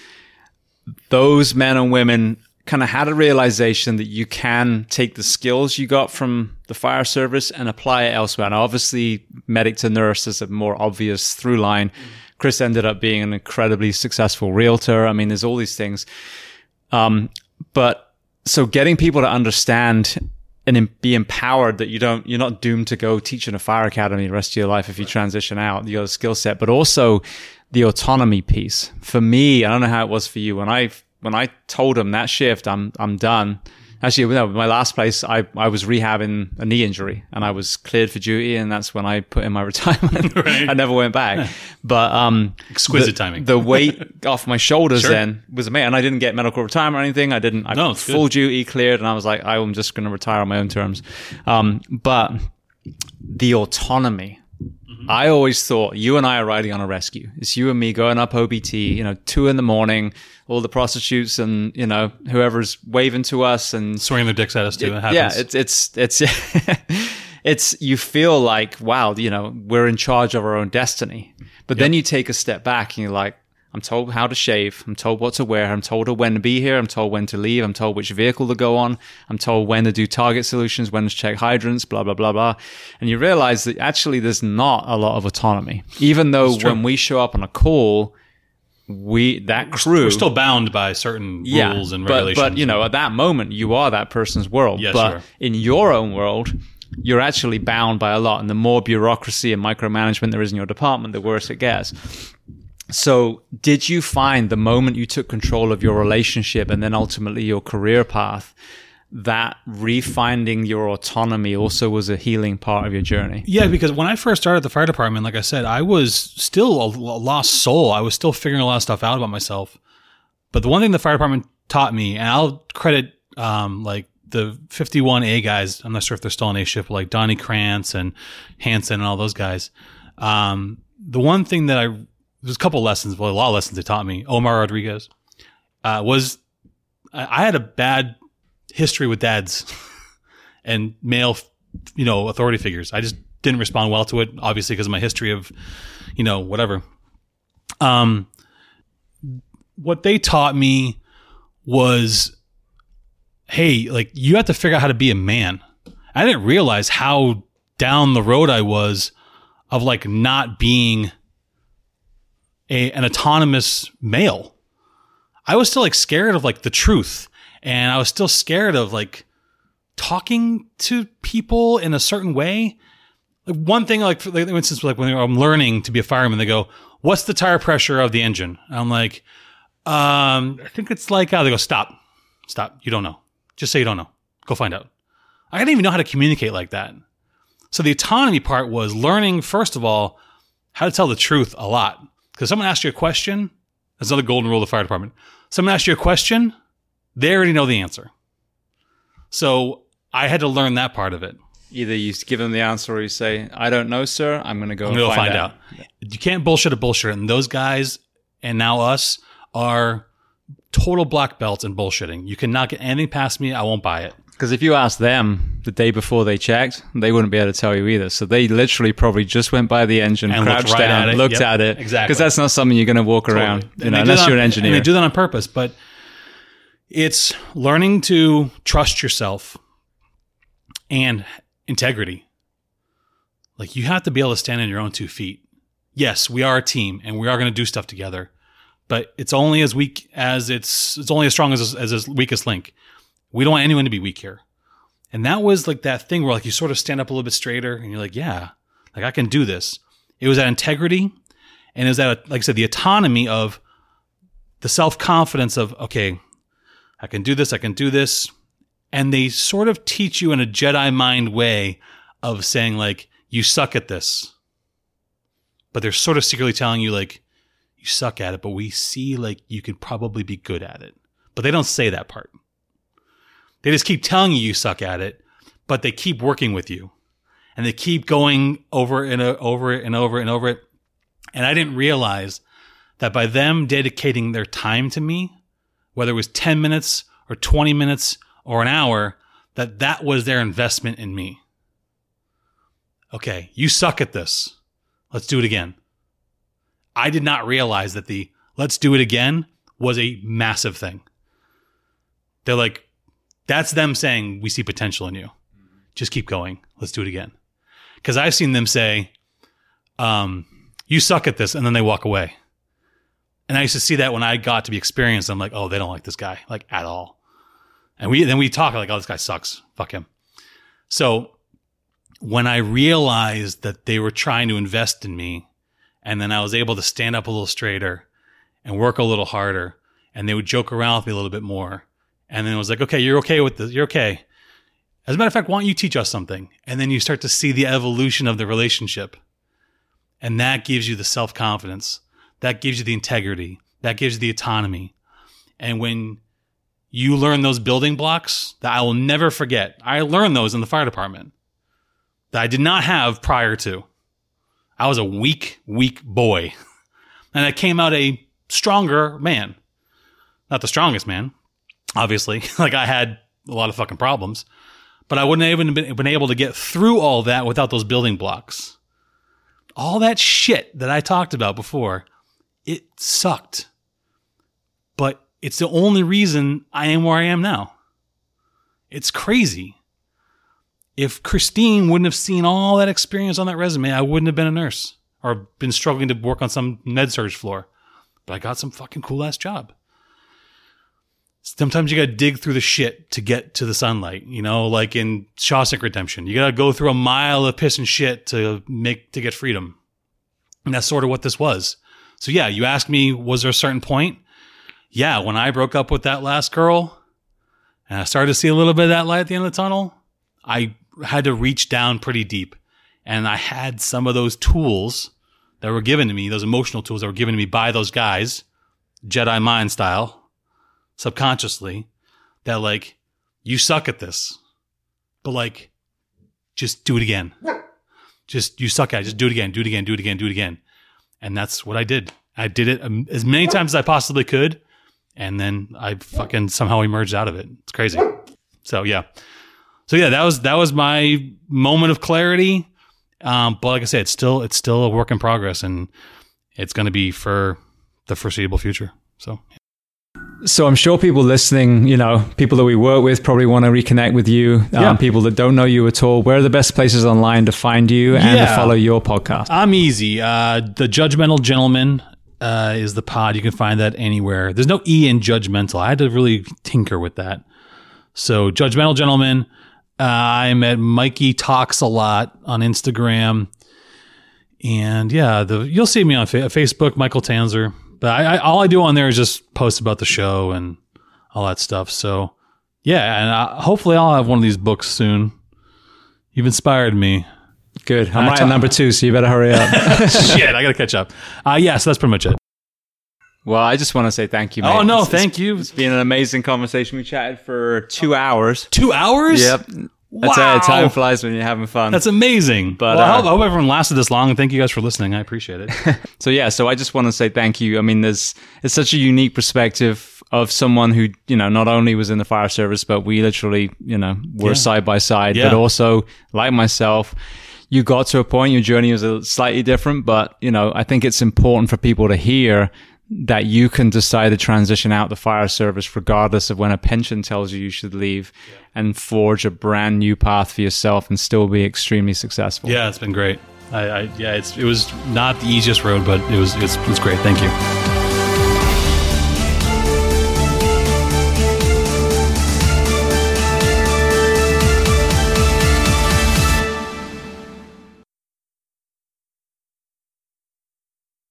those men and women kind of had a realization that you can take the skills you got from the fire service and apply it elsewhere. And obviously, medic to nurse is a more obvious through line. Chris ended up being an incredibly successful realtor. I mean, there's all these things. Um, but so getting people to understand and be empowered that you don't, you're not doomed to go teach in a fire academy the rest of your life if you transition out, you got a skill set, but also the autonomy piece. For me, I don't know how it was for you when I, when I told them that shift, I'm, I'm done. Actually, no, my last place, I, I was rehabbing a knee injury and I was cleared for duty. And that's when I put in my retirement. Right. I never went back. But, um, Exquisite the, timing. The weight off my shoulders Sure. then was amazing. And I didn't get medical retirement or anything. I didn't. I No, full good. duty cleared, and I was like, I'm just going to retire on my own terms. Um, but the autonomy. Mm-hmm. I always thought you and I are riding on a rescue. It's you and me going up OBT, you know, two in the morning, all the prostitutes and, you know, whoever's waving to us and Swinging their dicks at us too. It happens. yeah, it's it's it's it's you feel like wow, you know, we're in charge of our own destiny. But then you take a step back and you're like, I'm told how to shave, I'm told what to wear, I'm told when to be here, I'm told when to leave, I'm told which vehicle to go on, I'm told when to do target solutions, when to check hydrants, blah blah blah blah. And you realize that actually there's not a lot of autonomy. Even though when we show up on a call, we that crew We're still bound by certain rules and but, regulations. But you know, at that moment, you are that person's world. Yeah, but sure. in your own world, you're actually bound by a lot. And the more bureaucracy and micromanagement there is in your department, the worse it gets. So, did you find the moment you took control of your relationship and then ultimately your career path that refinding your autonomy also was a healing part of your journey? Yeah, because when I first started the fire department, like I said, I was still a, lost soul. I was still figuring a lot of stuff out about myself. But the one thing the fire department taught me, and I'll credit um, like the 51A guys, I'm not sure if they're still on A but like Donnie Krantz and Hanson and all those guys. Um, the one thing that I, there's a couple lessons, well, a lot of lessons they taught me. Omar Rodriguez uh, was, I had a bad history with dads and male, you know, authority figures. I just didn't respond well to it, obviously because of my history of, you know, whatever. Um, what they taught me was, hey, like you have to figure out how to be a man. I didn't realize how down the road I was of like not being a an autonomous male. I was still like scared of like the truth, and I was still scared of like talking to people in a certain way. Like one thing, like for instance, like when I'm learning to be a fireman, they go, "What's the tire pressure of the engine?" I'm like, um, "I think it's like." Uh, they go, "Stop, stop. You don't know. Just say you don't know. Go find out." I didn't even know how to communicate like that. So the autonomy part was learning, first of all, how to tell the truth a lot. Because someone asks you a question, that's another golden rule of the fire department. Someone asks you a question, they already know the answer. So I had to learn that part of it. Either you give them the answer or you say, I don't know, sir. I'm going to go I'm gonna find, find out. out. You can't bullshit a bullshit. And those guys and now us are total black belts in bullshitting. You cannot get anything past me. I won't buy it. Because if you ask them the day before they checked, they wouldn't be able to tell you either. So they literally probably just went by the engine, And looked right down, at it. looked Yep, at it. exactly. Because that's not something you're going to walk around, you know, And they do unless you're an engineer. And they do that on purpose, but it's learning to trust yourself and integrity. Like you have to be able to stand on your own two feet. Yes, we are a team and we are going to do stuff together, but it's only as weak as it's, it's only as strong as, as its weakest link. We don't want anyone to be weak here. And that was like that thing where like you sort of stand up a little bit straighter and you're like, yeah, like I can do this. It was that integrity and it was that, like I said, the autonomy of the self confidence of, okay, I can do this, I can do this. and they sort of teach you in a Jedi mind way of saying like you suck at this, but they're sort of secretly telling you like you suck at it, but we see like you could probably be good at it. But they don't say that part. They just keep telling you you suck at it, but they keep working with you. And they keep going over and over and over and over it. And I didn't realize that by them dedicating their time to me, whether it was 10 minutes or 20 minutes or an hour, that that was their investment in me. Okay, you suck at this. Let's do it again. I did not realize that the let's do it again was a massive thing. They're like, that's them saying, we see potential in you. Just keep going. Let's do it again. Because I've seen them say, um, you suck at this, and then they walk away. And I used to see that when I got to be experienced. I'm like, oh, they don't like this guy, like at all. And we then we talk like, oh, this guy sucks. Fuck him. So when I realized that they were trying to invest in me, and then I was able to stand up a little straighter and work a little harder, and they would joke around with me a little bit more. And then it was like, okay, you're okay with this. You're okay. As a matter of fact, why don't you teach us something? And then you start to see the evolution of the relationship. And that gives you the self confidence. That gives you the integrity. That gives you the autonomy. And when you learn those building blocks that I will never forget, I learned those in the fire department that I did not have prior to. I was a weak, weak boy. And I came out a stronger man. Not the strongest man, obviously. like I had a lot of fucking problems, but I wouldn't have even been, been able to get through all that without those building blocks. All that shit that I talked about before, it sucked. But it's the only reason I am where I am now. It's crazy. If Christine wouldn't have seen all that experience on that resume, I wouldn't have been a nurse or been struggling to work on some med surg floor. But I got some fucking cool ass job. Sometimes you gotta dig through the shit to get to the sunlight, you know, like in Shawshank Redemption. You gotta go through a mile of piss and shit to make, to get freedom. And that's sort of what this was. So yeah, you asked me, was there a certain point? Yeah, when I broke up with that last girl and I started to see a little bit of that light at the end of the tunnel, I had to reach down pretty deep. And I had some of those tools that were given to me, those emotional tools that were given to me by those guys, Jedi mind style, subconsciously, that like, you suck at this, but like, just do it again. Just, you suck at it. Just do it again, do it again, do it again, do it again. And that's what I did. I did it um, as many times as I possibly could. And then I fucking somehow emerged out of it. It's crazy. So yeah. So yeah, that was, that was my moment of clarity. Um, but like I said, it's still it's still a work in progress, and it's going to be for the foreseeable future. So. So I'm sure people listening, you know, people that we work with probably want to reconnect with you. Um, yeah. People that don't know you at all, where are the best places online to find you and yeah. to follow your podcast? I'm easy. Uh, the Judgmental Gentleman uh, is the pod. You can find that anywhere. There's no E in judgmental. I had to really tinker with that. So Judgmental Gentleman. Uh, I'm at Mikey Talks a lot on Instagram, and yeah, the you'll see me on fa- Facebook, Michael Tanzer. But I, I, all I do on there is just post about the show and all that stuff. So yeah, and I, hopefully I'll have one of these books soon. You've inspired me. Good. I'm writing number two, so you better hurry up. Shit, I gotta catch up. Uh, yeah, so that's pretty much it. Well, I just want to say thank you. Mate. Oh no, it's, thank you. It's been an amazing conversation. We chatted for two hours. Two hours? Yep. That's wow. it. Time flies when you're having fun. That's amazing. But well, uh, I, hope, I, hope, everyone lasted this long. Thank you guys for listening. I appreciate it. so yeah, so I just want to say thank you. I mean, there's it's such a unique perspective of someone who you know not only was in the fire service, but we literally you know were yeah. side by side, yeah. but also like myself you got to a point, your journey was a slightly different, but you know, I think it's important for people to hear that you can decide to transition out the fire service regardless of when a pension tells you you should leave yeah. and forge a brand new path for yourself and still be extremely successful. Yeah, it's been great. I, I yeah, it's it was not the easiest road, but it was it's, it was great. Thank you.